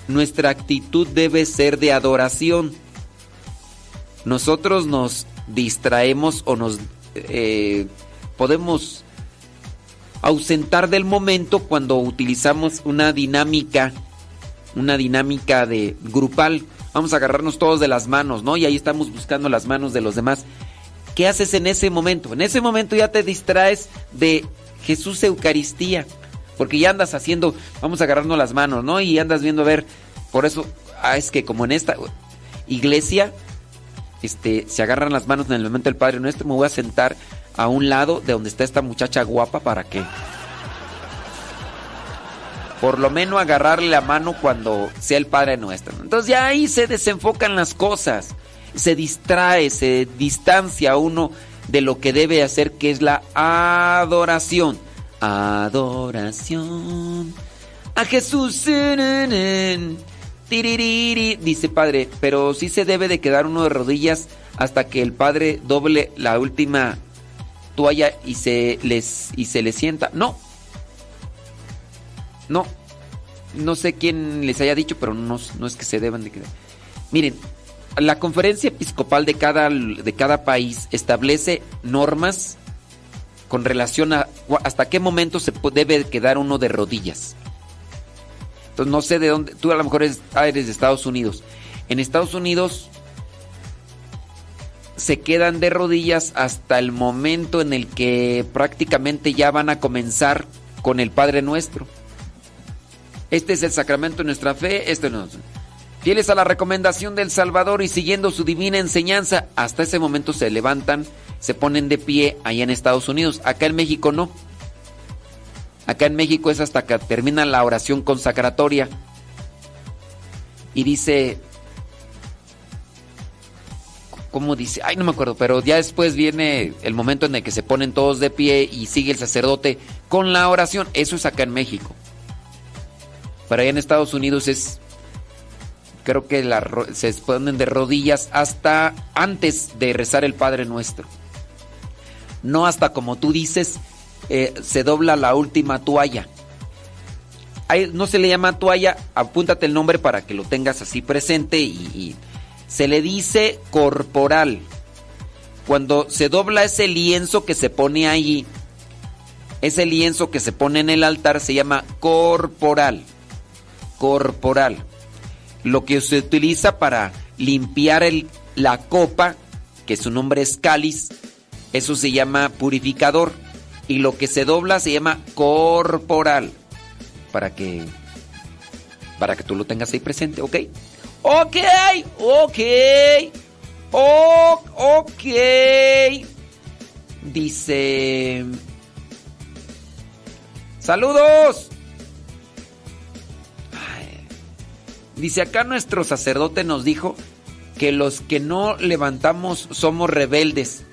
nuestra actitud debe ser de adoración. Nosotros nos distraemos o nos eh, podemos ausentar del momento cuando utilizamos una dinámica, una dinámica de grupal. Vamos a agarrarnos todos de las manos, ¿no? Y ahí estamos buscando las manos de los demás. ¿Qué haces en ese momento? En ese momento ya te distraes de Jesús Eucaristía, porque ya andas haciendo, vamos a agarrarnos las manos, ¿no? Y andas viendo a ver, por eso, ah, es que como en esta iglesia, este, se agarran las manos en el momento del Padre Nuestro, me voy a sentar a un lado de donde está esta muchacha guapa para que por lo menos agarrarle la mano cuando sea el Padre Nuestro. Entonces ya ahí se desenfocan las cosas, se distrae, se distancia uno de lo que debe hacer, que es la adoración. Adoración a Jesús. Dice Padre, pero sí se debe de quedar uno de rodillas hasta que el Padre doble la última toalla y se les y se les sienta. No. No. No sé quién les haya dicho, pero no, no es que se deban de quedar. Miren, la conferencia episcopal de cada, de cada país establece normas con relación a hasta qué momento se debe quedar uno de rodillas. Entonces no sé de dónde, tú a lo mejor eres, ah, eres de Estados Unidos. En Estados Unidos se quedan de rodillas hasta el momento en el que prácticamente ya van a comenzar con el Padre Nuestro. Este es el sacramento de nuestra fe, esto no. Fieles a la recomendación del Salvador y siguiendo su divina enseñanza, hasta ese momento se levantan, se ponen de pie allá en Estados Unidos. Acá en México no. Acá en México es hasta que termina la oración consacratoria. Y dice, ¿cómo dice? Ay, no me acuerdo, pero ya después viene el momento en el que se ponen todos de pie y sigue el sacerdote con la oración. Eso es acá en México. Pero allá en Estados Unidos es, creo que se ponen de rodillas hasta antes de rezar el Padre Nuestro. No hasta como tú dices, eh, se dobla la última toalla. no se le llama toalla, apúntate el nombre para que lo tengas así presente y, se le dice corporal. Cuando se dobla ese lienzo que se pone ahí, ese lienzo que se pone en el altar se llama corporal. Corporal. Lo que se utiliza para limpiar la copa, que su nombre es cáliz, eso se llama purificador y lo que se dobla se llama corporal. Para que para que tú lo tengas ahí presente, ¿ok? Ok, ok. ok. Dice Saludos. Dice acá nuestro sacerdote nos dijo que los que no levantamos somos rebeldes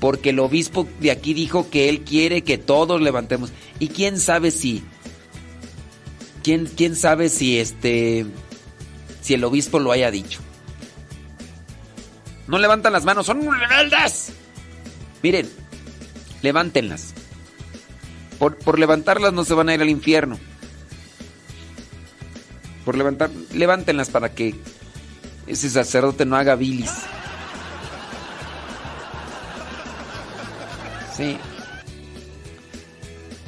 porque el obispo de aquí dijo que él quiere que todos levantemos. Y quién sabe si, quién, quién sabe si este, si el obispo lo haya dicho. No levantan las manos, son rebeldes. Miren, levántenlas. Por, por levantarlas no se van a ir al infierno. Por levantar, levántenlas para que ese sacerdote no haga bilis. Sí.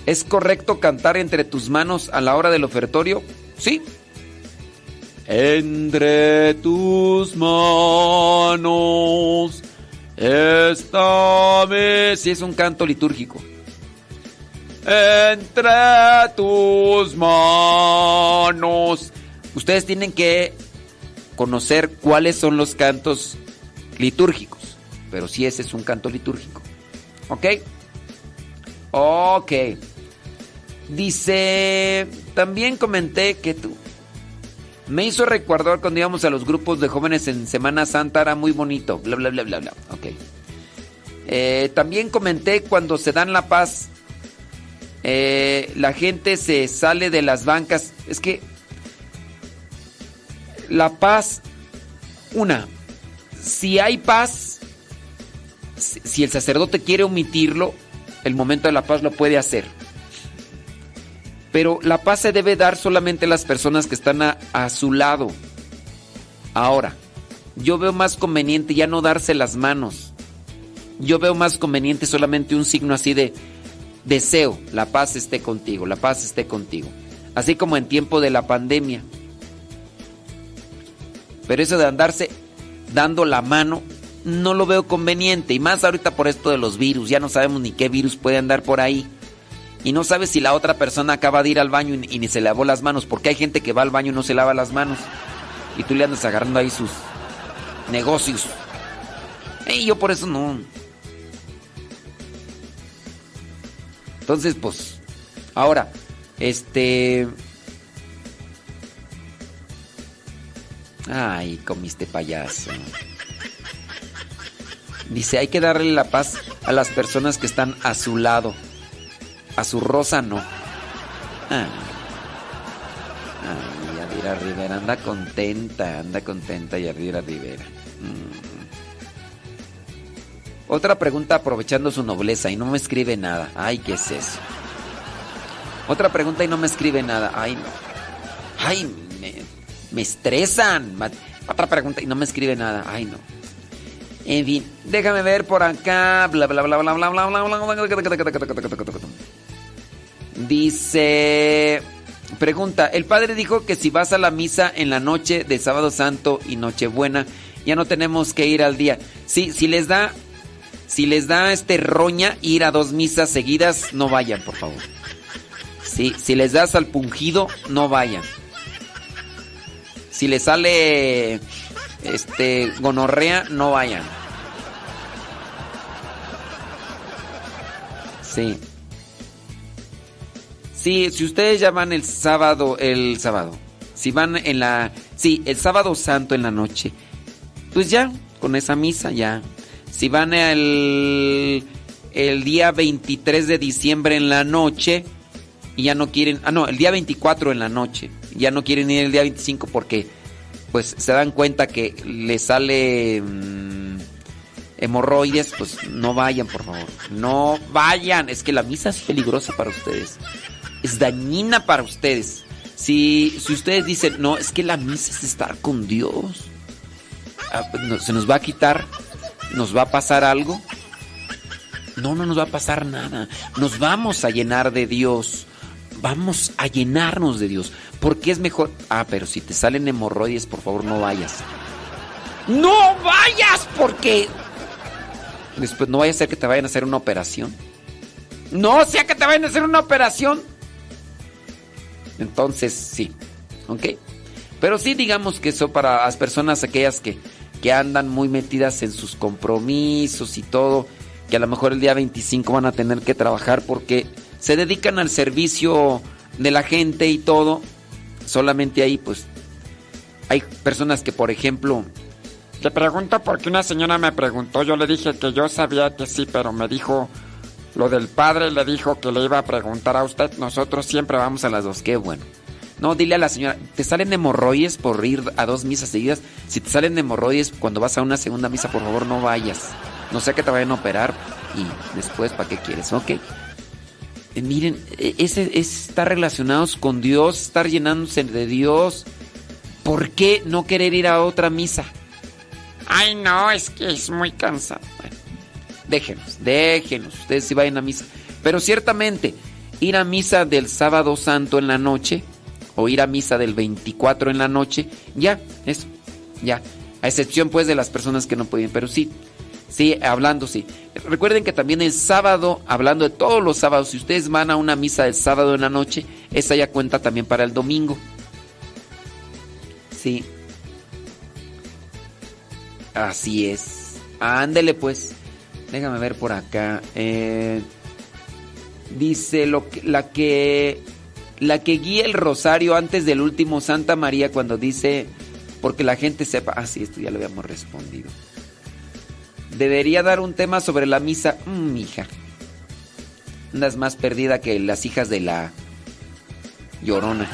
¿Es correcto cantar entre tus manos a la hora del ofertorio? Sí. Entre tus manos esta vez. Sí, es un canto litúrgico. Entre tus manos. Ustedes tienen que conocer cuáles son los cantos litúrgicos. Pero sí, ese es un canto litúrgico. ¿Ok? Ok. Dice, también comenté que tú... Me hizo recordar cuando íbamos a los grupos de jóvenes en Semana Santa, era muy bonito, bla, bla, bla, bla, bla. Ok. Eh, también comenté cuando se dan la paz, eh, la gente se sale de las bancas. Es que la paz, una, si hay paz, si, el sacerdote quiere omitirlo, el momento de la paz lo puede hacer. Pero la paz se debe dar solamente a las personas que están a, su lado. Ahora, yo veo más conveniente ya no darse las manos. Yo veo más conveniente solamente un signo así de deseo, la paz esté contigo, la paz esté contigo. Así como en tiempo de la pandemia. Pero eso de andarse dando la mano, no lo veo conveniente. Y más ahorita por esto de los virus. Ya no sabemos ni qué virus puede andar por ahí. Y no sabes si la otra persona acaba de ir al baño y, ni se lavó las manos. Porque hay gente que va al baño y no se lava las manos. Y tú le andas agarrando ahí sus negocios. Y yo por eso no. Entonces, pues. Ahora, este. Ay, comiste payaso. Dice, hay que darle la paz a las personas que están a su lado. A su rosa no. Ah. Ay, Yadira Rivera anda contenta, anda contenta Yadira Rivera. Mm. Otra pregunta aprovechando su nobleza y no me escribe nada. Ay, ¿qué es eso? Otra pregunta y no me escribe nada. Ay, no. Ay, me, me estresan. Otra pregunta y no me escribe nada. Ay, no. En fin, déjame ver por acá. Bla bla bla bla bla bla bla bla. Dice. Pregunta, el padre dijo que si vas a la misa en la noche de sábado santo y nochebuena, ya no tenemos que ir al día. Sí, si les da. Si les da este roña ir a dos misas seguidas, no vayan, por favor. Sí, si les das al pungido, no vayan. Si les sale este gonorrea, no vayan. Sí. Sí, si ustedes ya van el sábado, el sábado. Si van en la, sí, el sábado santo en la noche. Pues ya, con esa misa ya. Si van el el día 23 de diciembre en la noche y ya no quieren, ah no, el día 24 en la noche, ya no quieren ir el día 25 porque pues se dan cuenta que les sale mmm, hemorroides, pues no vayan, por favor. No vayan. Es que la misa es peligrosa para ustedes. Es dañina para ustedes. Si, si ustedes dicen, no, es que la misa es estar con Dios. Ah, no, se nos va a quitar, nos va a pasar algo. No, no nos va a pasar nada. Nos vamos a llenar de Dios. Vamos a llenarnos de Dios. Porque es mejor. Ah, pero si te salen hemorroides, por favor, no vayas. ¡No vayas! Porque. Después no vaya a ser que te vayan a hacer una operación. No sea que te vayan a hacer una operación. Entonces, sí. ¿Ok? Pero sí, digamos que eso para las personas aquellas que, que andan muy metidas en sus compromisos y todo, que a lo mejor el día 25 van a tener que trabajar porque se dedican al servicio de la gente y todo. Solamente ahí, pues, hay personas que, por ejemplo... Le pregunto porque una señora me preguntó, yo le dije que yo sabía que sí, pero me dijo lo del padre, le dijo que le iba a preguntar a usted. Nosotros siempre vamos a las dos, qué bueno. No, dile a la señora, ¿te salen hemorroides por ir a dos misas seguidas? Si te salen hemorroides cuando vas a una segunda misa, por favor no vayas. No sea que te vayan a operar y después, ¿para qué quieres? Ok. Eh, miren, ese es estar relacionados con Dios, estar llenándose de Dios. ¿Por qué no querer ir a otra misa? Ay, no, es que es muy cansado. Déjenos, déjenos, ustedes si vayan a misa. Pero ciertamente, ir a misa del sábado santo en la noche, o ir a misa del 24 en la noche, ya, eso, ya. A excepción pues de las personas que no pueden, pero sí, sí, hablando, sí. Recuerden que también el sábado, hablando de todos los sábados, si ustedes van a una misa del sábado en la noche, esa ya cuenta también para el domingo. Sí. Así es. Ándele pues. Déjame ver por acá. Eh, dice lo que, la que la que guía el rosario antes del último Santa María cuando dice porque la gente sepa. Ah, sí, esto ya lo habíamos respondido. Debería dar un tema sobre la misa. Mmm, hija. Andas más perdida que las hijas de la llorona.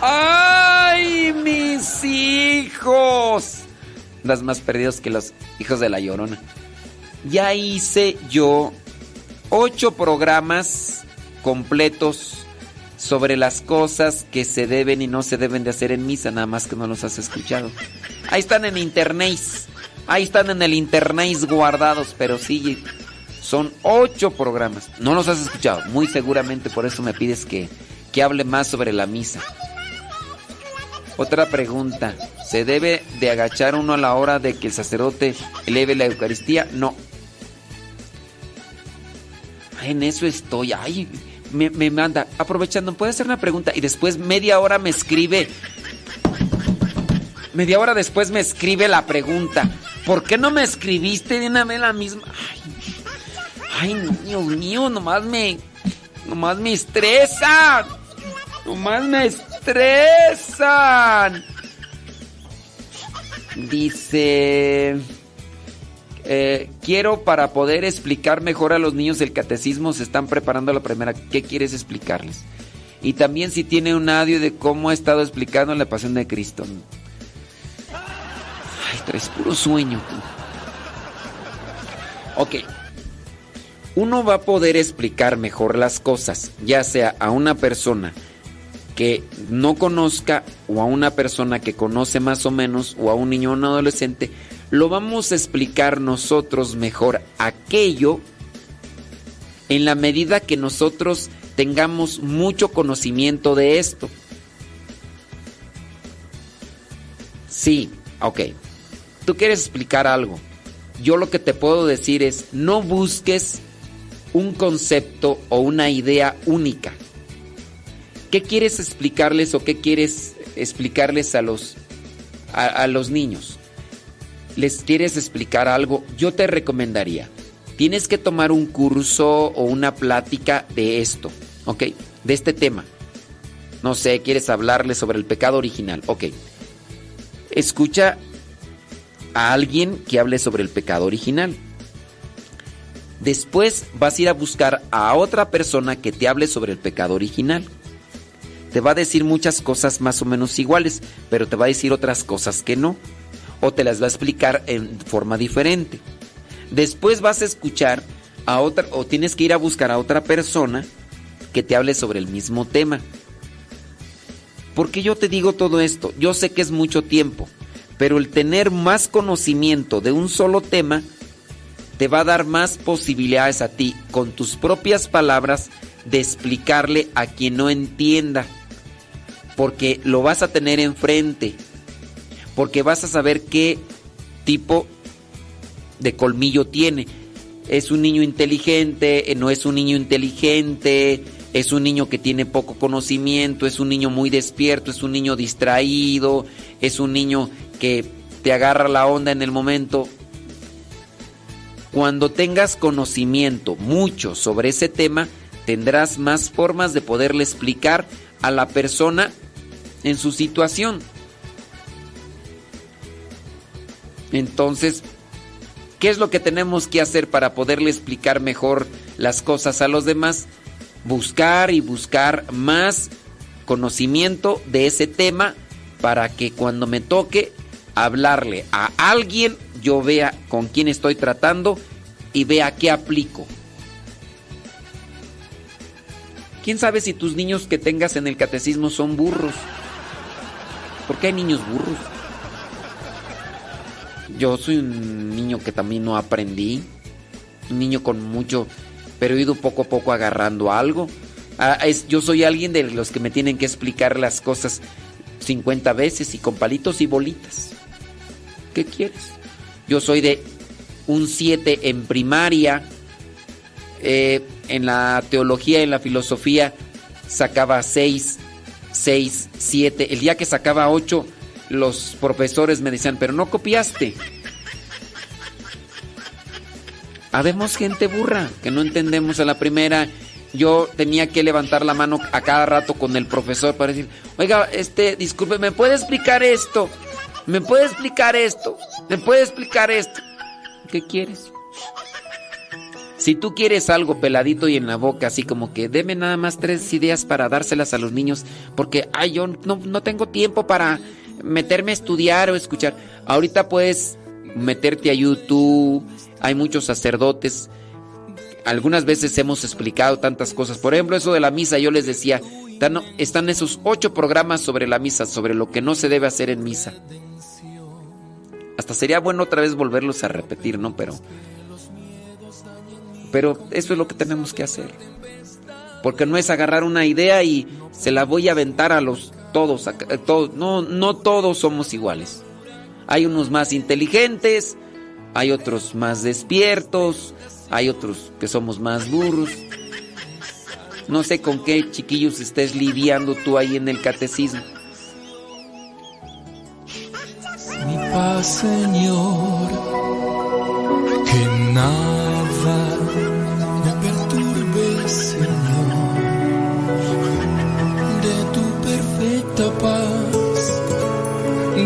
¡Ay, mis hijos! Andas más perdidos que los hijos de la llorona. Ya hice yo ocho programas completos sobre las cosas que se deben y no se deben de hacer en misa, nada más que no los has escuchado. Ahí están en internet, ahí están en el internet guardados, pero sí, son ocho programas. No los has escuchado, muy seguramente por eso me pides que, que hable más sobre la misa. Otra pregunta, ¿se debe de agachar uno a la hora de que el sacerdote eleve la Eucaristía? No. En eso estoy, ay, me, manda, aprovechando, puede hacer una pregunta y después media hora me escribe. Media hora después me escribe la pregunta. ¿Por qué no me escribiste de la misma? Ay, ay Dios mío, nomás me. Nomás me estresa. Nomás me estresan. Dice. Eh, quiero para poder explicar mejor a los niños el catecismo, se están preparando la primera. ¿Qué quieres explicarles? Y también si tiene un audio de cómo ha estado explicando la pasión de Cristo. Ay, traes puro sueño. Ok. Uno va a poder explicar mejor las cosas, ya sea a una persona que no conozca o a una persona que conoce más o menos o a un niño o un adolescente lo vamos a explicar nosotros mejor aquello en la medida que nosotros tengamos mucho conocimiento de esto. Sí, ok. Tú quieres explicar algo. Yo lo que te puedo decir es, no busques un concepto o una idea única. ¿Qué quieres explicarles o qué quieres explicarles a los, a, los niños? les quieres explicar algo, yo te recomendaría, tienes que tomar un curso o una plática de esto, ¿ok? De este tema. No sé, quieres hablarle sobre el pecado original, ok. Escucha a alguien que hable sobre el pecado original. Después vas a ir a buscar a otra persona que te hable sobre el pecado original. Te va a decir muchas cosas más o menos iguales, pero te va a decir otras cosas que no o te las va a explicar en forma diferente. Después vas a escuchar a otra o tienes que ir a buscar a otra persona que te hable sobre el mismo tema. ¿Por qué yo te digo todo esto? Yo sé que es mucho tiempo, pero el tener más conocimiento de un solo tema te va a dar más posibilidades a ti con tus propias palabras de explicarle a quien no entienda, porque lo vas a tener enfrente porque vas a saber qué tipo de colmillo tiene. Es un niño inteligente, eh, no es un niño inteligente, es un niño que tiene poco conocimiento, es un niño muy despierto, es un niño distraído, es un niño que te agarra la onda en el momento. Cuando tengas conocimiento mucho sobre ese tema, tendrás más formas de poderle explicar a la persona en su situación. Entonces, ¿qué es lo que tenemos que hacer para poderle explicar mejor las cosas a los demás? Buscar y buscar más conocimiento de ese tema para que cuando me toque hablarle a alguien, yo vea con quién estoy tratando y vea qué aplico. ¿Quién sabe si tus niños que tengas en el catecismo son burros? ¿Por qué hay niños burros? Yo soy un niño que también no aprendí. Un niño con mucho, pero he ido poco a poco agarrando algo. Ah, es- yo soy alguien de los que me tienen que explicar las cosas 50 veces y con palitos y bolitas. ¿Qué quieres? Yo soy de un 7 en primaria. eh, en la teología, en la filosofía, sacaba 6, 6, 7. El día que sacaba 8, los profesores me decían, pero no copiaste. Habemos gente burra que no entendemos a la primera. Yo tenía que levantar la mano a cada rato con el profesor para decir, oiga, este, disculpe, ¿me puede explicar esto? ¿Me puede explicar esto? ¿Me puede explicar esto? ¿Qué quieres? Si tú quieres algo peladito y en la boca, así como que deme nada más tres ideas para dárselas a los niños, porque ay, yo no, no tengo tiempo para meterme a estudiar o escuchar. Ahorita puedes meterte a YouTube, hay muchos sacerdotes. Algunas veces hemos explicado tantas cosas. Por ejemplo, eso de la misa, yo les decía, están, están esos ocho programas sobre la misa, sobre lo que no se debe hacer en misa. Hasta sería bueno otra vez volverlos a repetir, ¿no? Pero pero eso es lo que tenemos que hacer. Porque no es agarrar una idea y se la voy a aventar a los todos, a todos. No, no todos somos iguales. Hay unos más inteligentes, hay otros más despiertos, hay otros que somos más burros. No sé con qué chiquillos estés lidiando tú ahí en el catecismo. Mi paz, Señor, que nada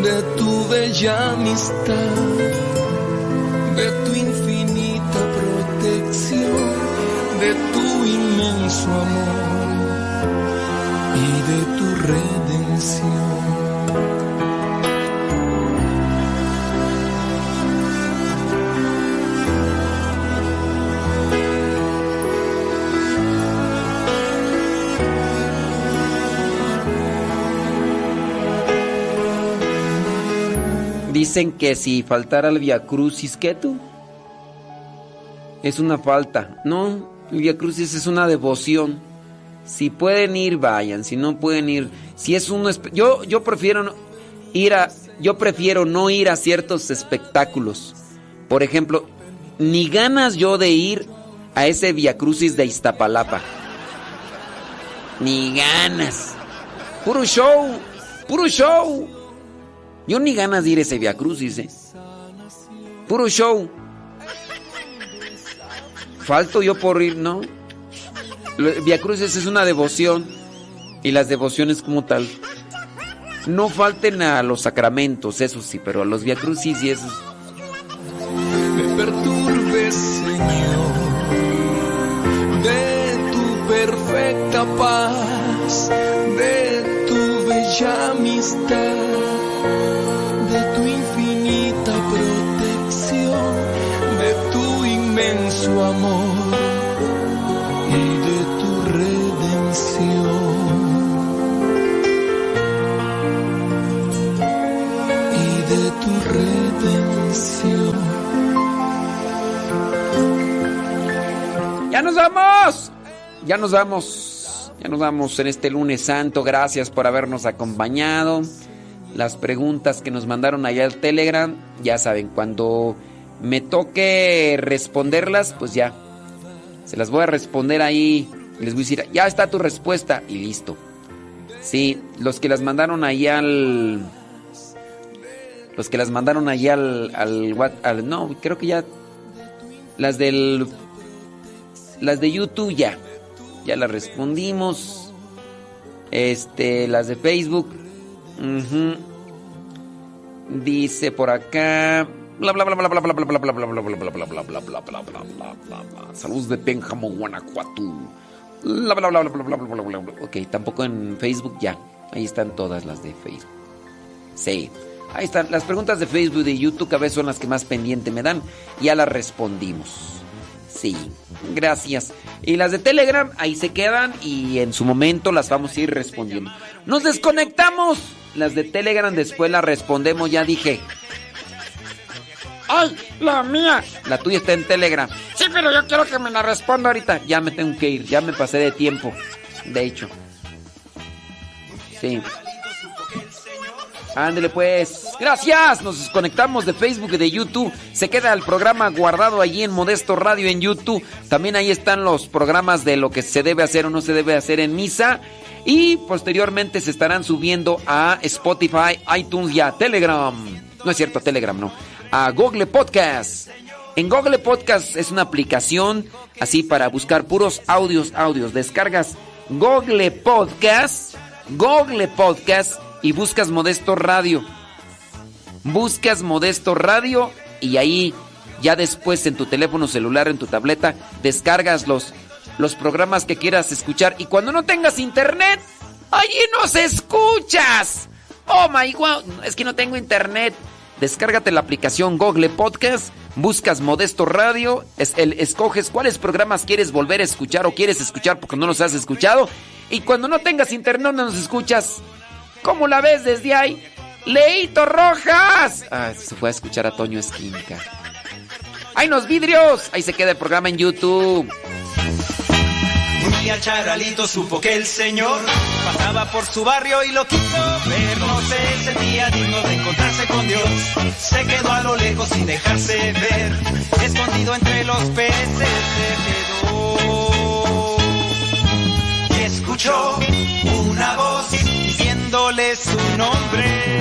de tu bella amistad, de tu infinita protección, de tu inmenso amor y de tu redención. Dicen que si faltara el Via Crucis, ¿qué tú? Es una falta. No, el Via Crucis es una devoción. Si pueden ir, vayan. Si no pueden ir, si es uno, yo yo prefiero no- ir a, yo prefiero no ir a ciertos espectáculos. Por ejemplo, ni ganas yo de ir a ese Via Crucis de Iztapalapa. Ni ganas. Puro show, puro show. Yo ni ganas de ir a ese Via Crucis, ¿eh? Puro show. Falto yo por ir, ¿no? Via Crucis es una devoción y las devociones como tal. No falten a los sacramentos, eso sí, pero a los Via Crucis y esos. me perturbe, Señor, de tu perfecta paz, de tu bella amistad, inmenso amor y de tu redención. Y de tu redención. ¡Ya nos vamos! Ya nos vamos. Ya nos vamos en este lunes santo. Gracias por habernos acompañado. Las preguntas que nos mandaron allá al Telegram, ya saben, cuando me toque responderlas, pues ya. Se las voy a responder ahí. Les voy a decir, ya está tu respuesta y listo. Sí, los que las mandaron ahí al... Los que las mandaron allí al, al, al- No, creo que ya... Las del... Las de YouTube ya. Ya las respondimos. Este, las de Facebook. Dice por acá. Bla bla bla bla bla bla bla bla bla bla bla bla bla bla bla bla bla bla. Saludos de Pénjamo, Guanajuato. Bla bla bla bla bla bla bla bla bla. Ok, tampoco en Facebook ya. Ahí están todas las de Facebook. Sí. Ahí están. Las preguntas de Facebook y de YouTube a veces son las que más pendiente me dan. Ya las respondimos. Sí, gracias. Y las de Telegram ahí se quedan y en su momento las vamos a ir respondiendo. Nos desconectamos. Las de Telegram después las respondemos, ya dije. ¡Ay, la mía! La tuya está en Telegram. Sí, pero yo quiero que me la responda ahorita. Ya me tengo que ir, ya me pasé de tiempo. De hecho. Sí. Ándele pues. Gracias. Nos desconectamos de Facebook y de YouTube. Se queda el programa guardado allí en Modesto Radio en YouTube. También ahí están los programas de lo que se debe hacer o no se debe hacer en misa. Y posteriormente se estarán subiendo a Spotify, iTunes y a Telegram. No es cierto, Telegram no. A Google Podcast. En Google Podcast es una aplicación así para buscar puros audios, audios. Descargas Google Podcast, Google Podcast y buscas Modesto Radio. Buscas Modesto Radio y ahí ya después en tu teléfono celular, en tu tableta, descargas los, los programas que quieras escuchar. Y cuando no tengas internet, allí nos escuchas. Oh my god, es que no tengo internet. Descárgate la aplicación Google Podcast, buscas Modesto Radio, es el, escoges cuáles programas quieres volver a escuchar o quieres escuchar porque no los has escuchado. Y cuando no tengas internet no nos escuchas. ¿Cómo la ves desde ahí? ¡Leito Rojas! Ah, se fue a escuchar a Toño Esquinca. ¡Ay, los vidrios! Ahí se queda el programa en YouTube. Día Charalito supo que el señor pasaba por su barrio y lo quiso ver. No se sentía digno de encontrarse con Dios. Se quedó a lo lejos sin dejarse ver. Escondido entre los peces se quedó. Y escuchó una voz diciéndole su nombre.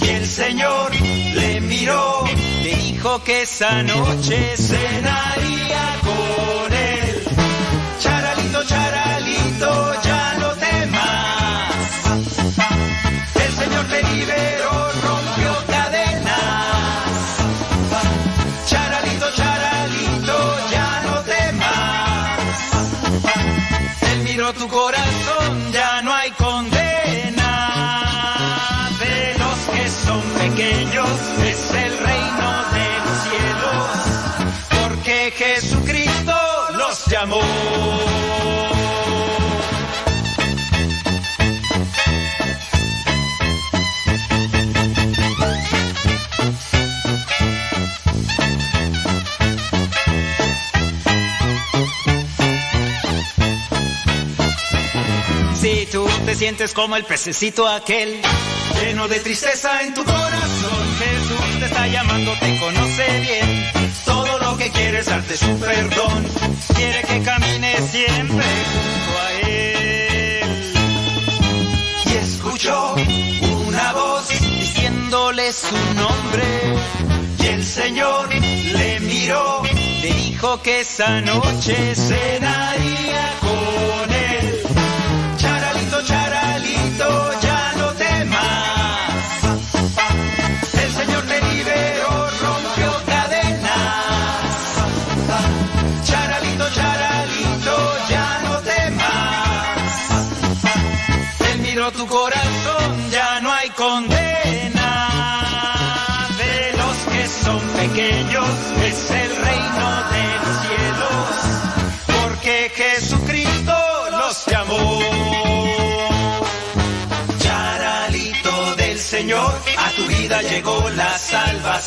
Y el señor le miró, le dijo que esa noche cenaría. Charalito, charalito, ya no temas. El Señor te liberó, rompió cadenas. Charalito, charalito, ya no temas. Él miró tu corazón, ya no hay condena. De los que son pequeños es el reino de los cielos. Porque Jesucristo los llamó. Te sientes como el pececito aquel, lleno de tristeza en tu corazón, Jesús te está llamando, te conoce bien. Todo lo que quiere es darte su perdón, quiere que camines siempre junto a Él. Y escuchó una voz diciéndole su nombre, y el Señor le miró, le dijo que esa noche cenaría con charalito, llegó la salvación.